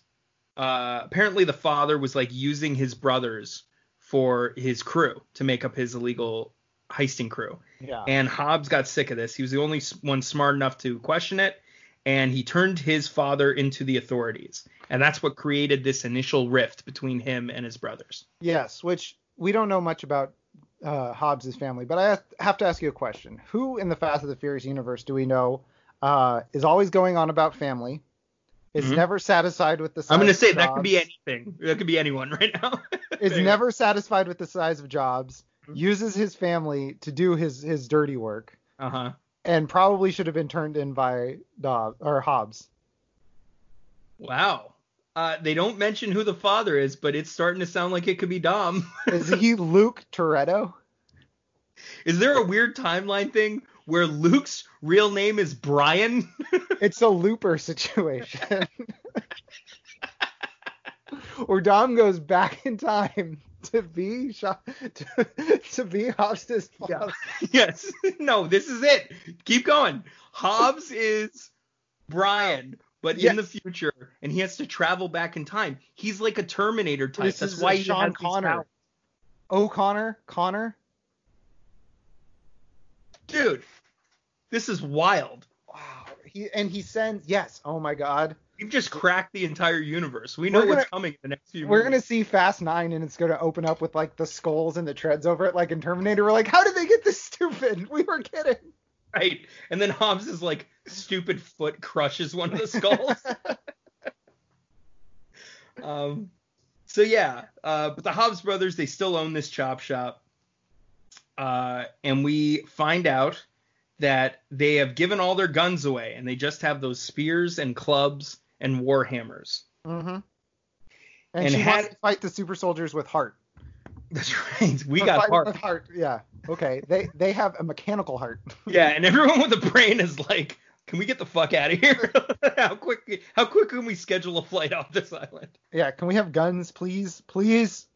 uh, apparently the father was like using his brothers for his crew to make up his illegal heisting crew. Yeah. And Hobbs got sick of this. He was the only one smart enough to question it, and he turned his father into the authorities. And that's what created this initial rift between him and his brothers. Yes, which we don't know much about uh, Hobbs' family, but I have- to ask you a question. Who in the Fast of the Furious universe do we know uh, is always going on about family, is Mhm. never satisfied with the size I'm going to of say that could be anything. That could be anyone right now. is never satisfied with the size of jobs. Uses his family to do his his dirty work, Uh-huh. and probably should have been turned in by Dom or Hobbs. Wow. Uh, they don't mention who the father is, but it's starting to sound like it could be Dom. Is he Luke Toretto? is there a weird timeline thing where Luke's real name is Brian? It's a looper situation. or Dom goes back in time to be Sha- to, to be Hobbs' Yeah. father. yes. No, this is it. Keep going. Hobbs is Brian, but in the future, and he has to travel back in time. He's like a Terminator type. This That's is why he Sean has these Connor. O'Connor, Connor. Dude, this is wild. Wow. He and he sends yes. Oh my God. We've just cracked the entire universe. We know We're what's coming in the next few. We're movies. gonna see Fast Nine, and it's gonna open up with like the skulls and the treads over it, like in Terminator. We're like, how did they get this stupid? We were kidding. Right. And then Hobbs' like stupid foot crushes one of the skulls. um so yeah, uh but the Hobbs brothers they still own this chop shop. Uh and we find out that they have given all their guns away and they just have those spears and clubs and war hammers. Mm-hmm. And, And she had- wants to fight the super soldiers with heart. That's right. We got heart. With heart. Yeah. Okay. They they have a mechanical heart. Yeah, and everyone with a brain is like, can we get the fuck out of here? how quick how quick can we schedule a flight off this island? Yeah. Can we have guns, please? Please.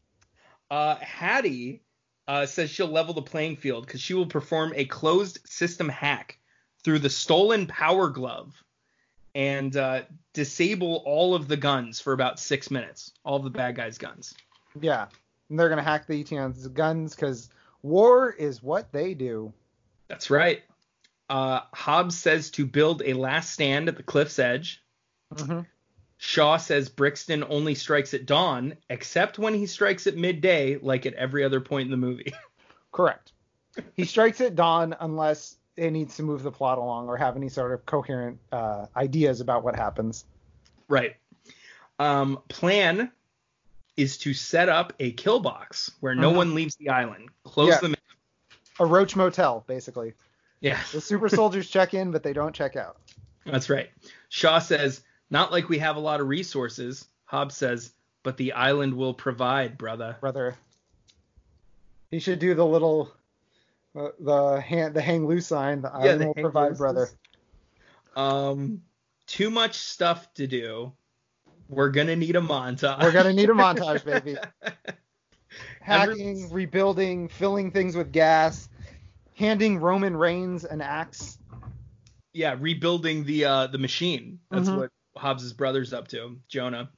Uh, Hattie uh, says she'll level the playing field because she will perform a closed system hack through the stolen power glove and uh, disable all of the guns for about six minutes. All of the bad guys' guns. Yeah. And they're gonna hack the Eteon's guns because war is what they do. That's right. Uh, Hobbs says to build a last stand at the cliff's edge. Mm-hmm. Shaw says Brixton only strikes at dawn, except when he strikes at midday, like at every other point in the movie. Correct. He strikes at dawn unless it needs to move the plot along or have any sort of coherent uh, ideas about what happens. Right. Um, plan is to set up a kill box where no Mhm. one leaves the island. Close Yeah. them. In. A roach motel, basically. Yeah, The super soldiers check in, but they don't check out. that's right. Shaw says, "Not like we have a lot of resources." Hobbs says, "But the island will provide, brother." brother. He should do the little, uh, the hand, the hang loose sign. The Yeah, the will provide, loose brother. Um, too much stuff to do. We're gonna need a montage. We're gonna need a montage, baby. Hacking, rebuilding, filling things with gas, handing Roman Reigns an axe. yeah, rebuilding the uh the machine. That's Mhm. what Hobbs's brother's up to, Jonah.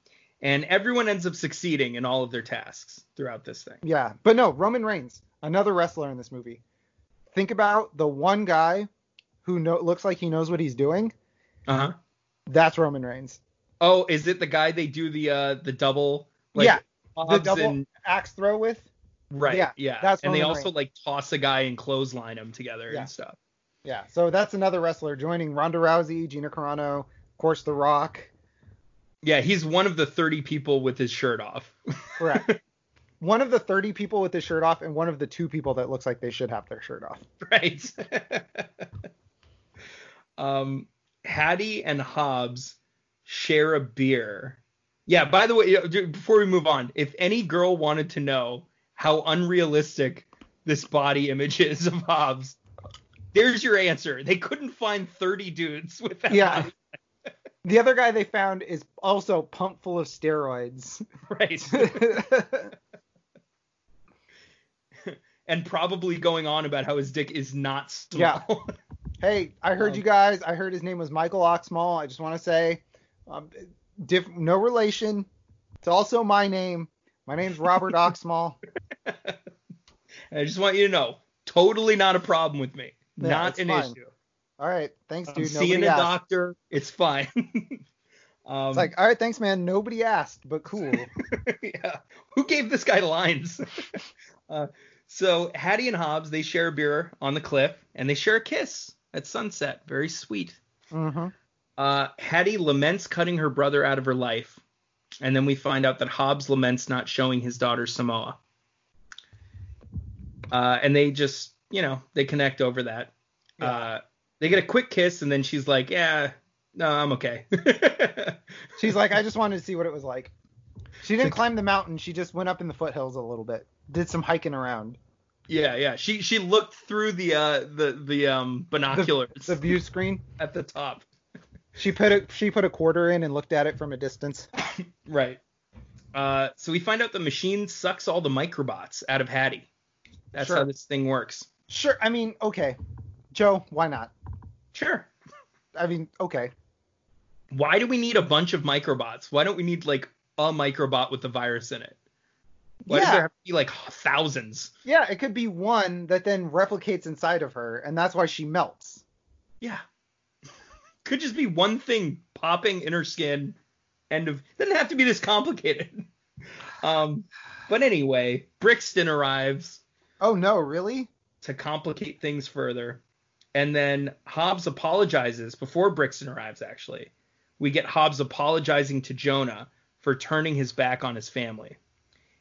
And everyone ends up succeeding in all of their tasks throughout this thing. Yeah, but no, Roman Reigns, another wrestler in this movie. Think about the one guy who know, looks like he knows what he's doing. Uh-huh. That's Roman Reigns. Oh, is it the guy they do the uh the double like Yeah, the double and- axe throw with. right, yeah, yeah. that's and they also Reigns. like toss a guy and clothesline him together Yeah. and stuff. Yeah, so that's another wrestler joining Ronda Rousey, Gina Carano, of course, The Rock. Yeah, he's one of the 30 people with his shirt off. Correct. one of the 30 people with his shirt off, and one of the two people that looks like they should have their shirt off. right. um, Hattie and Hobbs share a beer. Yeah, by the way, before we move on, if any girl wanted to know how unrealistic this body image is of Hobbs, there's your answer. They couldn't find 30 dudes with that Yeah. body. The other guy they found is also pumped full of steroids. Right. And probably going on about how his dick is not small. Yeah. hey, I heard Um, you guys. I heard his name was Michael Oxmall. I just want to say, um, diff- no relation. It's also my name. My name's Robert Oxmall. I just want you to know, totally not a problem with me. Yeah, not an fine. issue. All right, thanks, dude. seeing a asked. doctor. It's fine. um, It's like, all right, thanks, man. Nobody asked, but cool. yeah. Who gave this guy lines? uh, so Hattie and Hobbs they share a beer on the cliff and they share a kiss at sunset. Very sweet. hmm Uh, Hattie laments cutting her brother out of her life, and then we find out that Hobbs laments not showing his daughter Samoa. Uh, and they just, you know, they connect over that. Yeah. Uh, they get a quick kiss, and then she's like, "Yeah, no, I'm okay." She's like, I just wanted to see what it was like. She didn't climb the mountain. She just went up in the foothills a little bit. Did some hiking around. yeah, yeah. She she looked through the uh the the um binoculars The view screen. at the top. She put a she put a quarter in and looked at it from a distance. Right. Uh, so we find out the machine sucks all the microbots out of Hattie. That's Sure. how this thing works. Sure. I mean, okay. Joe, why not? Sure. I mean, okay. Why do we need a bunch of microbots? Why don't we need like a microbot with the virus in it? Why does Yeah. there have to be like thousands? Yeah, it could be one that then replicates inside of her, and that's why she melts. Yeah. Could just be one thing popping in her skin. End of. Doesn't have to be this complicated. Um, but anyway, Brixton arrives Oh no, really? to complicate things further. And then Hobbs apologizes before Brixton arrives, actually. We get Hobbs apologizing to Jonah for turning his back on his family.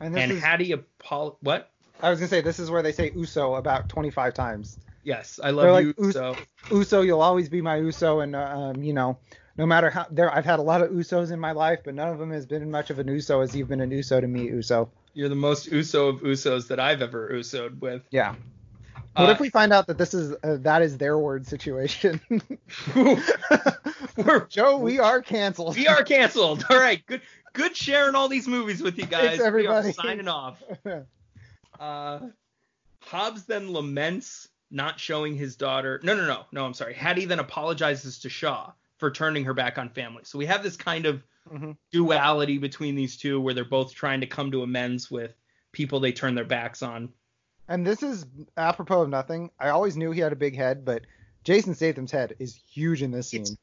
And this and is Hattie apol what? I was gonna say this is where they say Uso about 25 times. Yes, I They're love like, you. "Us- Uso, you'll always be my Uso, and uh, um, you know, no matter how there, I've had a lot of Usos in my life, but none of them has been much of an Uso as you've been an Uso to me, Uso. you're the most Uso of Usos that I've ever Usoed with. Yeah. What Uh, if we find out that this is uh, that is their word situation? Joe, we are canceled. we are canceled. All right, good good sharing all these movies with you guys. Thanks, everybody. Signing off. Uh, Hobbs then laments not showing his daughter. No, no, no, no. I'm sorry. Hattie then apologizes to Shaw for turning her back on family. So we have this kind of Mhm. duality between these two, where they're both trying to come to amends with people they turn their backs on. And this is apropos of nothing. I always knew he had a big head, but Jason Statham's head is huge in this scene. It's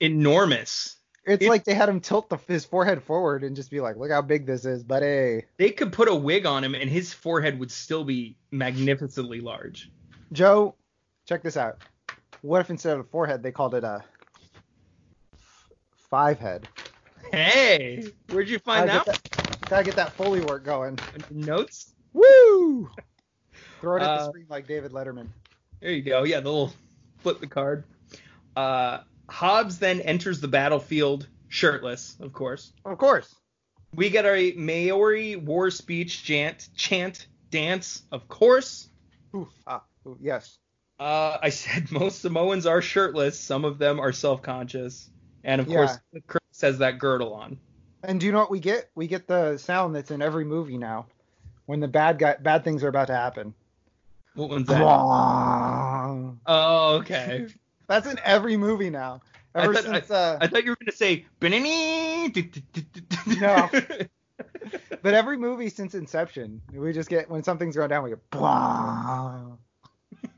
It's, it- like they had him tilt the, his forehead forward and just be like, "Look how big this is, buddy." They could put a wig on him, and his forehead would still be magnificently large. Joe, check this out. what if instead of a forehead they called it a five head? Hey, where'd you find Gotta that? get that? Gotta get that Foley work going. Notes? Woo! Throw it at the Uh, screen like David Letterman. There you go. Yeah, the little flip the card. Uh, Hobbs then enters the battlefield shirtless, of course. Of course. We get our Maori war speech chant, chant, dance, of course. Ooh, ah, ooh, yes. Uh, I said most Samoans are shirtless. Some of them are self-conscious, and of Yeah. course, Chris has that girdle on. And do you know what we get? We get the sound that's in every movie now, when the bad guy bad things are about to happen. What one's that? Oh, okay. That's in every movie now. I Ever thought- since, uh, I thought you were gonna say "Banani." No. but every movie since Inception, we just get when something's going down, we go. Blah.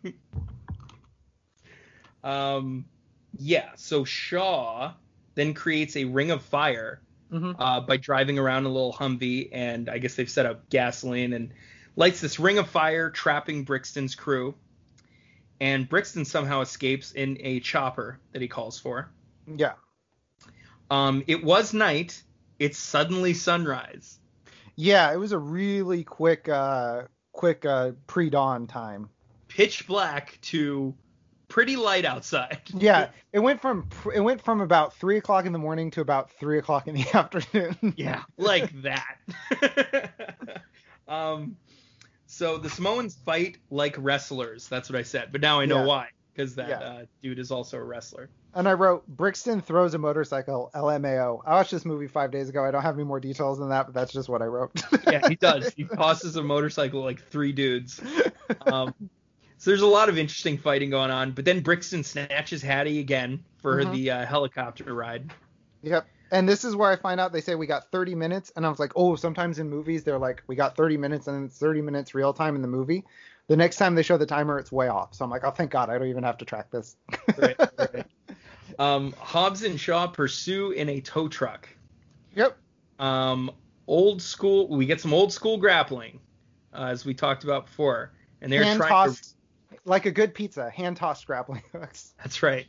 um, yeah. So Shaw then creates a ring of fire Mhm. uh, by driving around a little Humvee, and I guess they've set up gasoline and lights this ring of fire, trapping Brixton's crew. And Brixton somehow escapes in a chopper that he calls for. Yeah. Um, it was night. It's suddenly sunrise. Yeah, it was a really quick, uh, quick uh, pre-dawn time. Pitch black to pretty light outside. Yeah, it went from it went from about three o'clock in the morning to about three o'clock in the afternoon. Yeah, like that. um, so the Samoans fight like wrestlers. That's what I said. But now I know Yeah. why, because that Yeah. uh, dude is also a wrestler. And I wrote Brixton throws a motorcycle. LMAO. I watched this movie five days ago. I don't have any more details than that, but that's just what I wrote. Yeah, he does. he tosses a motorcycle like three dudes. Um, so there's a lot of interesting fighting going on. But then Brixton snatches Hattie again for Mhm. the uh, helicopter ride. Yep. And this is where I find out they say we got 30 minutes, and I was like, oh, sometimes in movies they're like, we got 30 minutes, and it's 30 minutes real time in the movie. The next time they show the timer, it's way off. So I'm like, oh, thank God, I don't even have to track this. Right, right. Um, Hobbs and Shaw pursue in a tow truck. Yep. um, old school. We get some old school grappling, uh, as we talked about before, and they're hand trying tossed, to. like a good pizza, hand tossed grappling hooks. That's right.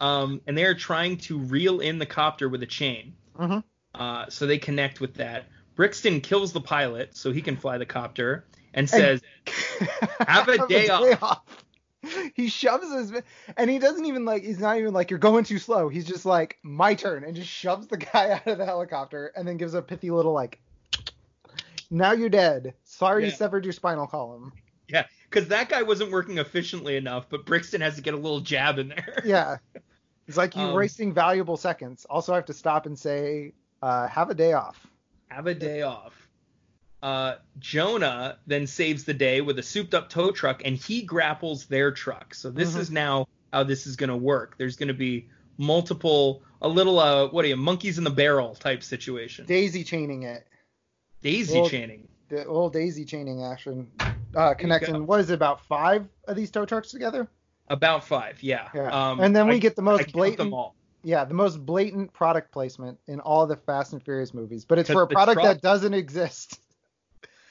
Um, and they are trying to reel in the copter with a chain, Mhm. uh, so they connect with that. Brixton kills the pilot so he can fly the copter, and says, Have a day off. He shoves his, and he doesn't even like. He's not even like you're going too slow. He's just like my turn, and just shoves the guy out of the helicopter, and then gives a pithy little like. Now you're dead. Sorry you severed your spinal column. "Yeah," because that guy wasn't working efficiently enough, but Brixton has to get a little jab in there. Yeah, it's like you Um, wasting valuable seconds. Also, I have to stop and say, uh, have a day off. have a day off. Uh, Jonah then saves the day with a souped up tow truck and he grapples their truck. So this Mhm. is now how this is going to work. There's going to be multiple, a little, uh, what are you, monkeys in the barrel type situation. Daisy chaining it. Daisy Well- chaining. The old daisy chaining action. Uh, connection. What is it? About five of these tow trucks together? About five, yeah. Yeah. Um, and then we I- get the most blatant. them all. Yeah, the most blatant product placement in all the Fast and Furious movies, but it's for a product truck- that doesn't exist.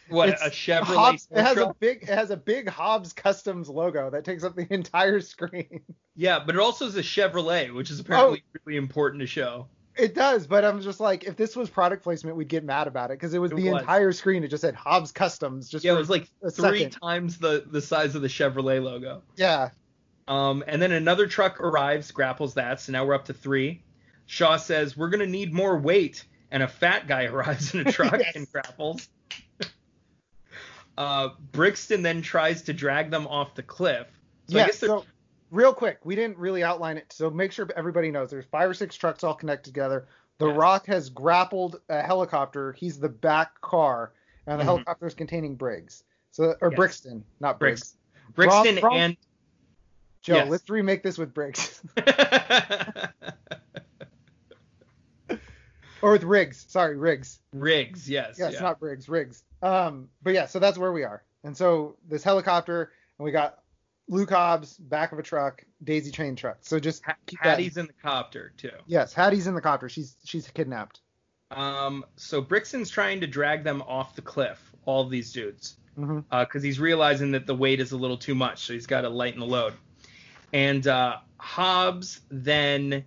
What, It's a Chevrolet Hobbs, it has a big, it has a big Hobbs Customs logo that takes up the entire screen. Yeah, but it also is a Chevrolet, which Oh. is apparently really important to show. It does, but I'm just like, if this was product placement, we'd get mad about it because it was It the was. entire screen. It just said Hobbs Customs. Just Yeah, it was like three second. times the, the size of the Chevrolet logo. yeah, Um, and then another truck arrives, grapples that, so now we're up to three. Shaw says, We're going to need more weight. And a fat guy arrives in a truck Yes. and grapples. uh, Brixton then tries to drag them off the cliff. So yeah. I guess they're So, real quick, we didn't really outline it, so make sure everybody knows. There's five or six trucks all connected together. The Yes. Rock has grappled a helicopter. He's the back car, and the Mhm. helicopter is containing Briggs. So, or Yes. Brixton, not Briggs. Brixton and. Joe, Yes. let's remake this with Briggs or with Riggs. Sorry, Riggs. Riggs, yes. Yes, yeah. not Briggs, Riggs. Um, but yeah, so that's where we are. And so this helicopter, and we got Luke Hobbs, back of a truck, Daisy train truck. So just keep that- Hattie's in the copter, too. Yes, Hattie's in the copter. She's she's kidnapped. Um, so Brixton's trying to drag them off the cliff, all these dudes. because he's realizing that the weight is a little too much, so he's got to lighten the load. And uh, Hobbs then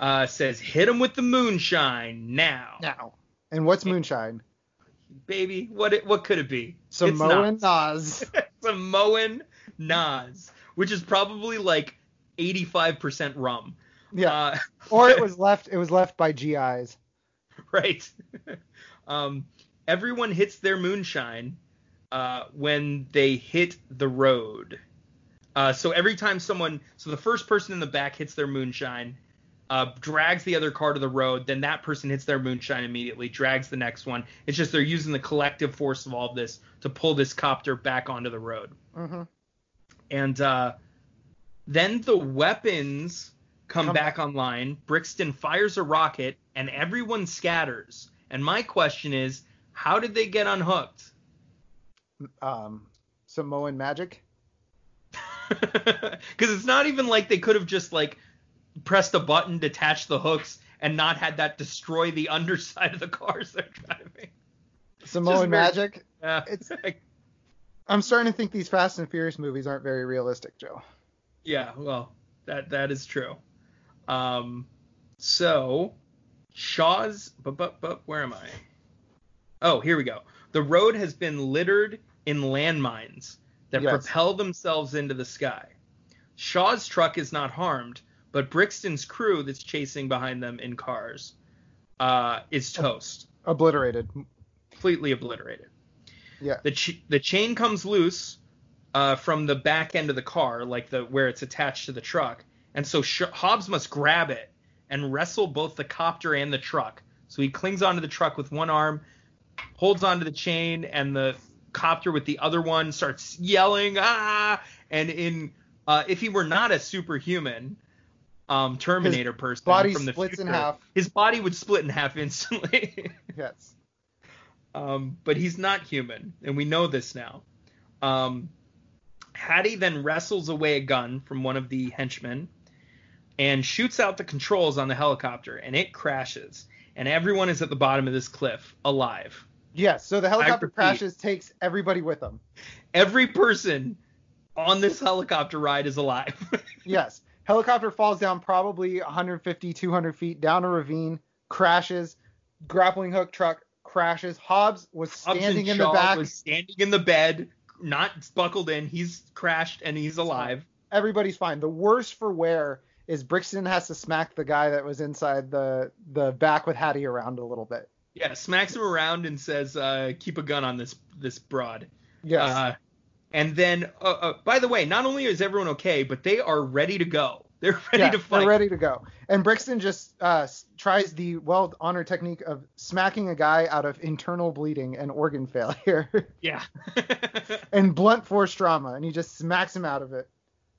uh, says, "Hit him with the moonshine now, Now. And what's moonshine? baby. What it, what could it be? Samoan. NOS. Samoan NOS, which is probably like 85% rum. Yeah. Uh, or it was left. It was left by GIs. right. um, everyone hits their moonshine uh, when they hit the road. Uh, so every time someone, so the first person in the back hits their moonshine, uh, drags the other car to the road, then that person hits their moonshine immediately, drags the next one. It's just they're using the collective force of all of this to pull this copter back onto the road. Mm-hmm. And uh, then the weapons come, Come back back. online. Brixton fires a rocket, and everyone scatters. And my question is, how did they get unhooked? Um, Samoan magic. Because it's not even like they could have just like pressed a button, detached the hooks, and not had that destroy the underside of the cars they're driving. Samoan very- magic. Yeah, It's- I'm starting to think these Fast and Furious movies aren't very realistic, Joe. Yeah, well, that that is true. Um, so Shaw's, but but but where am I? Oh, here we go. The road has been littered in landmines that Yes. propel themselves into the sky. Shaw's truck is not harmed, but Brixton's crew that's chasing behind them in cars uh, is toast, Obliterated. completely obliterated. Yeah. The ch- the chain comes loose uh, from the back end of the car, like the where it's attached to the truck, and so Sh- Hobbs must grab it and wrestle both the copter and the truck. So he clings onto the truck with one arm, holds onto the chain, and the copter with the other one starts yelling ah. And in uh, if he were not a superhuman um, Terminator person body from the splits in future, half. his body would split in half instantly. Yes. um, but he's not human, and we know this now. Um, Hattie then wrestles away a gun from one of the henchmen and shoots out the controls on the helicopter, and it crashes. And everyone is at the bottom of this cliff alive. Yes. So the helicopter repeat. crashes, takes everybody with them. Every person on this helicopter ride is alive. Yes. Helicopter falls down probably 150, 200 feet down a ravine, crashes. Grappling hook truck crashes. Hobbs was Hobbs standing in and the back. was standing in the bed, not buckled in. He's crashed and he's alive. Everybody's fine. The worst for wear is Brixton has to smack the guy that was inside the the back with Hattie around a little bit. Yeah, smacks him around and says, uh, "Keep a gun on this this broad." Yes. Uh, and then, uh, uh, by the way, not only is everyone okay, but they are ready to go. They're ready yeah, to fight. They're ready to go. And Brixton just uh, tries the well honored technique of smacking a guy out of internal bleeding and organ failure Yeah. and blunt force trauma, and he just smacks him out of it.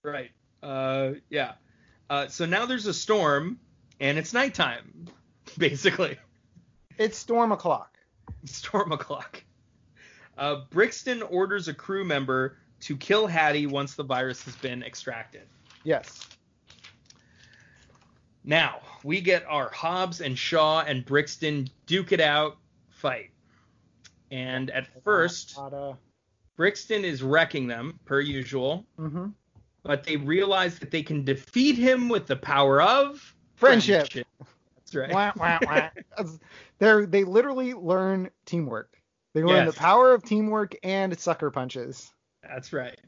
right. Uh, yeah. Uh, so now there's a storm, and it's nighttime, basically. It's storm o'clock. Storm o'clock. Uh, Brixton orders a crew member to kill Hattie once the virus has been extracted. Yes. Now we get our Hobbs and Shaw and Brixton duke it out fight. And at first, Brixton is wrecking them per usual, hmm but they realize that they can defeat him with the power of Friendship. That's right. Wah, wah, wah. They're they literally learn teamwork. They learn Yes. the power of teamwork and sucker punches. That's right.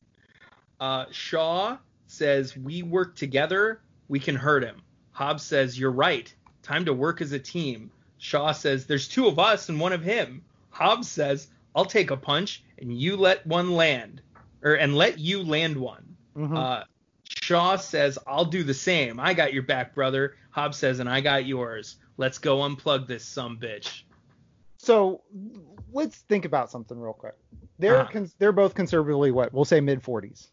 Uh, Shaw says, We work together, we can hurt him. Hobbs says, You're right. Time to work as a team. Shaw says, There's two of us and one of him. Hobbs says, I'll take a punch and you let one land. Or and let you land one. Mhm. Uh, Shaw says, I'll do the same. I got your back, brother. Hobbs says, and I got yours. Let's go unplug this some bitch. So let's think about something real quick. They're Uh-huh. cons- they're both conservatively what we'll say mid 40s.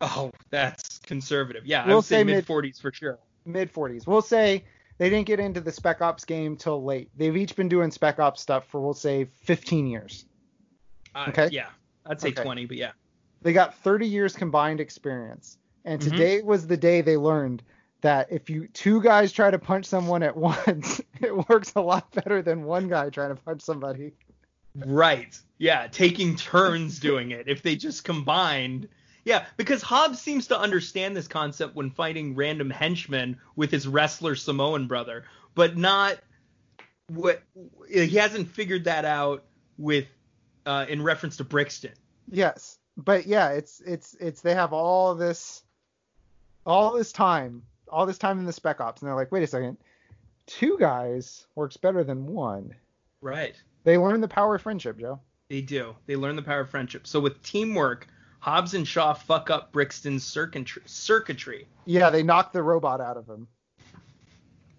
Oh, that's conservative. Yeah, We'll would say say mid mid- 40s for sure. Mid 40s. We'll say they didn't get into the Spec Ops game till late. They've each been doing Spec Ops stuff for we'll say 15 years. Uh, Okay. Yeah, I'd say Okay. 20, but yeah. They got 30 years combined experience. And Mhm. today was the day they learned that if you two guys try to punch someone at once, it works a lot better than one guy trying to punch somebody. Right. Yeah, taking turns doing it. If they just combined, Yeah, because Hobbs seems to understand this concept when fighting random henchmen with his wrestler Samoan brother, but not what he hasn't figured that out with uh, in reference to Brixton. Yes, but yeah, it's it's it's they have all this all this time, all this time in the spec ops, and they're like, wait a second, two guys works better than one. Right. They learn the power of friendship, Joe. They do. They learn the power of friendship. So with teamwork, Hobbs and Shaw fuck up Brixton's circuitry. Yeah, they knock the robot out of him.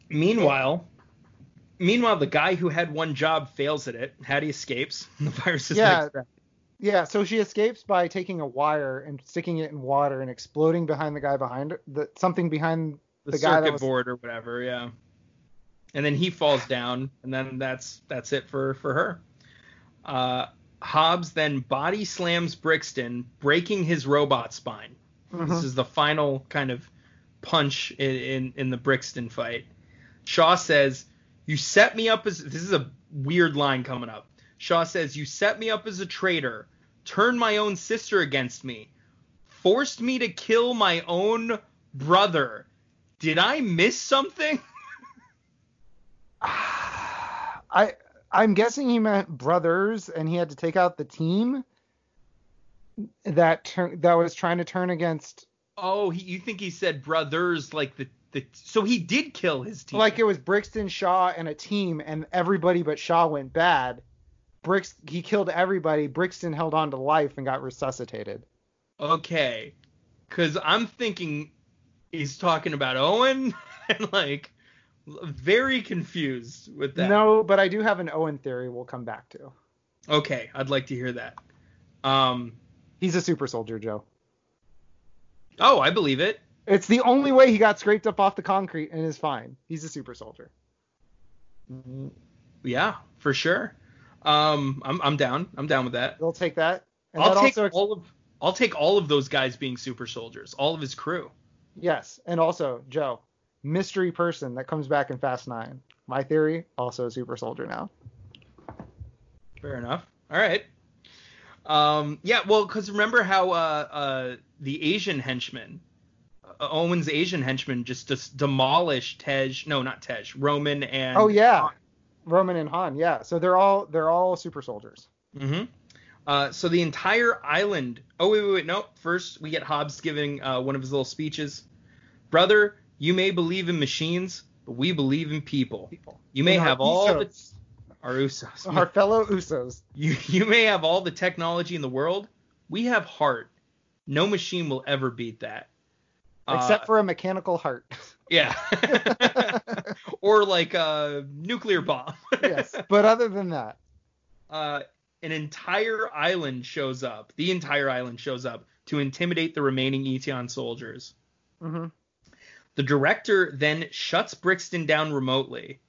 Meanwhile, meanwhile, the guy who had one job fails at it. Hattie escapes. The virus is yeah, yeah. So she escapes by taking a wire and sticking it in water and exploding behind the guy behind her. The, something behind the, the circuit was, board or whatever. Yeah. And then he falls down, and then that's that's it for for her. Uh, Hobbs then body slams Brixton, breaking his robot spine. Mhm. This is the final kind of punch in, in, in the Brixton fight. Shaw says, You set me up as. This is a weird line coming up. Shaw says, You set me up as a traitor, turned my own sister against me, forced me to kill my own brother. Did I miss something? I I'm guessing he meant brothers, and he had to take out the team that tur- that was trying to turn against. Oh, he, you think he said brothers like the, the. So he did kill his team. Like it was Brixton, Shaw, and a team, and everybody but Shaw went bad. Brix he killed everybody. Brixton held on to life and got resuscitated. Okay. Because I'm thinking he's talking about Owen and like very confused with that. No, but I do have an Owen theory we'll come back to. Okay, I'd like to hear that. Um. He's a super soldier, Joe. Oh, I believe it. It's the only way he got scraped up off the concrete and is fine. He's a super soldier. Yeah, for sure. Um, I'm I'm down. I'm down with that. They'll take that. And I'll that take also ex- all of I'll take all of those guys being super soldiers, all of his crew. Yes, and also Joe, mystery person that comes back in Fast Nine. My theory, also a super soldier now. Fair enough. All right. Um, yeah, well, because remember how uh, uh, the Asian henchman, uh, Owen's Asian henchman, just, just demolished Tej. No, not Tej. Roman and. Oh yeah, Roman and Han. Yeah, so they're all they're all super soldiers. Mm-hmm. Uh, so the entire island. Oh wait, wait, wait. No. First, we get Hobbs giving uh, one of his little speeches. Brother, you may believe in machines, but we believe in people. People. You may And have all the our Usos. Our fellow Usos. You you may have all the technology in the world. We have heart. No machine will ever beat that. Except Uh, for a mechanical heart. yeah. or like a nuclear bomb. yes. But other than that, Uh, an entire island shows up. The entire island shows up to intimidate the remaining Eteon soldiers. hmm The director then shuts Brixton down remotely.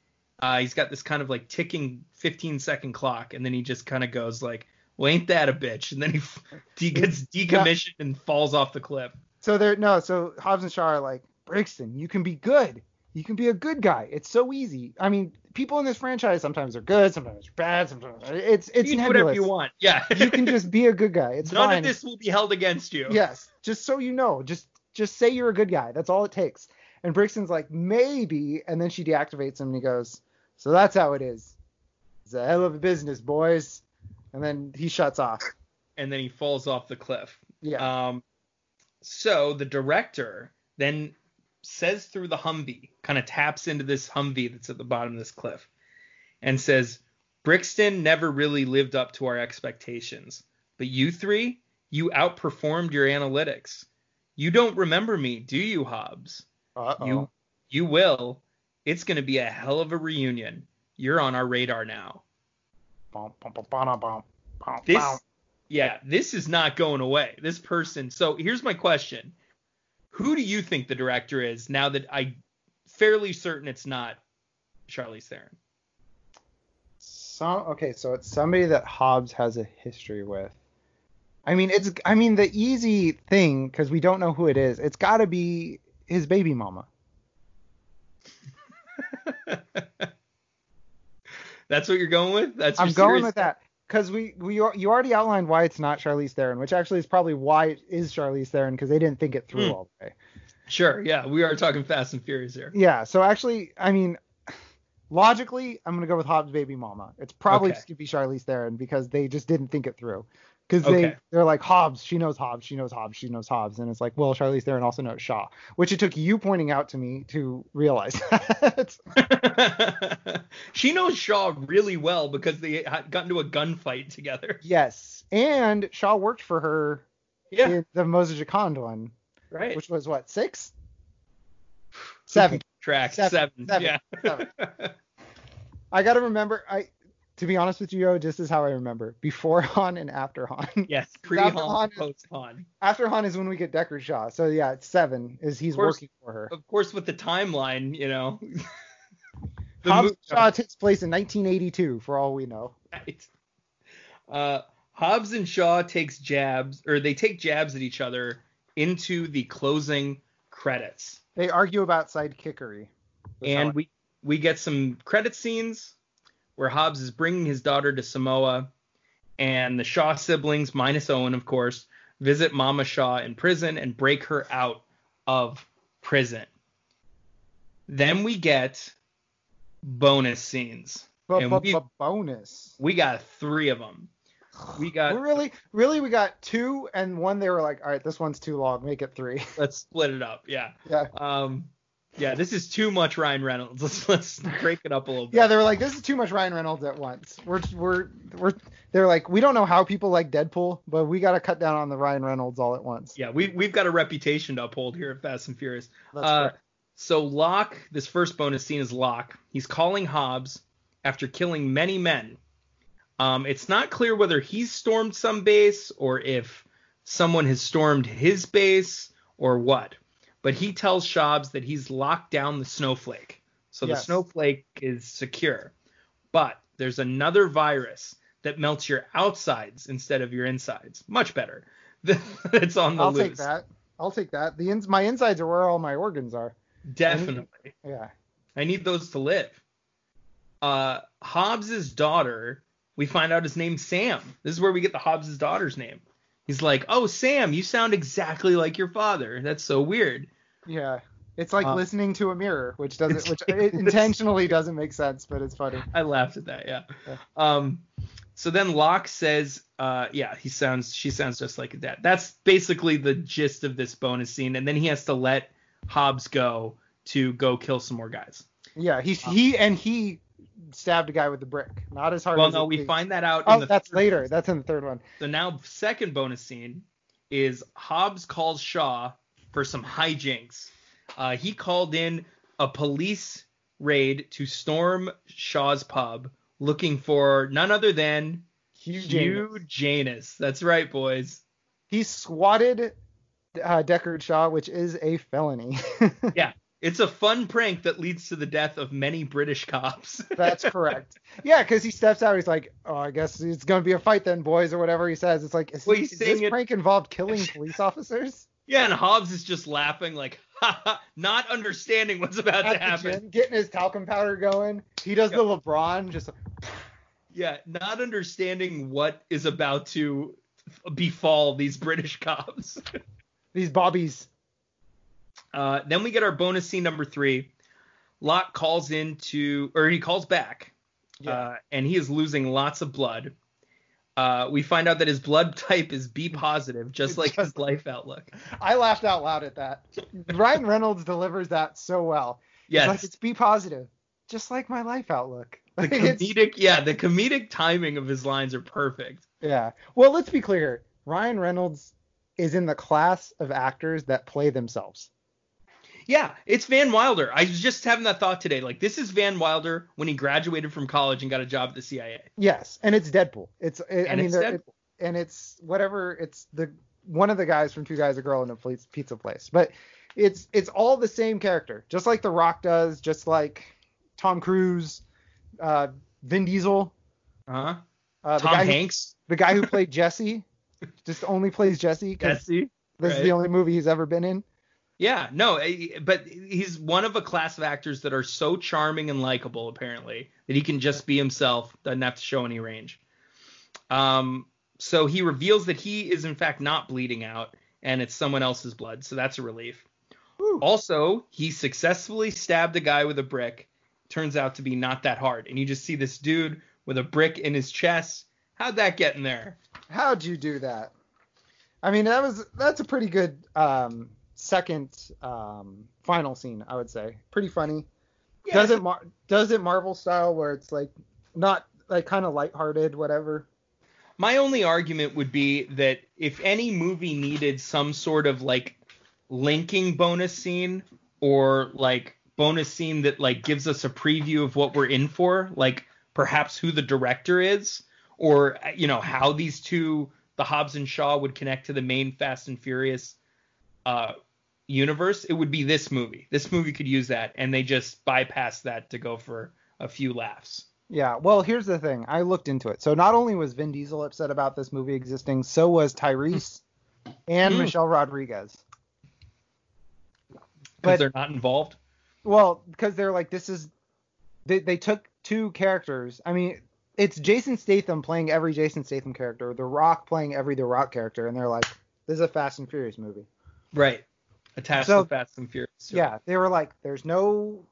Uh, he's got this kind of like ticking 15 second clock, and then he just kind of goes like, "Well, ain't that a bitch?" And then he, f- he gets decommissioned and falls off the cliff. so they're no, so Hobbs and Shaw are like, Brixton, you can be good. You can be a good guy. It's so easy. I mean, people in this franchise sometimes are good, sometimes are bad, sometimes it's it's you can do nebulous. whatever you want. Yeah. you can just be a good guy. It's None fine. of this will be held against you. Yes, just so you know, just just say you're a good guy. That's all it takes. And Brixton's like, maybe, and then she deactivates him and he goes, so that's how it is. It's a hell of a business, boys. And then he shuts off. And then he falls off the cliff. Yeah. Um, so the director then says through the Humvee, kind of taps into this Humvee that's at the bottom of this cliff, and says, Brixton never really lived up to our expectations. But you three, you outperformed your analytics. You don't remember me, do you, Hobbs? Uh-oh. You you will. It's gonna be a hell of a reunion. You're on our radar now. This yeah, this is not going away. This person. So here's my question. Who do you think the director is now that I fairly certain it's not Charlize Theron? So, okay, so it's somebody that Hobbs has a history with. I mean, it's I mean the easy thing because we don't know who it is. It's got to be his baby mama. That's what you're going with? That's I'm going serious- with that because we we you already outlined why it's not Charlize Theron, which actually is probably why it is Charlize Theron because they didn't think it through Hmm. all the way. Sure, yeah, we are talking Fast and Furious here. Yeah. So actually, I mean, logically, I'm gonna go with Hobbs' baby mama. It's probably Okay. just gonna be Charlize Theron because they just didn't think it through. Because they Okay. they're like Hobbs, she knows Hobbs, she knows Hobbs, she knows Hobbs, and it's like, well, Charlize Theron also knows Shaw, which it took you pointing out to me to realize. that. she knows Shaw really well because they got into a gunfight together. yes, and Shaw worked for her Yeah, in the Moses Jacond one, right. which was what six, seven. Track Seven, seven. seven, Yeah. I gotta remember. I to be honest with you, Yo, this is how I remember: before Han and after Han. yes. Pre Han, post Han. After Han is when we get Deckard Shaw. So yeah, it's seven. Is he's course. working for her. Of course, with the timeline, you know. The Hobbs mo- Shaw takes place in 1982, for all we know. Right. Uh, Hobbs and Shaw takes jabs, or they take jabs at each other into the closing credits, They argue about sidekickery. And we we get some credit scenes where Hobbs is bringing his daughter to Samoa, and the Shaw siblings, minus Owen, of course, visit Mama Shaw in prison and break her out of prison. Then we get bonus scenes. But, and we- bonus. We got three of them. We got We really, really, we got two and one. They were like, all right, this one's too long. Make it three. let's split it up. Yeah. yeah. Um, yeah, this is too much Ryan Reynolds. Let's let's break it up a little bit. Yeah, they were like, this is too much Ryan Reynolds at once. We're, we're, we're. They're like, we don't know how people like Deadpool, but we got to cut down on the Ryan Reynolds all at once. Yeah, we we've got a reputation to uphold here at Fast and Furious. That's Uh, correct. So Locke, this first bonus scene is Locke. He's calling Hobbs after killing many men. Um, it's not clear whether he's stormed some base or if someone has stormed his base or what. But he tells Hobbs that he's locked down the snowflake. So the snowflake is secure. But there's another virus that melts your outsides instead of your insides. Much better. it's on the I'll loose. take that. I'll take that. The ins, my insides are where all my organs are. Definitely. Yeah. I need those to live. Uh, Hobbs's daughter, we find out his name's Sam. This is where we get the Hobbs's daughter's name. He's like, "Oh, Sam, you sound exactly like your father. That's so weird." Yeah. It's like Uh, listening to a mirror, which doesn't, which like it intentionally doesn't make sense, but it's funny. I laughed at that. Yeah. Yeah. Um. So then Locke says, uh, yeah, he sounds, she sounds just like dad. That's basically the gist of this bonus scene, and then he has to let Hobbs go to go kill some more guys. Yeah. He, he, and he stabbed a guy with the brick. Not as hard Well, as no, we find that out. Oh, in the that's later. That's in the third one. So now, second bonus scene is Hobbs calls Shaw for some hijinks. Uh, he called in a police raid to storm Shaw's pub, looking for none other than Hugh Hugh James. Janus. That's right, boys. He swatted uh, Deckard Shaw, which is a felony. It's a fun prank that leads to the death of many British cops. That's correct. Yeah, because he steps out. He's like, "Oh, I guess it's gonna be a fight then, boys," or whatever he says. It's like, is, Well, is this it- prank involved killing police officers? yeah, and Hobbs is just laughing, like, ha ha, not understanding what's about to At the happen. gym, getting his talcum powder going. He does the LeBron, just Yeah, not understanding what is about to befall these British cops. these bobbies. Uh, then we get our bonus scene number three. Locke calls into, or he calls back, uh, and he is losing lots of blood. Uh, we find out that his blood type is B positive, just like his life outlook. I laughed out loud at that. Ryan Reynolds delivers that so well. Yes, like, it's be positive, just like my life outlook. the comedic, yeah, the comedic timing of his lines are perfect. Yeah. Well, let's be clear. Ryan Reynolds is in the class of actors that play themselves. Yeah, it's Van Wilder. I was just having that thought today. Like, this is Van Wilder when he graduated from college and got a job at the CIA. Yes, and it's Deadpool. It's I And mean it's Deadpool. it- and it's whatever. It's the one of the guys from Two Guys a Girl in a Pizza- Place, but it's it's all the same character, just like The Rock does, just like Tom Cruise, uh, Vin Diesel, Uh-huh. uh, the Tom who, Hanks, the guy who played Jesse, just only plays Jesse Jesse. this is the only movie he's ever been in. Yeah, no, eh, but he's one of a class of actors that are so charming and likable, apparently, that he can just be himself, doesn't have to show any range. Um, so he reveals that he is in fact not bleeding out, and it's someone else's blood. So that's a relief. Also, he successfully stabbed a guy with a brick. Turns out to be not that hard, and you just see this dude with a brick in his chest. How'd that get in there? How'd you do that? I mean, that was that's a pretty good um, second um, final scene, I would say. Pretty funny. Yeah, does it mar- does it Marvel style where it's like not like kind of lighthearted, whatever. My only argument would be that if any movie needed some sort of like linking bonus scene or like bonus scene that like gives us a preview of what we're in for, like perhaps who the director is or you know how these two the Hobbs and Shaw would connect to the main Fast and Furious uh universe, it would be this movie. This movie could use that and they just bypass that to go for a few laughs. Yeah, well, here's the thing. I looked into it. So not only was Vin Diesel upset about this movie existing, so was Tyrese and Mm. Michelle Rodriguez. Because they're not involved. Well, because they're like, this is they they took two characters. I mean, it's Jason Statham playing every Jason Statham character, The Rock playing every The Rock character, and they're like, this is a Fast and Furious movie. Right. Attached So- to Fast and Furious. Yeah, they were like, there's no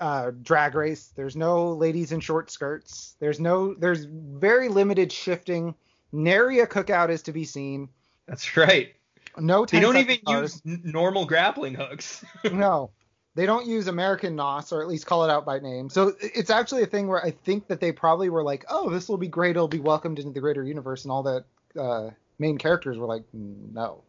uh, drag race, there's no ladies in short skirts, there's no, there's very limited shifting. Nary a cookout is to be seen. That's right. No, They don't even cars. use normal grappling hooks. no, they don't use American NOS or at least call it out by name. So it's actually a thing where I think that they probably were like, oh, this will be great. It'll be welcomed into the greater universe, and all the uh, main characters were like, no,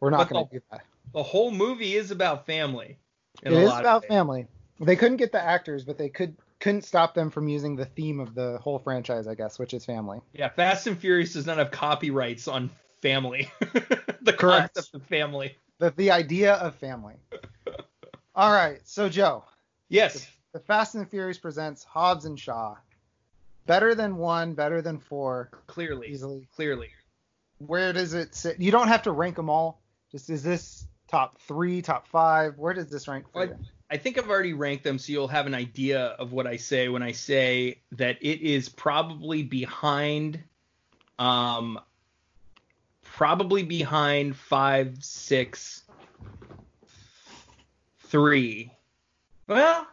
we're not going to do that. The whole movie is about family. It is about family. They couldn't get the actors, but they could couldn't stop them from using the theme of the whole franchise, I guess, which is family. Yeah, Fast and Furious does not have copyrights on family. the Correct. concept of family. The the idea of family. all right, so Joe, Yes. the Fast and the Furious presents Hobbs and Shaw. Better than one, better than four, Clearly. easily. Clearly. Where does it sit? You don't have to rank them all. Just is this top three, top five? Where does this rank for Well, you? I think I've already ranked them, so you'll have an idea of what I say when I say that it is probably behind, um, probably behind five, six, three. Well,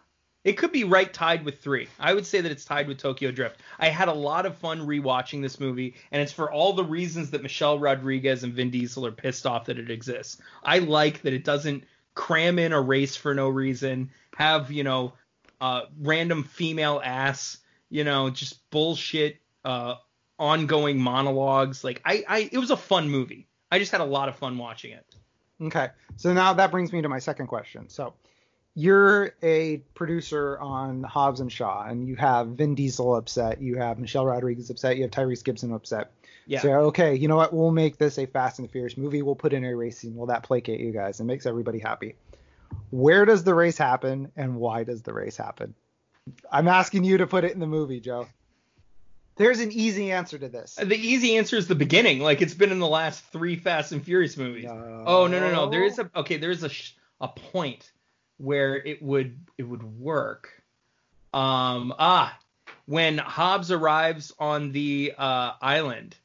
it could be right tied with three. I would say that it's tied with Tokyo Drift. I had a lot of fun rewatching this movie, and it's for all the reasons that Michelle Rodriguez and Vin Diesel are pissed off that it exists. I like that it doesn't cram in a race for no reason, have, you know, uh, random female ass, you know, just bullshit, uh, ongoing monologues. Like, I, I, it was a fun movie. I just had a lot of fun watching it. Okay, so now that brings me to my second question. So you're a producer on Hobbs and Shaw, and you have Vin Diesel upset, you have Michelle Rodriguez upset, you have Tyrese Gibson upset. Yeah. So okay, you know what? We'll make this a Fast and the Furious movie. We'll put in a race scene. Will that placate you guys? It makes everybody happy. Where does the race happen, and why does the race happen? I'm asking you to put it in the movie, Joe. There's an easy answer to this. The easy answer is the beginning. Like, it's been in the last three Fast and Furious movies. Oh no no no. There is a okay. There is a sh- a point where it would it would work. Um ah when Hobbs arrives on the uh, island.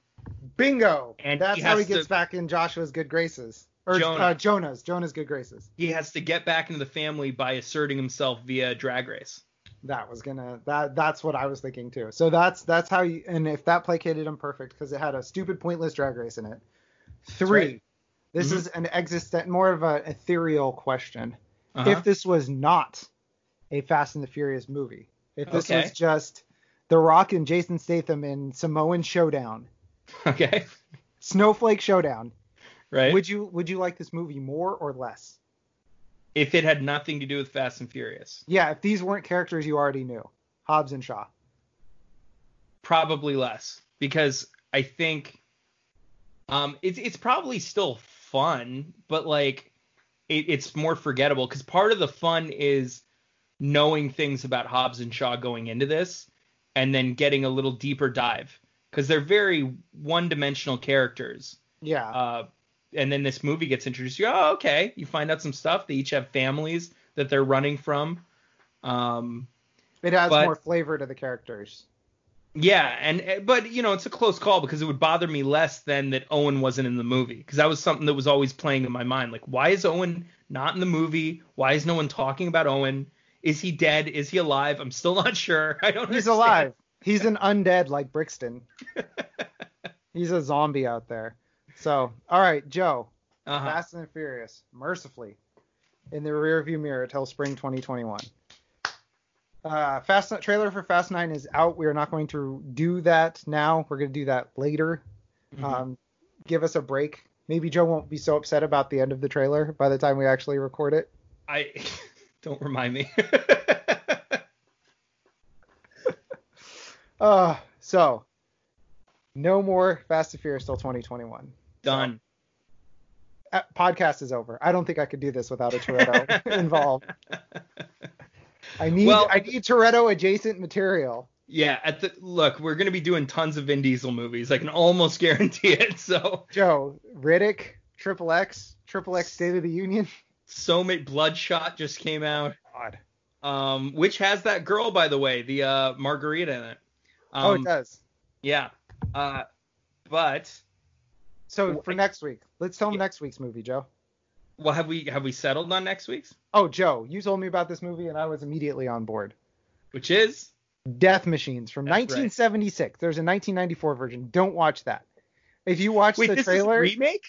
Bingo. And that's he how he gets to- back in Joshua's good graces. Or Jonah. Uh, Jonah's. Jonah's good graces. He has to get back into the family by asserting himself via drag race. That was gonna. That that's what I was thinking too. So that's that's how you. And if that placated him, perfect because it had a stupid, pointless drag race in it. Three. right. This Mhm. is an existent, more of an ethereal question. Uh-huh. If this was not a Fast and the Furious movie, if this Okay. was just The Rock and Jason Statham in Samoan Showdown, okay. Snowflake Showdown, Right. would you would you like this movie more or less? if it had nothing to do with Fast and Furious, Yeah, if these weren't characters you already knew, Hobbs and Shaw. probably less because I think um it's it's probably still fun, but like it, it's more forgettable because part of the fun is knowing things about Hobbs and Shaw going into this and then getting a little deeper dive because they're very one-dimensional characters. Yeah. Uh, and then this movie gets introduced. You oh, okay. You find out some stuff. They each have families that they're running from. Um, It adds But- more flavor to the characters. Yeah, and eh, but you know it's a close call because it would bother me less than that Owen wasn't in the movie because that was something that was always playing in my mind. Like, why is Owen not in the movie? Why is no one talking about Owen? Is he dead? Is he alive? I'm still not sure. I don't. He's understand. alive. He's an undead like Brixton. He's a zombie out there. So, all right, Joe. Uh-huh. Fast and Furious, mercifully, in the rearview mirror till spring 2021. Uh, Fast trailer for Fast Nine is out. We are not going to do that now. We're going to do that later. Mhm. Um, give us a break. Maybe Joe won't be so upset about the end of the trailer by the time we actually record it. I don't remind me. Uh, so no more Fast and Furious till 2021. Done. Uh, podcast is over. I don't think I could do this without a Toretto involved. I need Well- I need Toretto adjacent material. Yeah, at the look, we're gonna be doing tons of Vin Diesel movies. I can almost guarantee it. So Joe, Riddick, Triple X, Triple X State of the Union. so many Bloodshot just came out. God. Um, which has that girl by the way, the uh Margarita in it. Um, oh, it does. Yeah. Uh, but So for next week, let's tell them Yeah. next week's movie, Joe. Well, have we have we settled on next week's? Oh, Joe, you told me about this movie and I was immediately on board. Which is Death Machines from That's right. 1976. There's a 1994 version. Don't watch that. If you watch wait, the this trailer, is remake.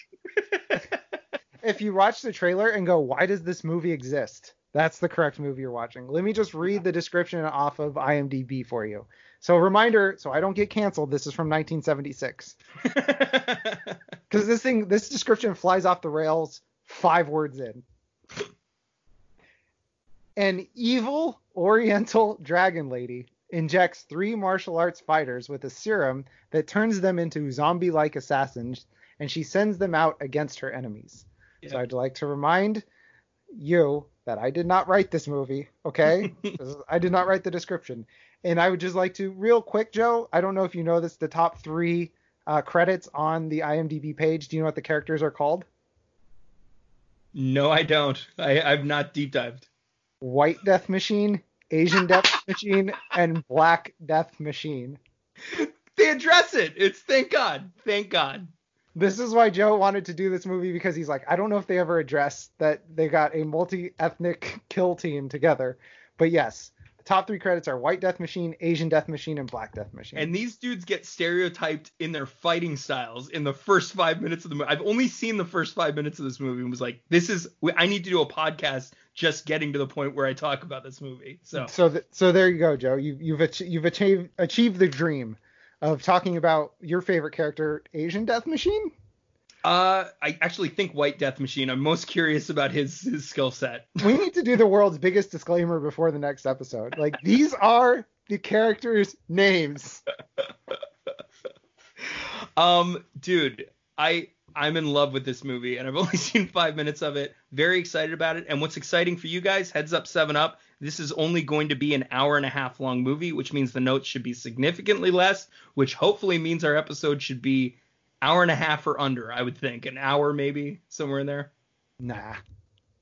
if you watch the trailer and go, why does this movie exist? That's the correct movie you're watching. Let me just read the description off of IMDb for you. So, reminder, so I don't get canceled. This is from 1976 because this thing, this description flies off the rails five words in. An evil Oriental dragon lady injects three martial arts fighters with a serum that turns them into zombie-like assassins, and she sends them out against her enemies. So I'd like to remind you that I did not write this movie, okay? I did not write the description. And I would just like to, real quick, Joe, I don't know if you know this, the top three uh, credits on the IMDb page. Do you know what the characters are called? No, I don't. I, I've not deep dived. White Death Machine, Asian Death Machine, and Black Death Machine. They address it. It's thank God. Thank God. This is why Joe wanted to do this movie because he's like, I don't know if they ever address that they got a multi-ethnic kill team together. But yes, top three credits are White Death Machine, Asian Death Machine, and Black Death Machine. And these dudes get stereotyped in their fighting styles in the first five minutes of the movie. I've only seen the first five minutes of this movie and was like, this is, I need to do a podcast just getting to the point where I talk about this movie. So, so th- so there you go, Joe. You, you've ach- you've achieved achieved the dream of talking about your favorite character, Asian Death Machine. Uh, I actually think White Death Machine. I'm most curious about his his skill set. We need to do the world's biggest disclaimer before the next episode. Like these are the characters' names. Um, dude, I I'm in love with this movie, and I've only seen five minutes of it. Very excited about it. And what's exciting for you guys? Heads up, Seven Up. This is only going to be an hour and a half long movie, which means the notes should be significantly less. Which hopefully means our episode should be hour and a half or under. I would think an hour, maybe somewhere in there. Nah,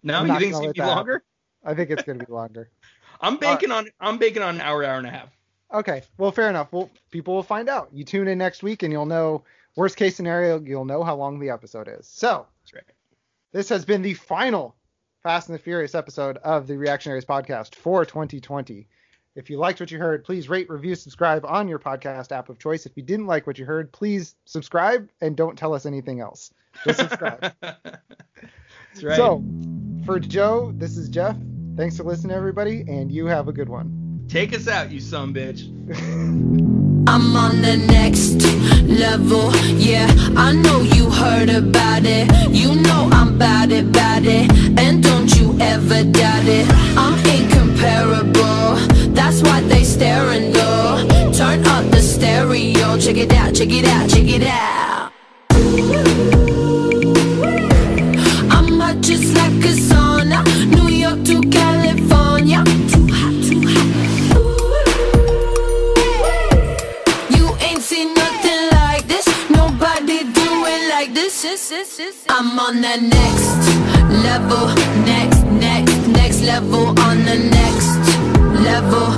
No, I'm you think it's gonna be that longer? I think it's gonna be longer. I'm banking on I'm banking on an hour, hour and a half. Okay, well, fair enough. Well, people will find out. You tune in next week, and you'll know. Worst case scenario, you'll know how long the episode is. So, right. this has been the final Fast and the Furious episode of the Reactionaries podcast for 2020. If you liked what you heard, please rate, review, subscribe on your podcast app of choice. If you didn't like what you heard, please subscribe and don't tell us anything else. Just subscribe. That's right. So, for Joe, this is Jeff. Thanks for listening, everybody, and you have a good one. take us out, you son bitch. I'm on the next level, yeah. I know you heard about it. You know I'm bout it, bout it. And don't you ever doubt it. I'm incomparable. Why they staring though. Turn up the stereo. Check it out, check it out, check it out. I'm hot just like a sauna. New York to California. Too hot, too hot. You ain't seen nothing like this. Nobody do it like this. I'm on the next level, next, next, next level. On the next level,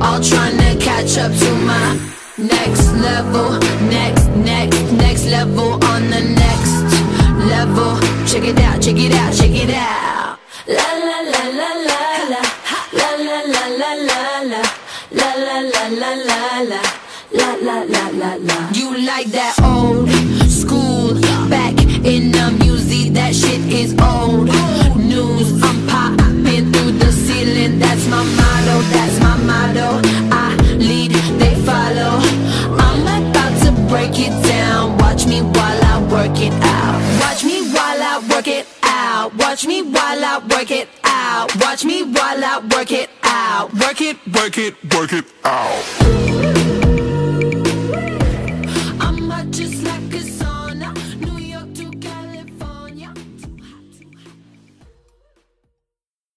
all trying to catch up to my Next level, next, next, next level on the next level. Check it out, check it out, check it out. La la la la la la. La la la la la la. La la la la la la. La la la la la. You like that old school back in the music? That shit is old news. I'm popping through That's my motto. That's my motto. I lead, they follow. I'm about to break it down. Watch me while I work it out. Watch me while I work it out. Watch me while I work it out. Watch me while I work it out. Work it, Work it, work it out.